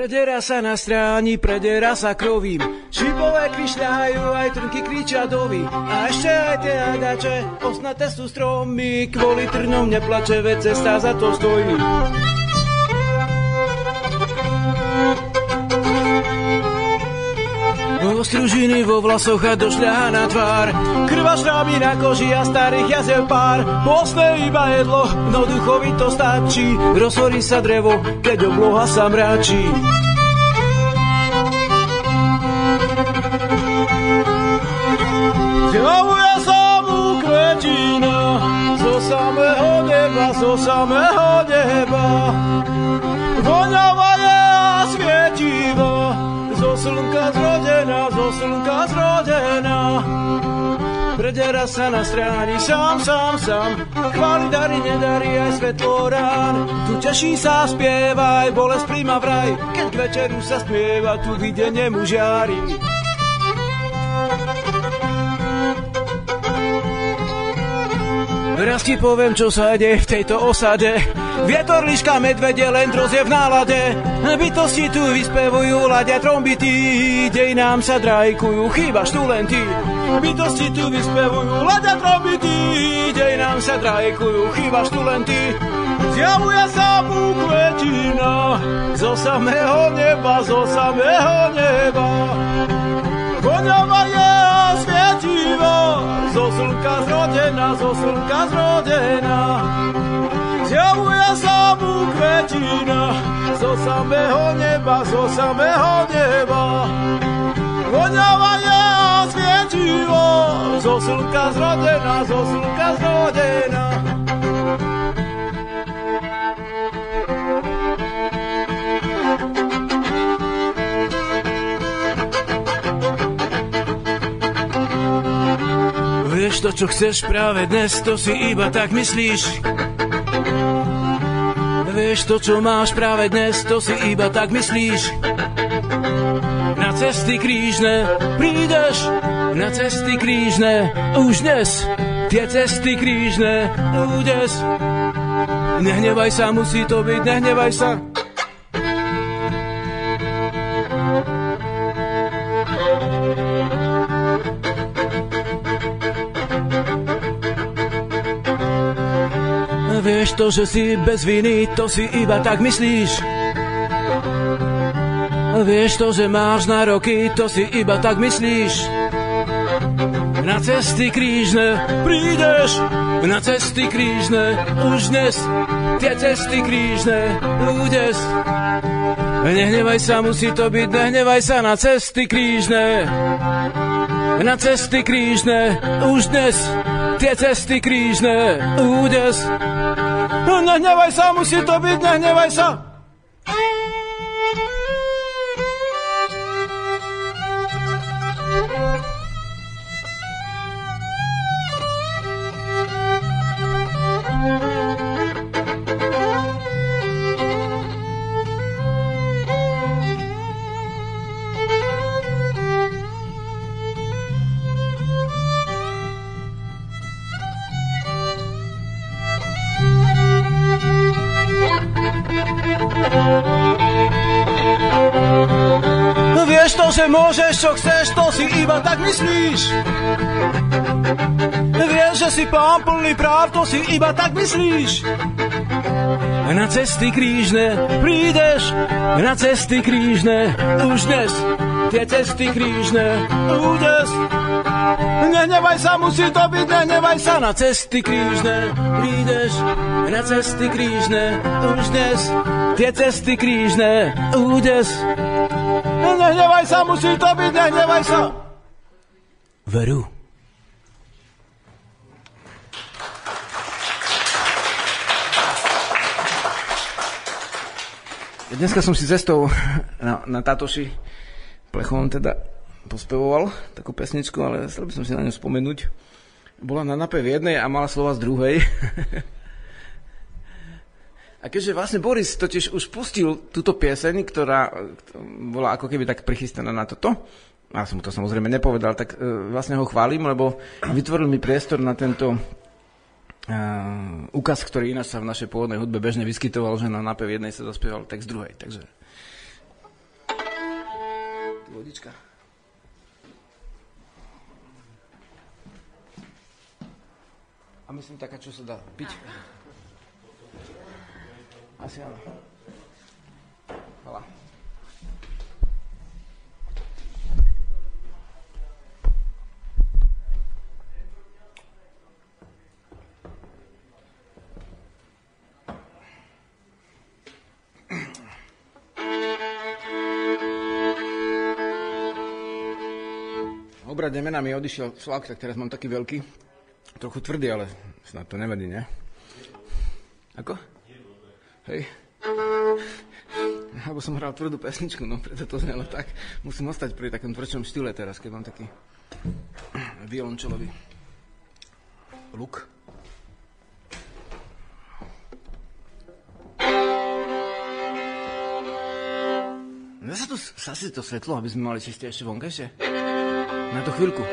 Predera sa na stráni, predera sa krovím. Šipové kryšľajú, aj trnky kričia dovi. A ešte aj tie hadače, osnaté sú stromy. Kvôli trňom neplače, veď cesta za to stojí. Ostružiny vo vlasoch a došľaha na tvár. Krva šrámy na koži a starých jazev pár. Postné iba jedlo, no duchovi to stačí. Rozhorí sa drevo, keď obloha sa mráčí Predera sa na sám, sám, sám, chváli dary, nedary aj svetlo rán. Tu teší sa, spieva aj bolesť príjma vraj, keď večeru sa spieva, tu videnie mu žiari. Raz ti poviem, čo sa deje v tejto osade. Vietor, liška, medvede, len je v nálade. Bytosti tu vyspevujú, ladia trombity, dejinám sa drajkujú, chýbaš tu len ty. Bytosti tu vyspevujú, ladia trombity, dejinám sa drajkujú, chýbaš tu len ty. Zjavuje sa mu kvetina, zo samého neba, zo samého neba. Voňava je a slnka zrodená, zo slnka zrodená. Zjavuje sa mu kvetina, zo samého neba, zo samého neba. Voňava je a svietivo, zo slnka zrodená, zo slnka zrodená. Vieš to, čo chceš práve dnes, to si iba tak myslíš. Vieš to, čo máš práve dnes, to si iba tak myslíš. Na cesty krížne prídeš, na cesty krížne už dnes. Tie cesty krížne údes. Nehnevaj sa, musí to byť, nehnevaj sa. Vieš to, že si bez viny, to si iba tak myslíš. Vieš to, že máš na roky, to si iba tak myslíš. Na cesty krížne prídeš, na cesty krížne už dnes, tie cesty krížne údes. Nehnevaj sa, musí to byť, nehnevaj sa na cesty krížne. Na cesty krížne už dnes, tie cesty krížne údes. Nehnevaj sa, musí to byť, nehnevaj sa. Môžeš, čo chceš, to si iba tak myslíš. Vieš, že si pán plný práv, to si iba tak myslíš. Na cesty krížne prídeš, na cesty krížne už dnes. Tie cesty krížne údes. Nehnevaj sa, musí to byť, nehnevaj sa na cesty krížne. Prídeš na cesty krížne už dnes. Tie cesty krížne údes. Nehnevaj sa, musí to byť, nehnevaj sa. Veru. Dneska som si cestou na, na Tatoši plechovom teda pospevoval takú pesničku, ale chcel by som si na ňu spomenúť. Bola na nape v jednej a mala slova z druhej. <laughs> a keďže vlastne Boris totiž už pustil túto pieseň, ktorá bola ako keby tak prichystaná na toto, a som mu to samozrejme nepovedal, tak uh, vlastne ho chválim, lebo vytvoril mi priestor na tento uh, úkaz, ktorý ináč sa v našej pôvodnej hudbe bežne vyskytoval, že na nape v jednej sa zaspieval text druhej. Takže... Vodička. A myslím taká, čo sa dá piť. Asi áno. Hvala. Obradne mena mi odišiel flak, tak teraz mám taký veľký. Trochu tvrdý, ale snad to nevadí, ne? Ako? Hej. Alebo som hral tvrdú pesničku, no preto to znelo tak. Musím ostať pri takom tvrdšom štýle teraz, keď mám taký violončelový luk. Zase tu zase to svetlo, aby sme mali čistejšie vonkajšie. Na to chvíľku.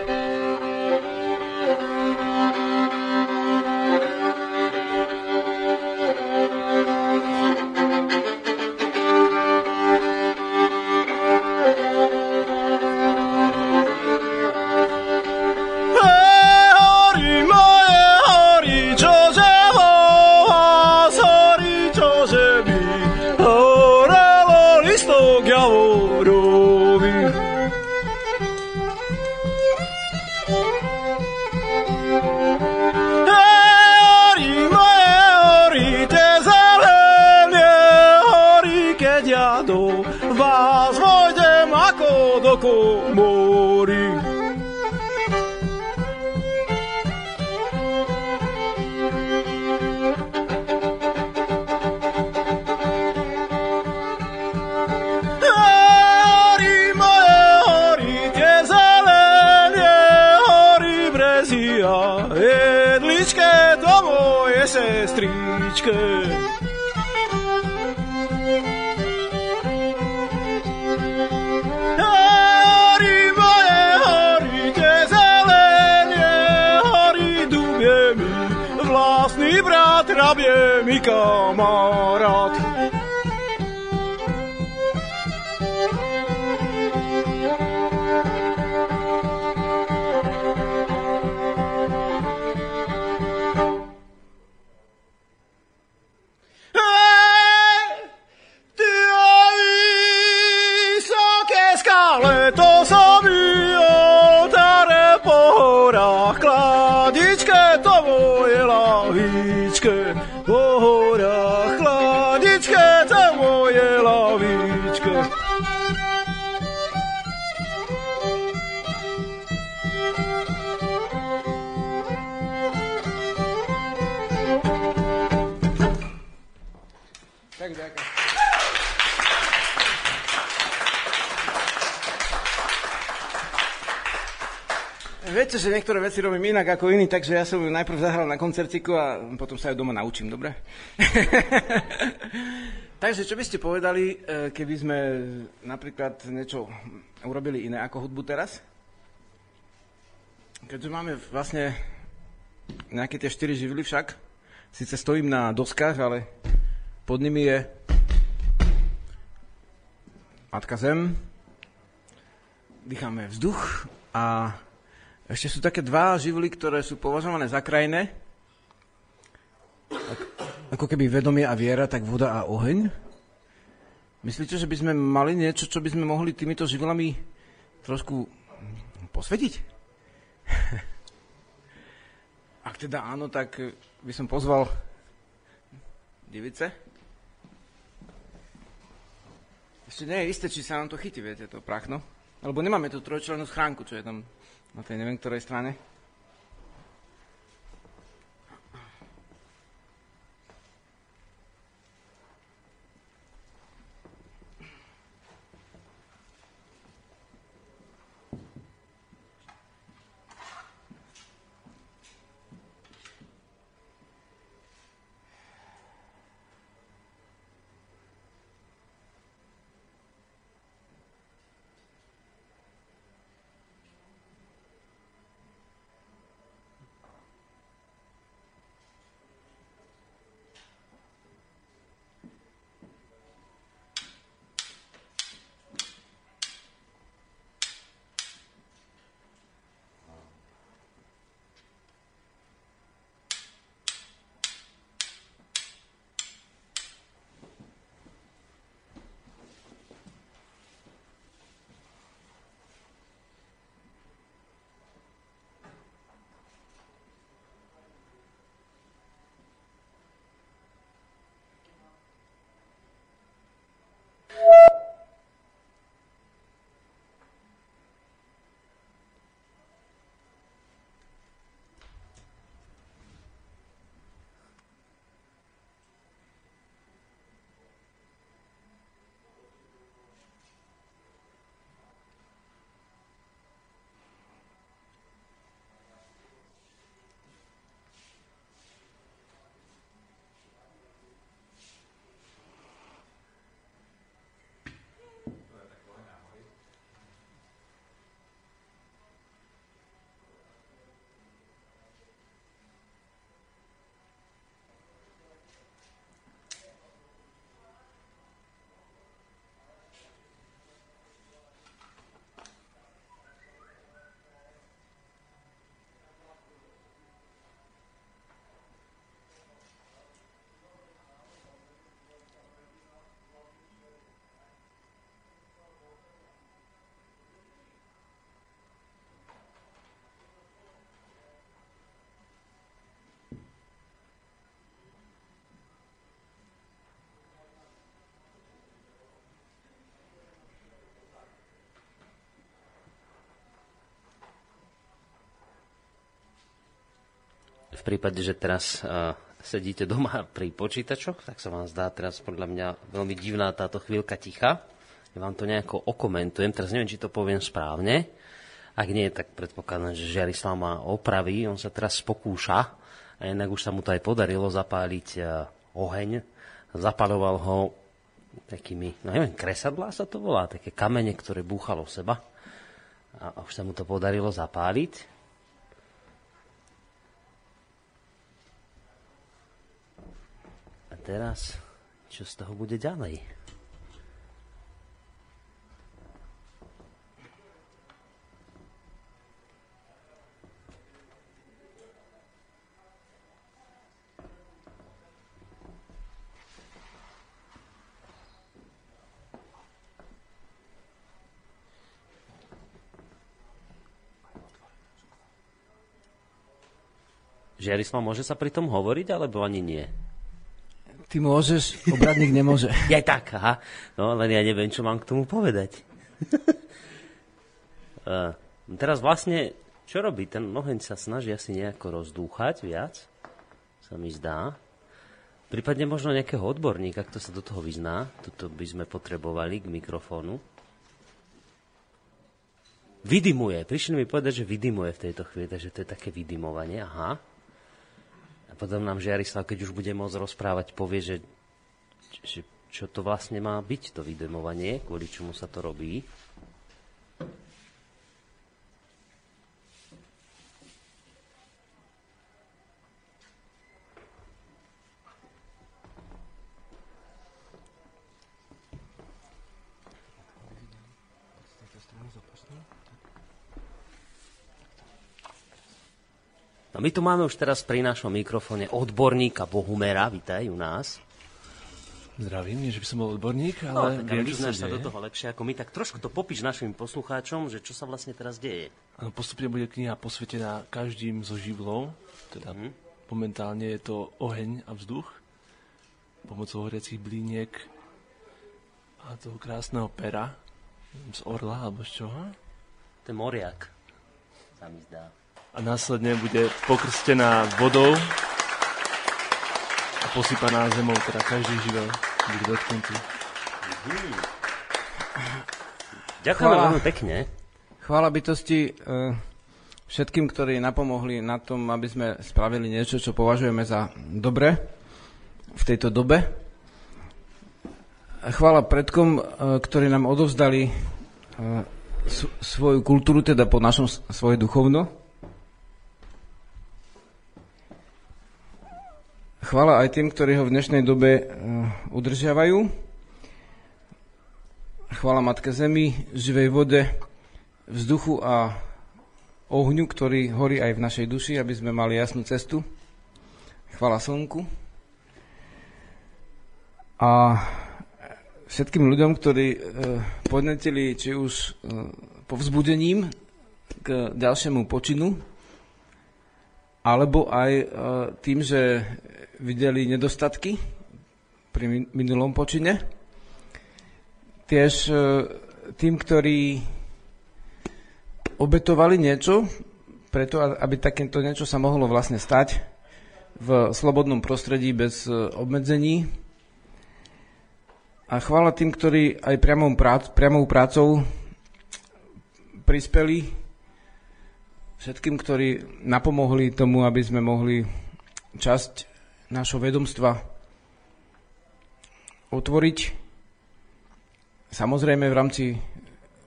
Inak ako iní, takže ja som ju najprv zahral na koncertiku a potom sa ju doma naučím, dobre? <laughs> takže čo by ste povedali, e, keby sme napríklad niečo urobili iné ako hudbu teraz? Keďže máme vlastne nejaké tie štyri živly však, síce stojím na doskách, ale pod nimi je Matka Zem, dýchame vzduch a ešte sú také dva živly, ktoré sú považované za krajné. Ak, ako keby vedomie a viera, tak voda a oheň. Myslíte, že by sme mali niečo, čo by sme mohli týmito živlami trošku posvetiť? <laughs> Ak teda áno, tak by som pozval divice. Ešte nie je isté, či sa nám to chytí, viete, to prachno. Alebo nemáme tu trojčlenú schránku, čo je tam na tej neviem ktorej strane. V prípade, že teraz uh, sedíte doma pri počítačoch, tak sa vám zdá teraz podľa mňa veľmi divná táto chvíľka ticha. Ja vám to nejako okomentujem, teraz neviem, či to poviem správne. Ak nie, tak predpokladám, že Žiarislav má opravy. On sa teraz pokúša a inak už sa mu to aj podarilo zapáliť e, oheň. Zapaloval ho takými, no neviem, kresadlá sa to volá, také kamene, ktoré búchalo seba. A už sa mu to podarilo zapáliť. Teraz, čo z toho bude ďalej? Žiarislav, môže sa pri tom hovoriť, alebo ani nie? Ty môžeš, obradník nemôže. <laughs> Ja tak, aha. No, len ja neviem, čo mám k tomu povedať. uh, <laughs> teraz vlastne, čo robí? Ten oheň sa snaží asi nejako rozdúchať viac, sa mi zdá. Prípadne možno nejakého odborníka, kto sa do toho vyzná. Toto by sme potrebovali k mikrofónu. Vydimuje. Prišli mi povedať, že vydimuje v tejto chvíli, takže to je také vydimovanie. Aha potom nám Žiarislav, keď už bude môcť rozprávať, povie, že, že čo to vlastne má byť, to vydemovanie, kvôli čomu sa to robí. No my tu máme už teraz pri našom mikrofóne odborníka Bohumera, vítaj u nás. Zdravím, nie, že by som bol odborník, no, ale no, tak viem, sa, sa do toho lepšie ako my. Tak trošku to popíš našim poslucháčom, že čo sa vlastne teraz deje. Ano, postupne bude kniha posvetená každým zo živlov, teda hmm. momentálne je to oheň a vzduch, pomocou horiacich blíniek a toho krásneho pera z orla, alebo z čoho? To je moriak, sa mi zdá a následne bude pokrstená vodou a posypaná zemou, teda každý živel bude dotknutý. Ďakujem veľmi pekne. Chvála bytosti uh, všetkým, ktorí napomohli na tom, aby sme spravili niečo, čo považujeme za dobre v tejto dobe. Chvála predkom, uh, ktorí nám odovzdali uh, svoju kultúru, teda po našom svoje duchovno. Chvala aj tým, ktorí ho v dnešnej dobe uh, udržiavajú. Chvala Matke Zemi, živej vode, vzduchu a ohňu, ktorý horí aj v našej duši, aby sme mali jasnú cestu. Chvala Slnku. A všetkým ľuďom, ktorí uh, podnetili či už uh, povzbudením k ďalšiemu počinu, alebo aj uh, tým, že videli nedostatky pri minulom počine. Tiež e, tým, ktorí obetovali niečo, preto aby takéto niečo sa mohlo vlastne stať v slobodnom prostredí bez e, obmedzení. A chvála tým, ktorí aj priamou, priamou prácou prispeli všetkým, ktorí napomohli tomu, aby sme mohli časť nášho vedomstva otvoriť. Samozrejme v rámci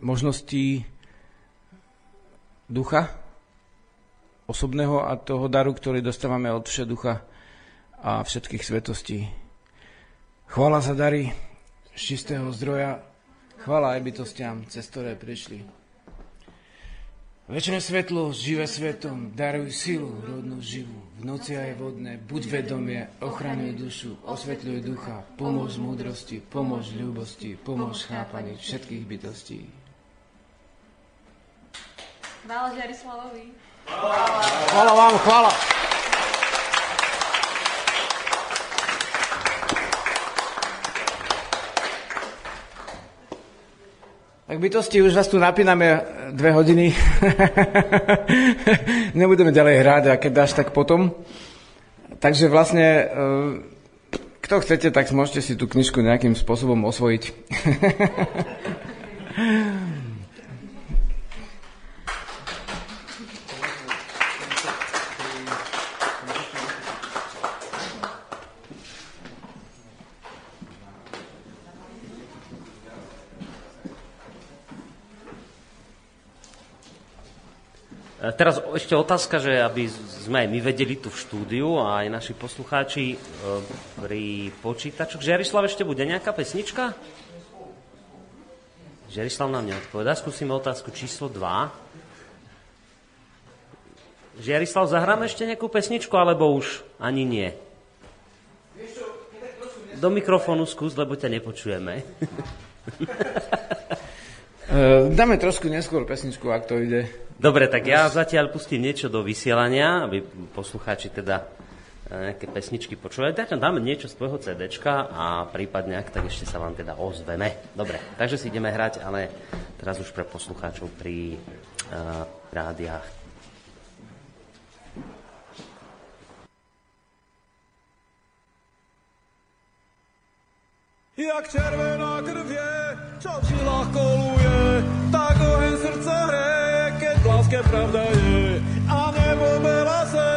možností ducha osobného a toho daru, ktorý dostávame od Všeducha a všetkých svetostí. Chvala za dary z čistého zdroja, chvala aj bytostiam, cez ktoré prišli. Večné svetlo, živé svetom, daruj silu, rodnú živú. V noci aj vodné, buď vedomie, ochraňuj dušu, osvetľuj ducha, pomôž múdrosti, pomôž ľúbosti, pomôž chápaní všetkých bytostí. Chvála Žiarislavovi. Chvála vám, chvála. Tak bytosti, už vás tu napíname dve hodiny. <laughs> Nebudeme ďalej hrať a keď dáš, tak potom. Takže vlastne, e, kto chcete, tak môžete si tú knižku nejakým spôsobom osvojiť. <laughs> E, Teraz ešte otázka, že aby sme aj my vedeli tu v štúdiu a aj naši poslucháči e, pri počítačoch. Žiarislav, ešte bude nejaká pesnička? Žiarislav nám neodpovedá. Skúsime otázku číslo 2. Žiarislav, zahráme ešte nejakú pesničku, alebo už ani nie? Do mikrofónu skús, lebo ťa nepočujeme. <laughs> E, dáme trošku neskôr pesničku, ak to ide. Dobre, tak ja zatiaľ pustím niečo do vysielania, aby poslucháči teda e, nejaké pesničky počúvali. Tak dáme niečo z tvojho CDčka a prípadne, ak tak ešte sa vám teda ozveme. Dobre, takže si ideme hrať, ale teraz už pre poslucháčov pri uh, rádiách. Jak červená krv je, čo v žilách koluje, tak oheň srdca hreje, keď v láske pravda je. A nebo se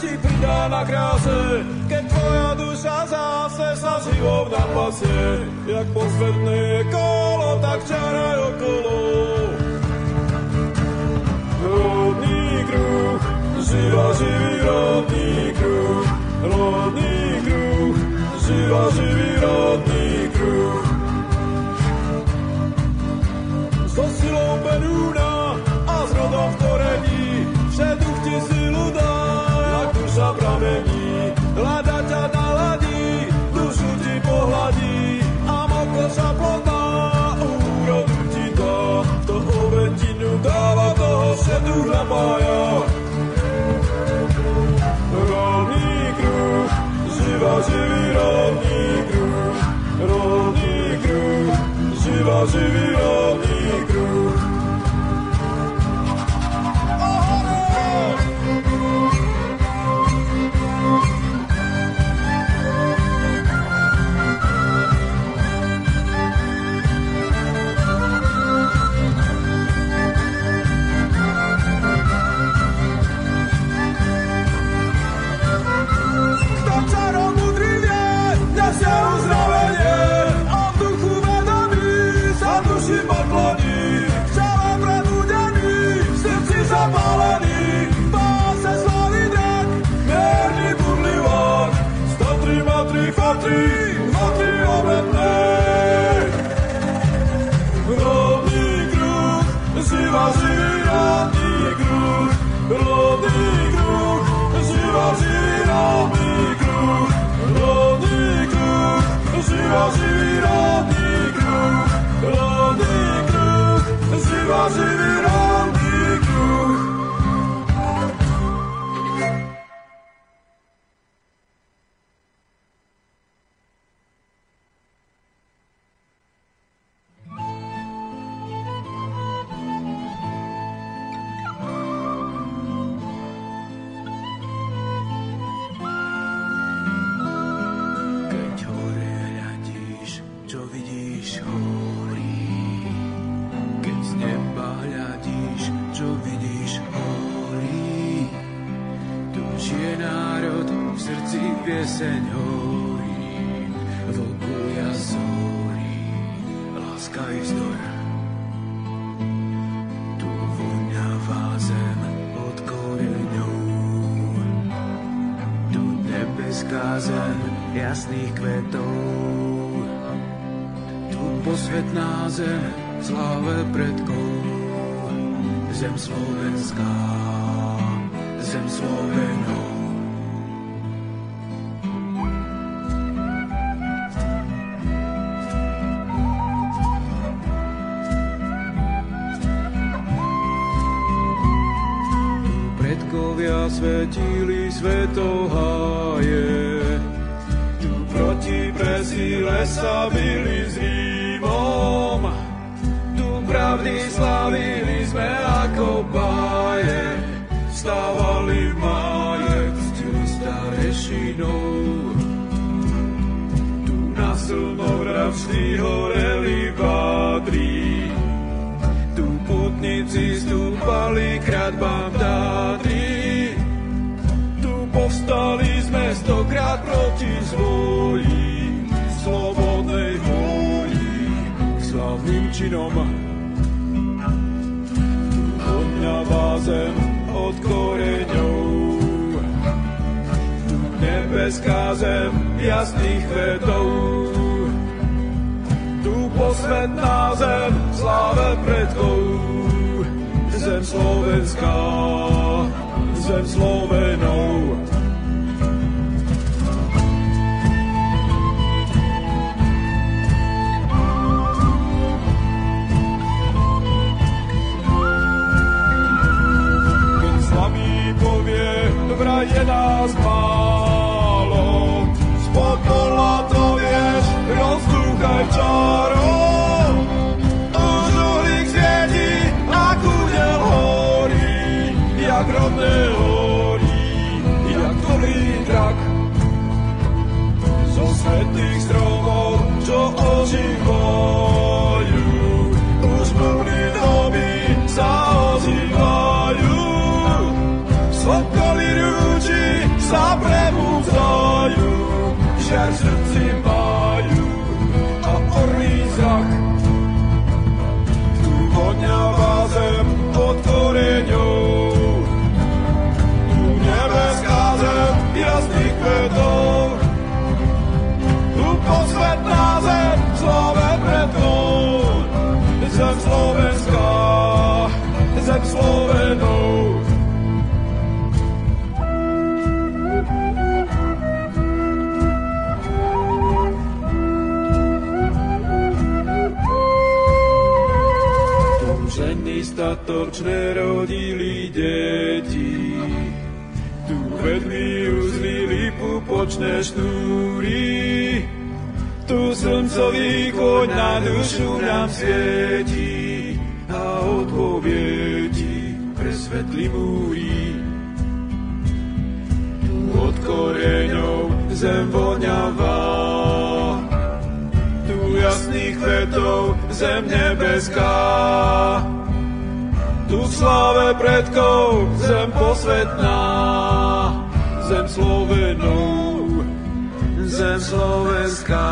ti pridá na kráse, keď tvoja duša zase sa živou napasie. Jak posvetné je kolo, tak čaraj okolo. Rodný kruh, živa živý rodný kruh, rodný kruh, živa živý rodný Perúna a s rodom v korení, všetuch ti silu dá, jak duša pramení. Hľada ťa naladí, dušu ti pohladí, a mokoša plná úrodu ti dá. Toho obetinu dáva, toho všetuch napája. Rodný kruh, živa živý rodný kruh, rodný kruh, živa živý rodný živa Tu odňavá zem pod koreňou. Tu nebeská zem jasných kvetov, tu posvetná zem sláve predkov, zem slovenská, zem Slovenov. Vraj je zem Slovenov. ženy statočné rodili deti. Tu vedli uzlili pupočné šnúry. Tu slncový koň na dušu nám svieti presvetli múry. Tu od koreňov zem voňavá, tu jasných kvetov zem nebeská. Tu v sláve predkov zem posvetná, zem Slovenov, zem slovenská.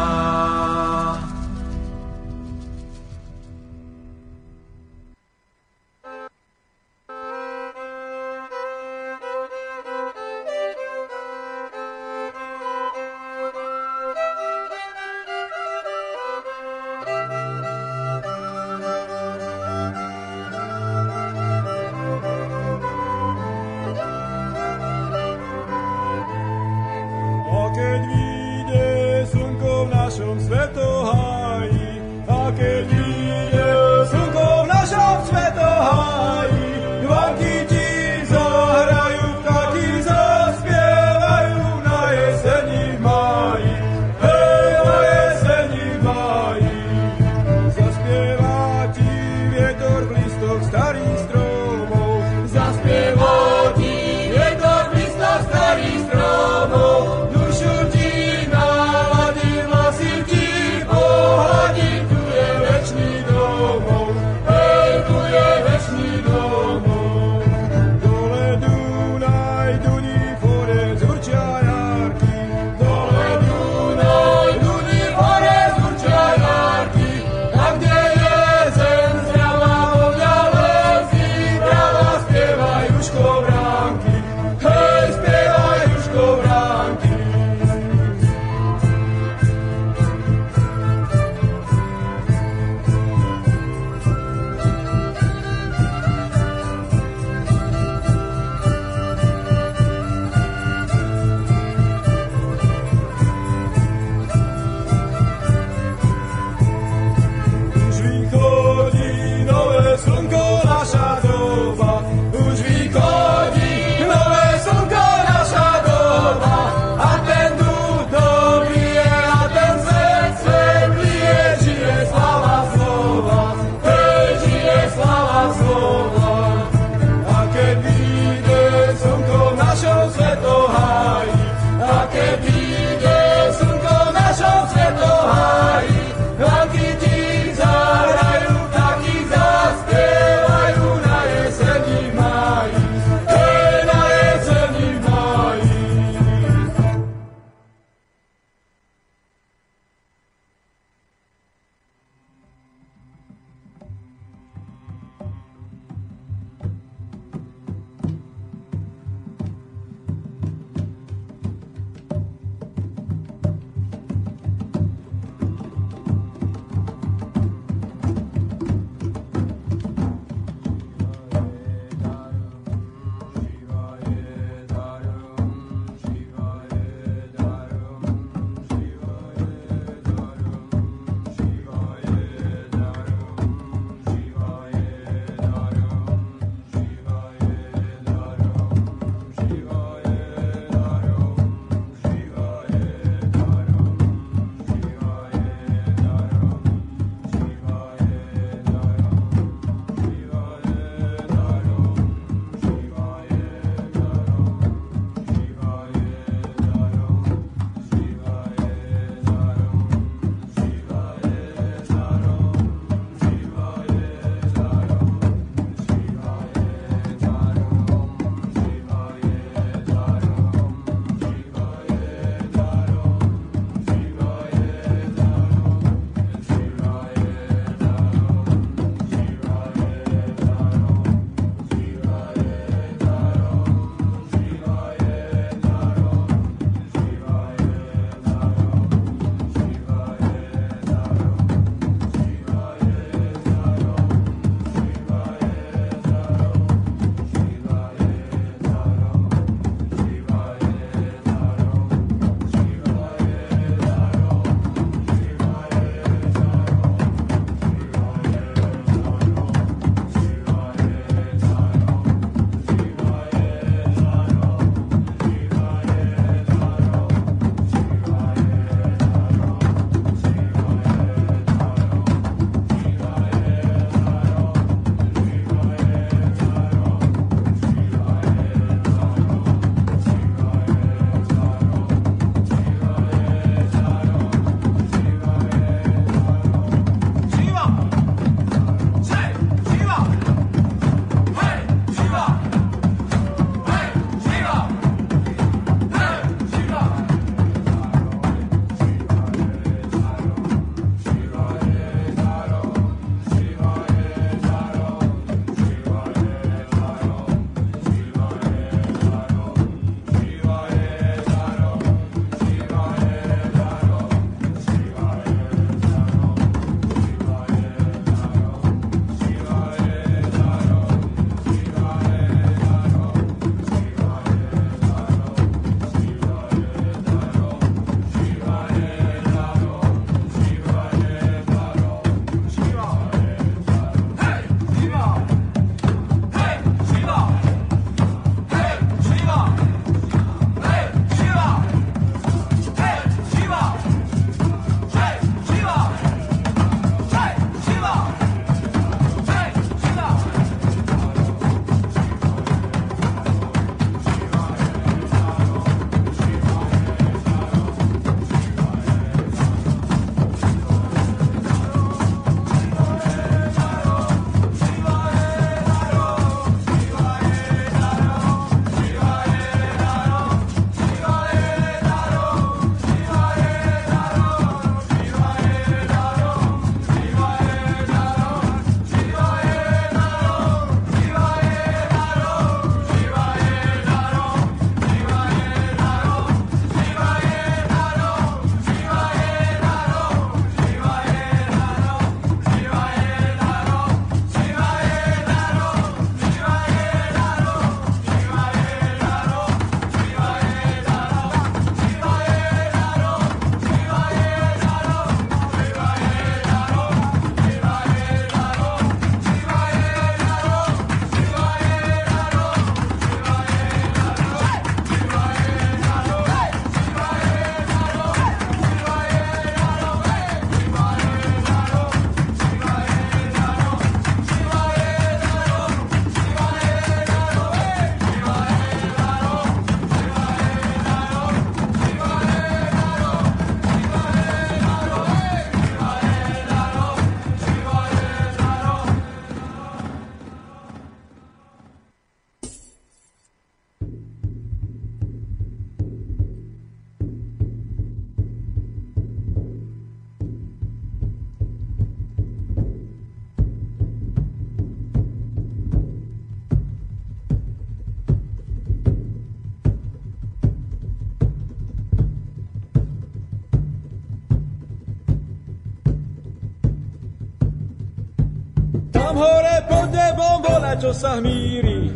Sa hmíri.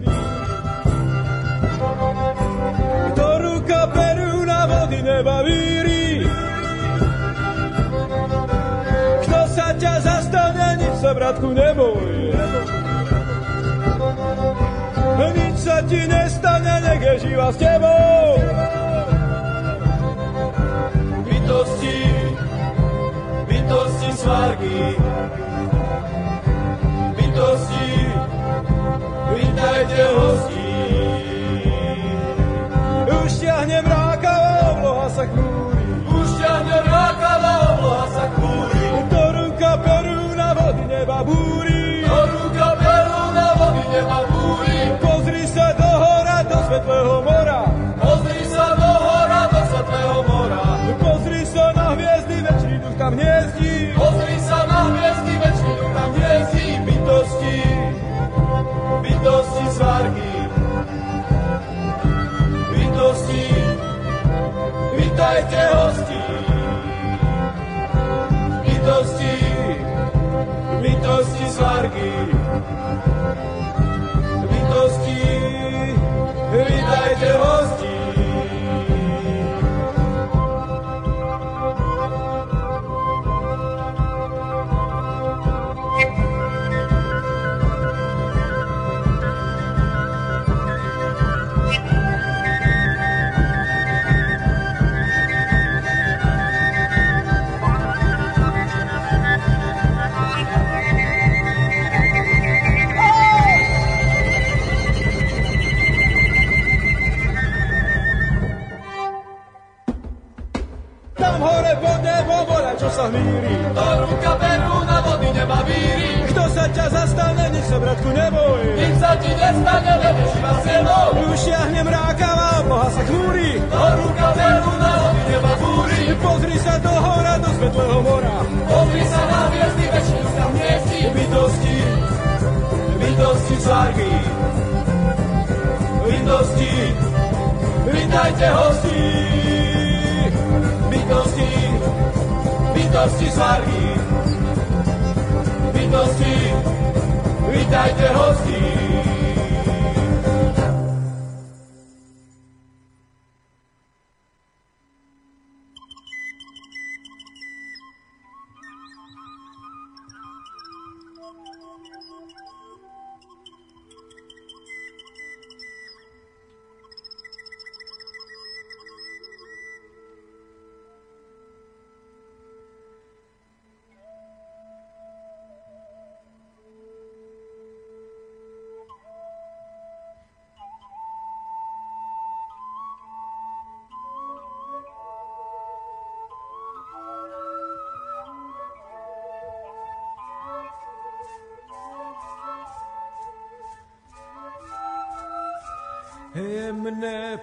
Ktorú kaperu na vody neba víri. Kto sa ťa zastane, nič sa, bratku, neboj. Nič sa ti nestane, nech je živa s tebou. Bytosti, bytosti svarky, vody sa hmíri. To ruka peru na vody neba víri. Kto sa ťa zastane, nič sa, bratku, neboj. Nič sa ti nestane, lebo živa s tebou. Už ťahne mrákava, Boha sa chmúri. To ruka peru na vody neba búri. Pozri sa do hora, do svetlého mora. Pozri sa na hviezdy, večný tam hniezdi. Bytosti, bytosti svarky. Bytosti, vítajte hosti bytosti svarky. Bytosti, vítajte hosti.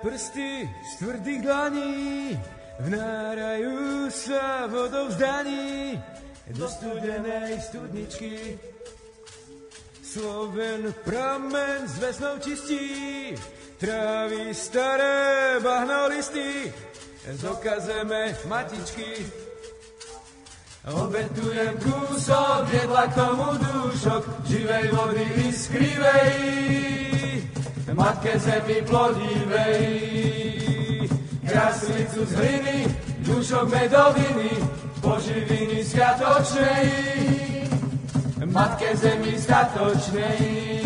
Prsty z tvrdých dlaní vnárajú sa vodou vzdaní do studenej studničky. Sloven pramen s vesnou čistí, trávi staré bahno listy, zokazeme matičky. Obetujem kúsok, jedla k tomu dúšok, živej vody iskrivej, matke zemi plodivej. Kraslicu z hliny, dušok medoviny, poživiny sviatočnej, matke zemi statočnej.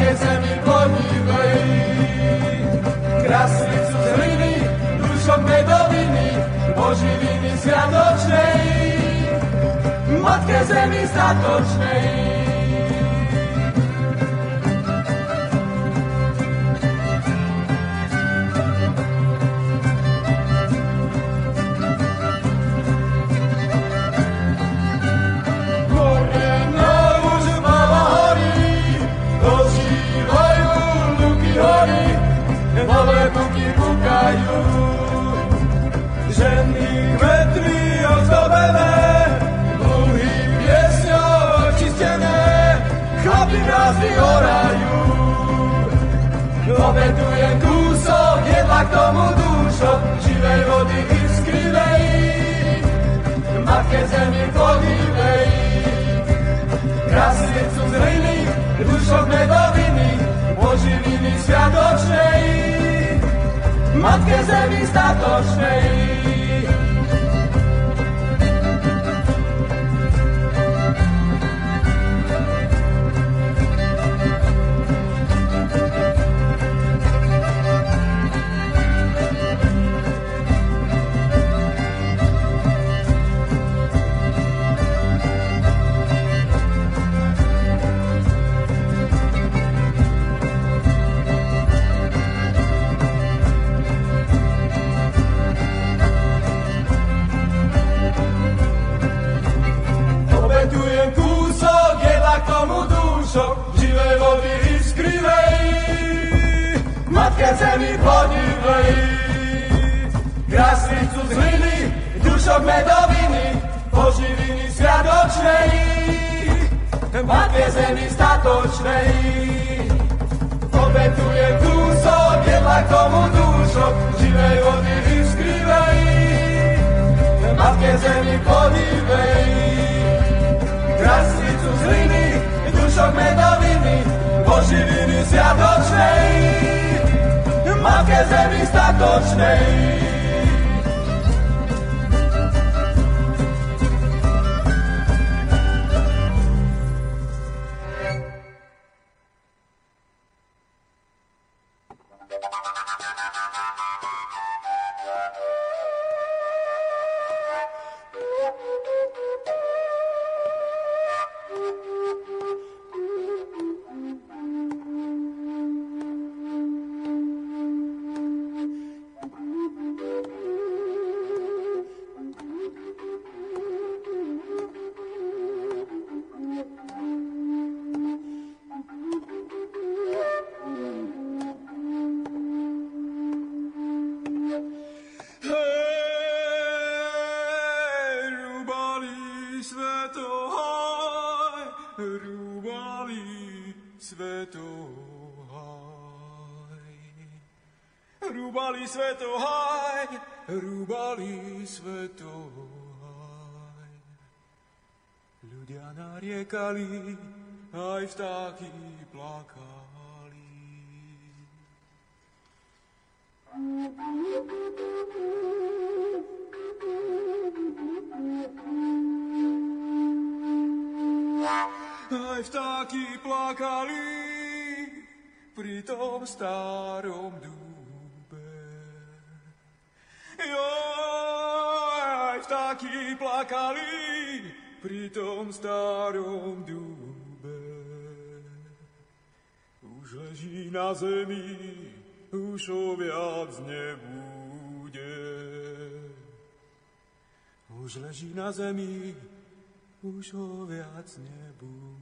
Matke zemi plodivej. krasnicu z hliny, dušok medoviny, poživiny sviatočnej, Matke Zemi statočnej. Obetujem kúsok jedla k tomu dúšok, živej vody i skrivej, matke zemi podivej. Krasnicu z hliny, dušok medoviny, poživiny sviatočnej, matke zemi statočnej. Nariekali, aj vtáky plakali. Aj vtáky plakali pri tom starom dúbe. Jo, aj vtáky plakali pri tom starom dúbe. Už leží na zemi, už ho viac nebude. Už leží na zemi, už ho viac nebude.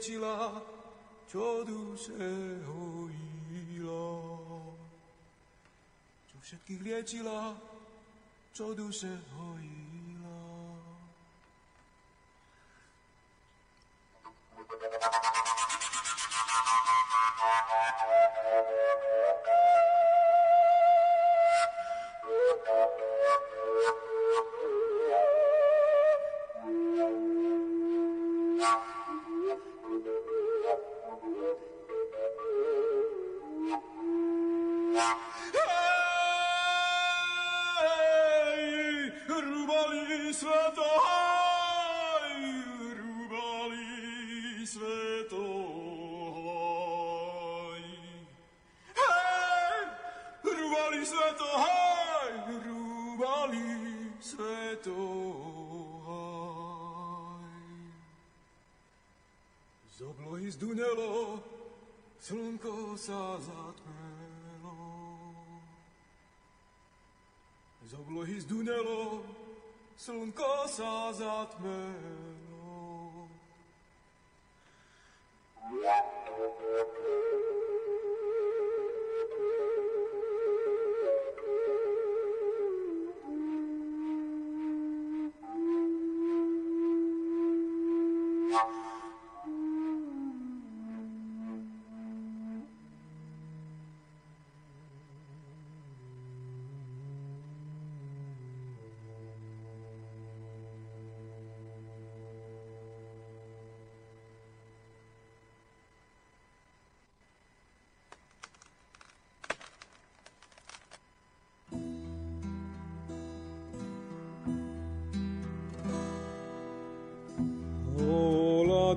liečila, čo duše hojila. Čo všetkých liečila, čo duše hojila.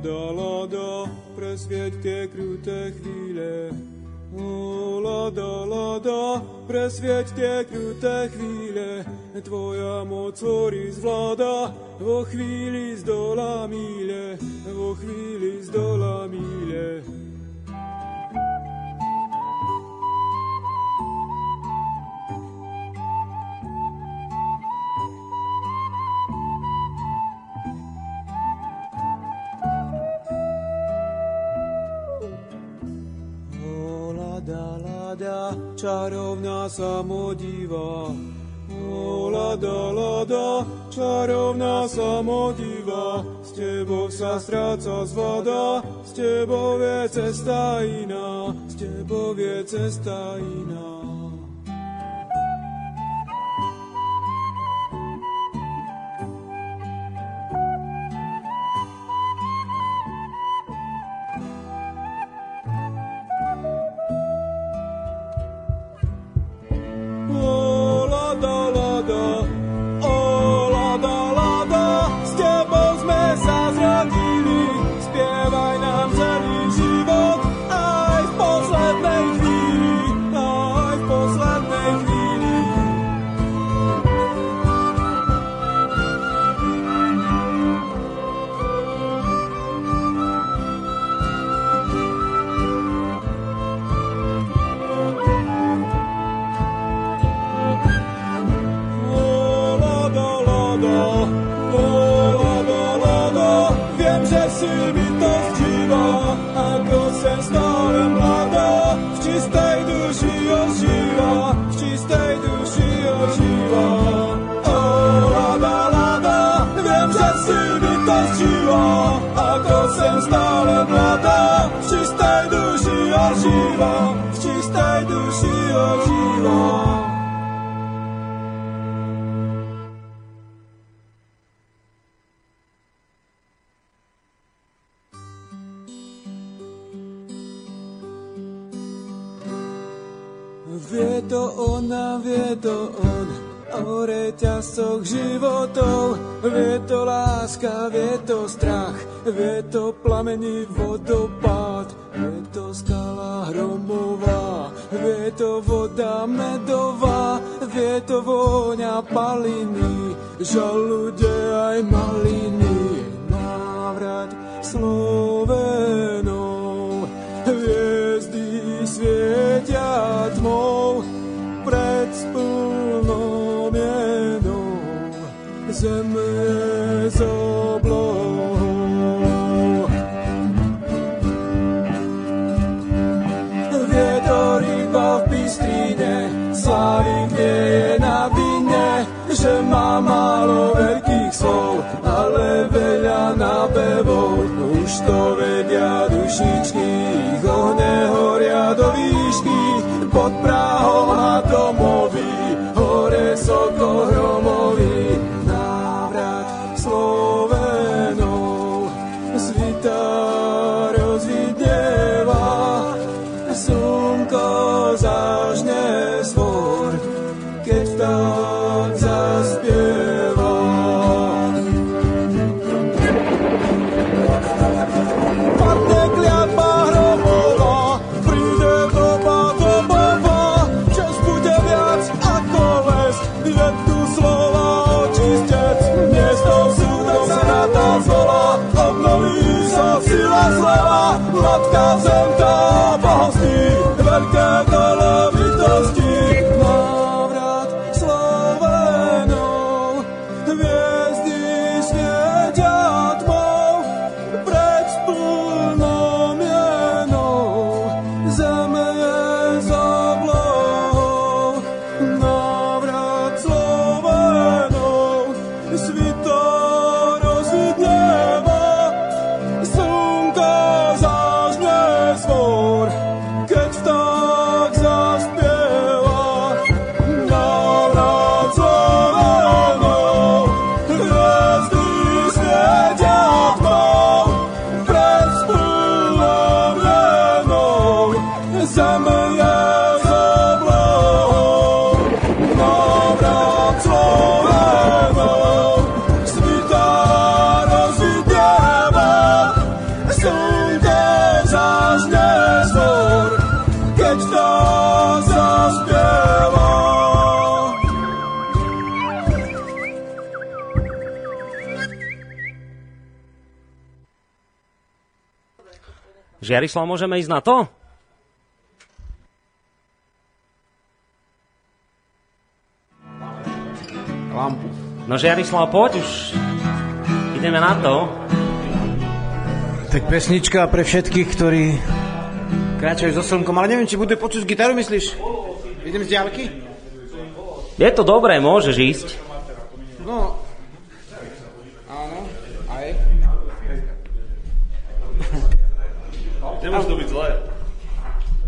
Lada, lada, presvieť tie kruté chvíle. O, lada, lada, presvieť tie kruté chvíle. Tvoja moc hory zvláda, vo chvíli zdola míle, vo chvíli zdola míle. samodiva, o lada, lada, čarovná samodiva, s tebou sa stráca zvada, s tebou je cesta iná, s tebou je cesta iná. Žiarislav, môžeme ísť na to? Lampu. No Žiarislav, poď už. Ideme na to. Tak pesnička pre všetkých, ktorí kráčajú so slnkom, ale neviem, či bude počuť gitaru, myslíš? Idem z diálky? Je to dobré, môžeš ísť. No, Nemôže to byť zlé.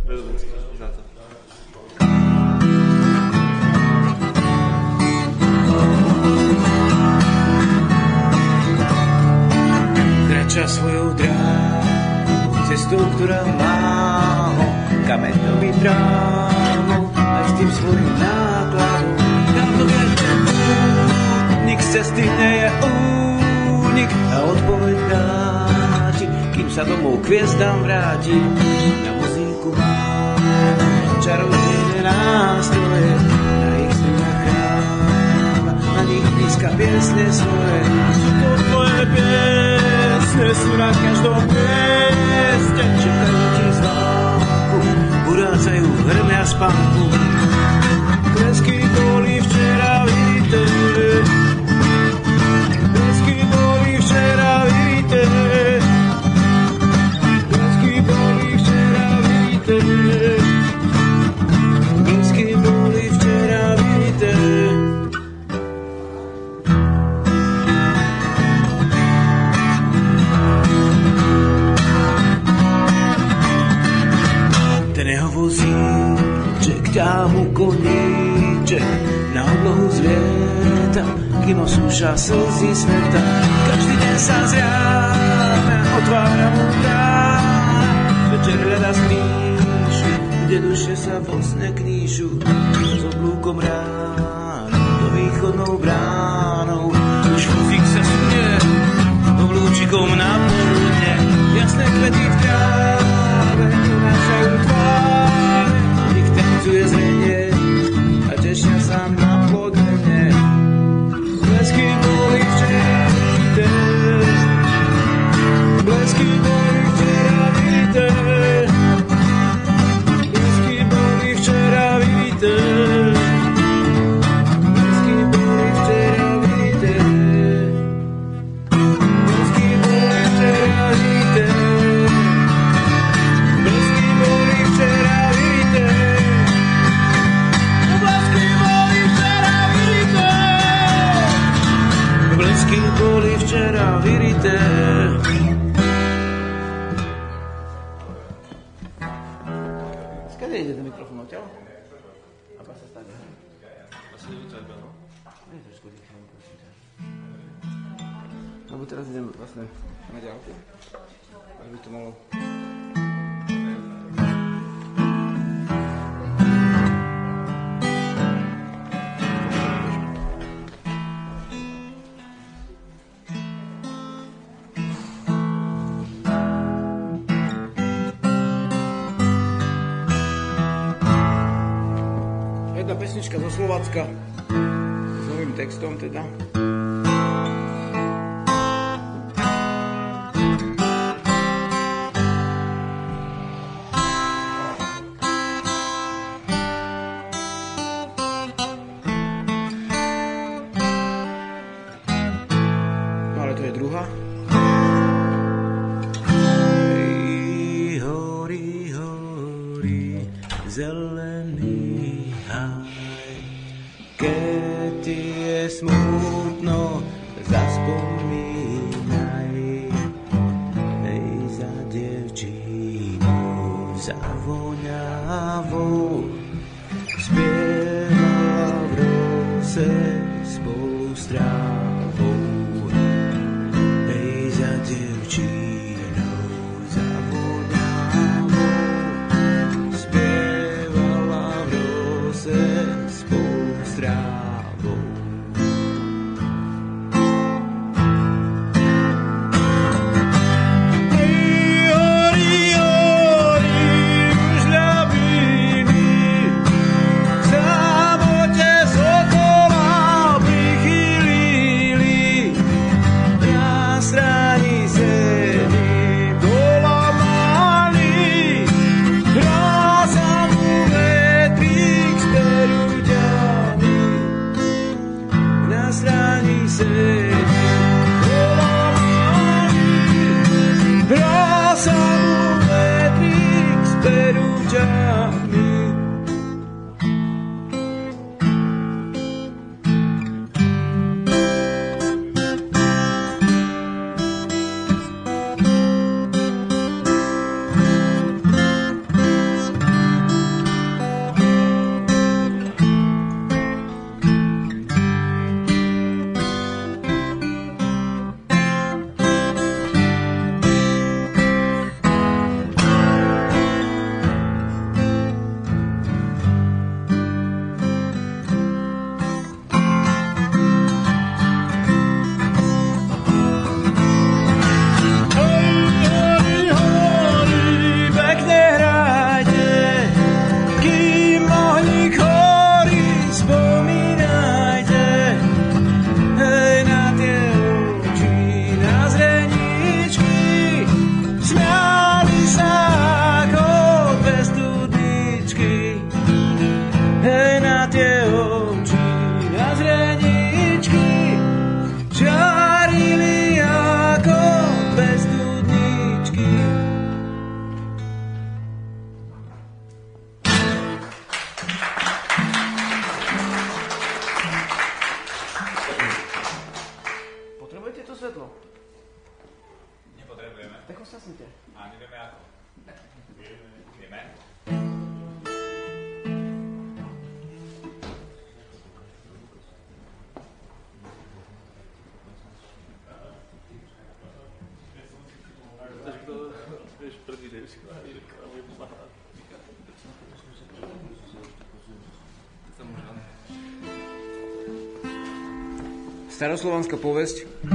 Bez na to. Kráča svojou dráhou, cestou, ktorá má ho kameňový drámou, aj s tým svojím nákladom. Dávno vie, že únik z cesty nie je únik a odpoveď dá kým sa domov k hviezdám vráti. Na muzíku má čarodejné nástroje, na ich strunách hráva, na nich píska piesne svoje. To tvoje piesne sú na každom mieste, čakajú ti zvánku, urácajú hrmia spánku. Klesky boli včera kým osúša slzy sveta. Každý deň sa zjáme, otvára mu brána, večer hľada skrýšu, kde duše sa vlastne knížu, s oblúkom ráno, do východnou bránou. Už vozík sa sunie, oblúčikom na poludne, jasné kvety v tráve, Staroslovanská povesť v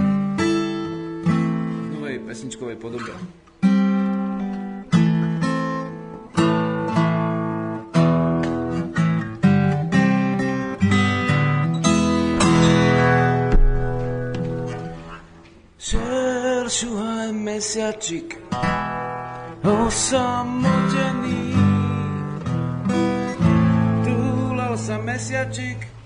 novej pesničkovej podobe. Šeršuhaj mesiačik osamotený Túlal sa mesiačik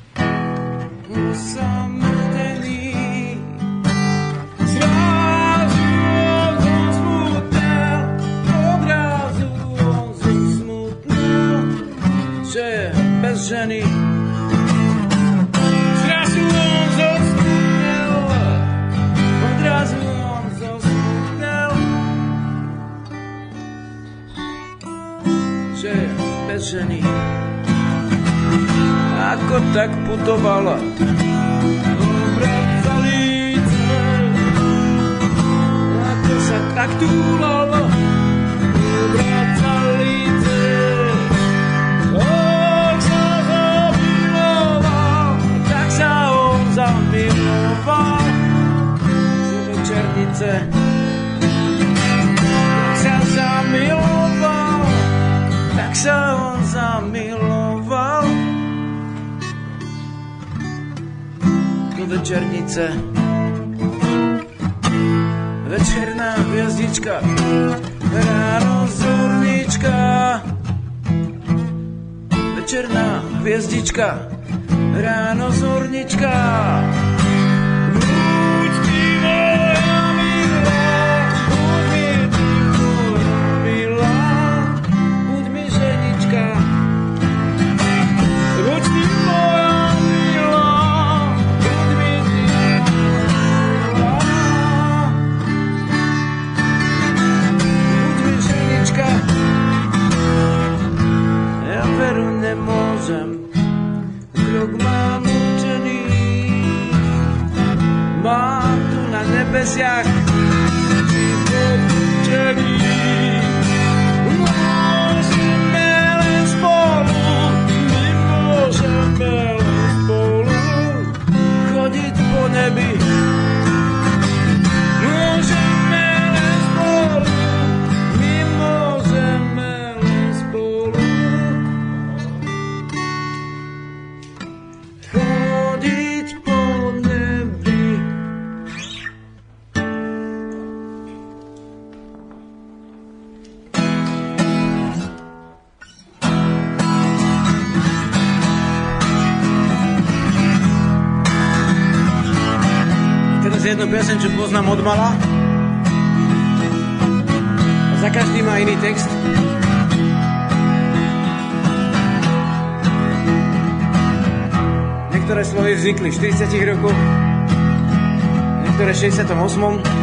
都包了。ulice. Večerná hviezdička, ráno zúrnička. Večerná hviezdička, 40 roku, niektoré v 68.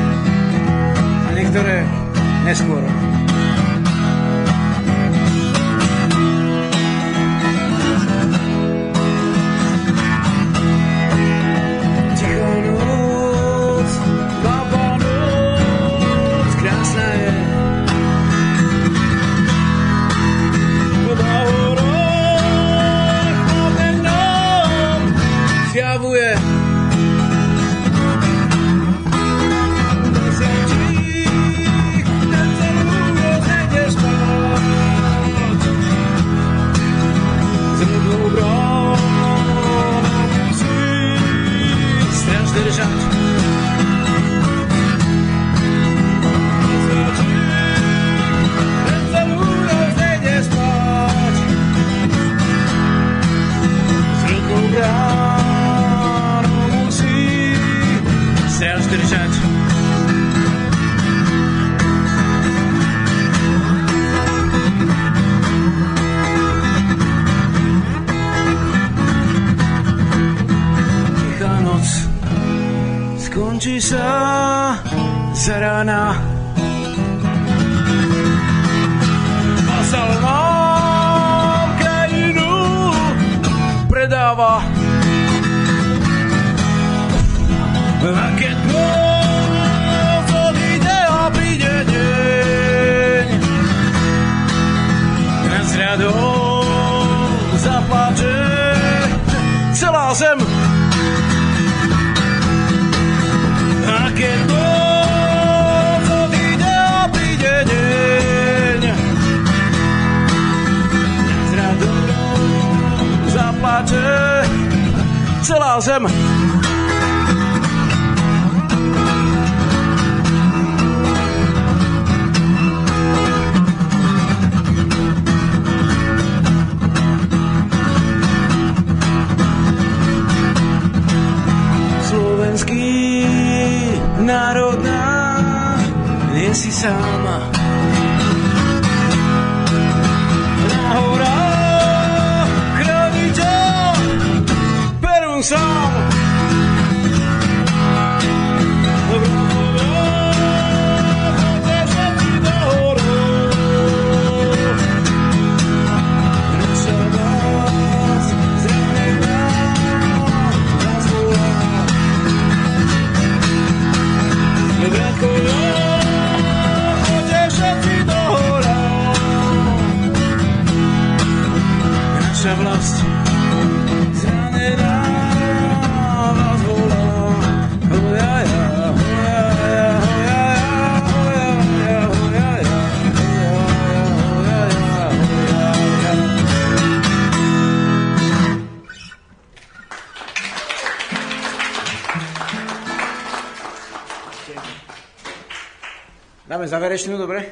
Záverečnú, dobre?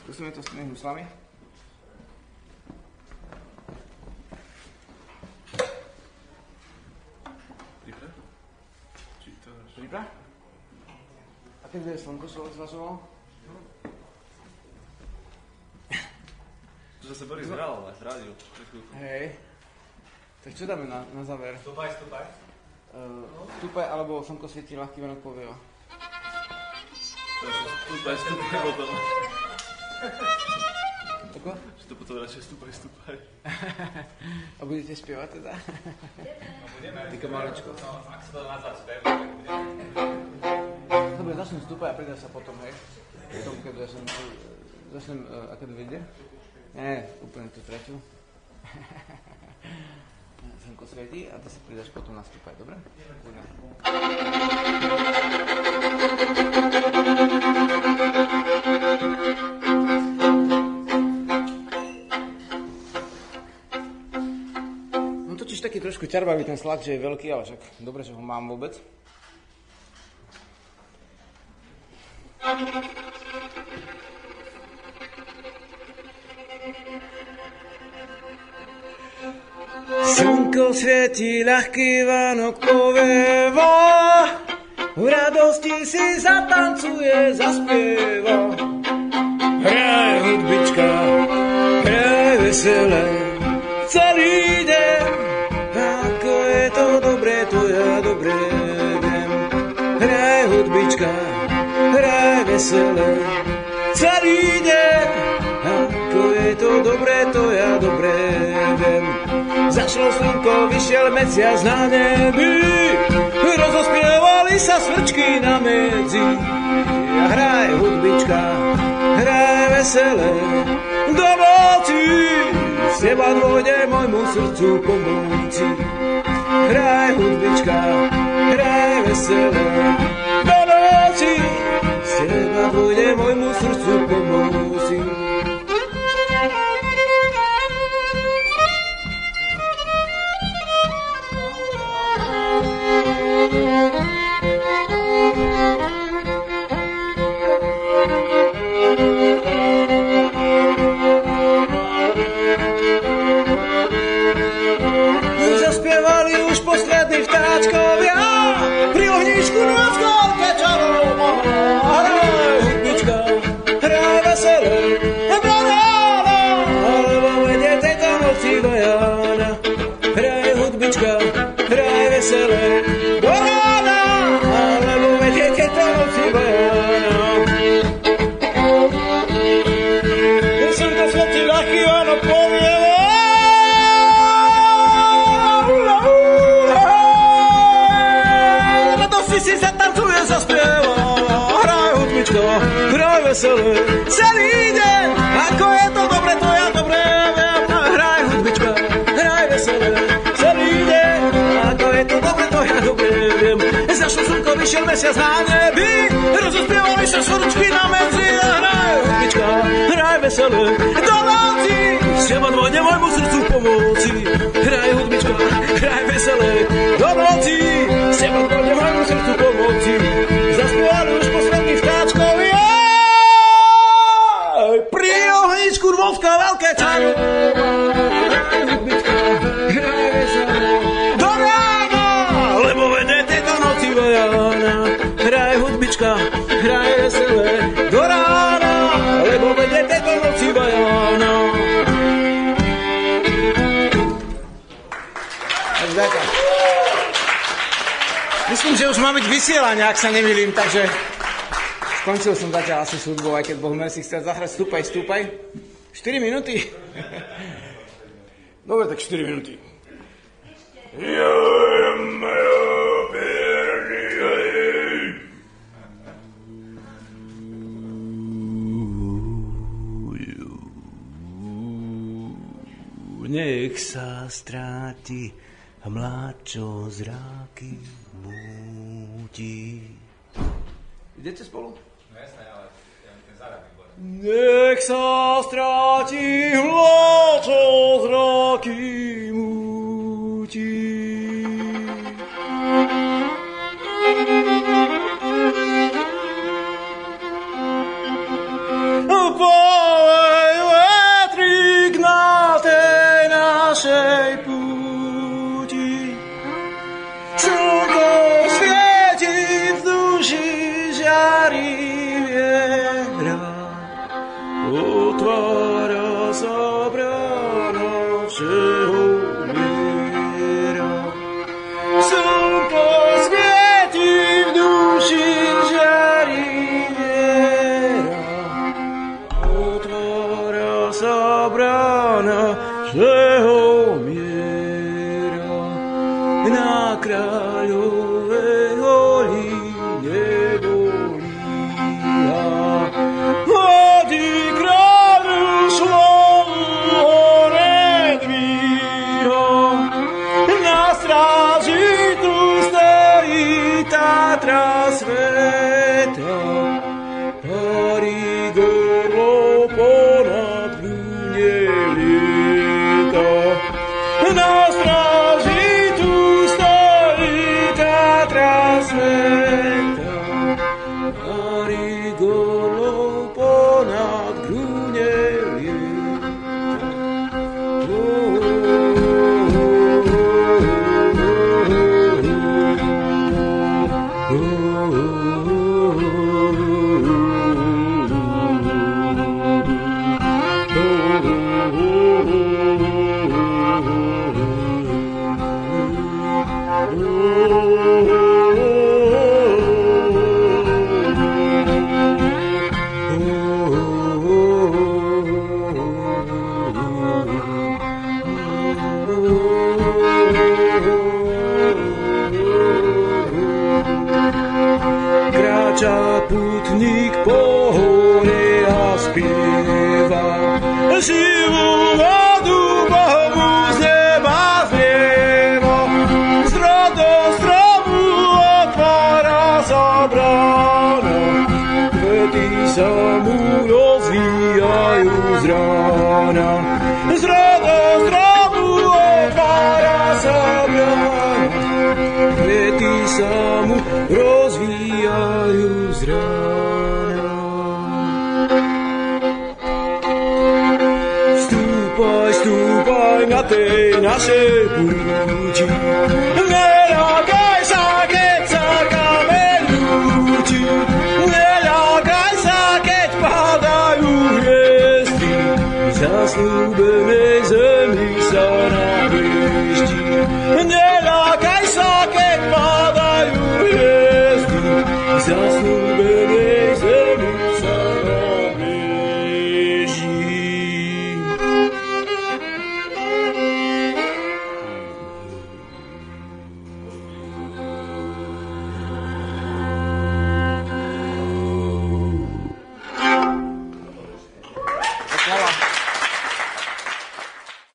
Skúsime to s tými huslami. Prípra? A keď bude slnko zvažovalo? To zase Boris hral, ale v rádiu. Hej. Tak čo dáme na, na záver? Stúpaj, stúpaj. Uh, stúpaj, alebo slnko svietí, ľahký venok povieva. Stúpaj, stúpaj potom. Ako? Že to potom radšej stúpaj, stúpaj. A budete spievať teda? Budeme. Týka maličko. No, ak sa to nazvať spev, tak budeme. Dobre, začnem stúpať a pridá sa potom, hej? Potom, keď začnem, začnem uh, aké to vyjde? Nie, úplne tú tretiu. <laughs> Slnko svietí a ty sa pridáš potom na stúpaj, dobre? Kľudne. Trošku ťarbavý ten slak, že je veľký, ale však dobre, že ho mám vôbec. Slnko svieti, ľahký Vánok povieva, v radosti si zatancuje, zaspieva. Hraj hudbička, hraj veselé, celý deň, veselé, celý deň, ako je to dobré, to ja dobre viem. Zašlo slnko, vyšiel mesiac na nebi, rozospievali sa svrčky na medzi. Hraj hudbička, hraj veselé, do noci, z teba dôjde môjmu srdcu pomôci. Hraj hudbička, hraj veselé, teba dôjde môjmu srdcu veselé. Celý deň, ako je to dobre, to ja dobre viem Hraj hudbička, hraj veselé. Celý deň, ako je to dobre, to ja dobre viem. Zašlo slnko, vyšiel mesiac na nebi Rozospievali sa svrčky na medzi Hraj hudbička, hraj veselé. Do noci, z teba dvojde môjmu srdcu pomôci. Hraj hudbička, hraj veselé. Do noci, z teba dvojde môjmu srdcu pomôci. Zaspievali už poslední Myslím, že už má byť vysielanie, ak sa nemýlim, takže skončil som zatiaľ asi s hudbou, aj keď Bohumil si chcel zahrať. Stúpaj, stúpaj. 4 minúty? <laughs> Dobre, tak 4 minúty. Nech sa stráti mláčo zráky múti. Idete spolu? No jasné, výborný. Nech sa stráti hlo, čo zraky múti. Povej tej našej púti, čo to svieti v duši žarí. waters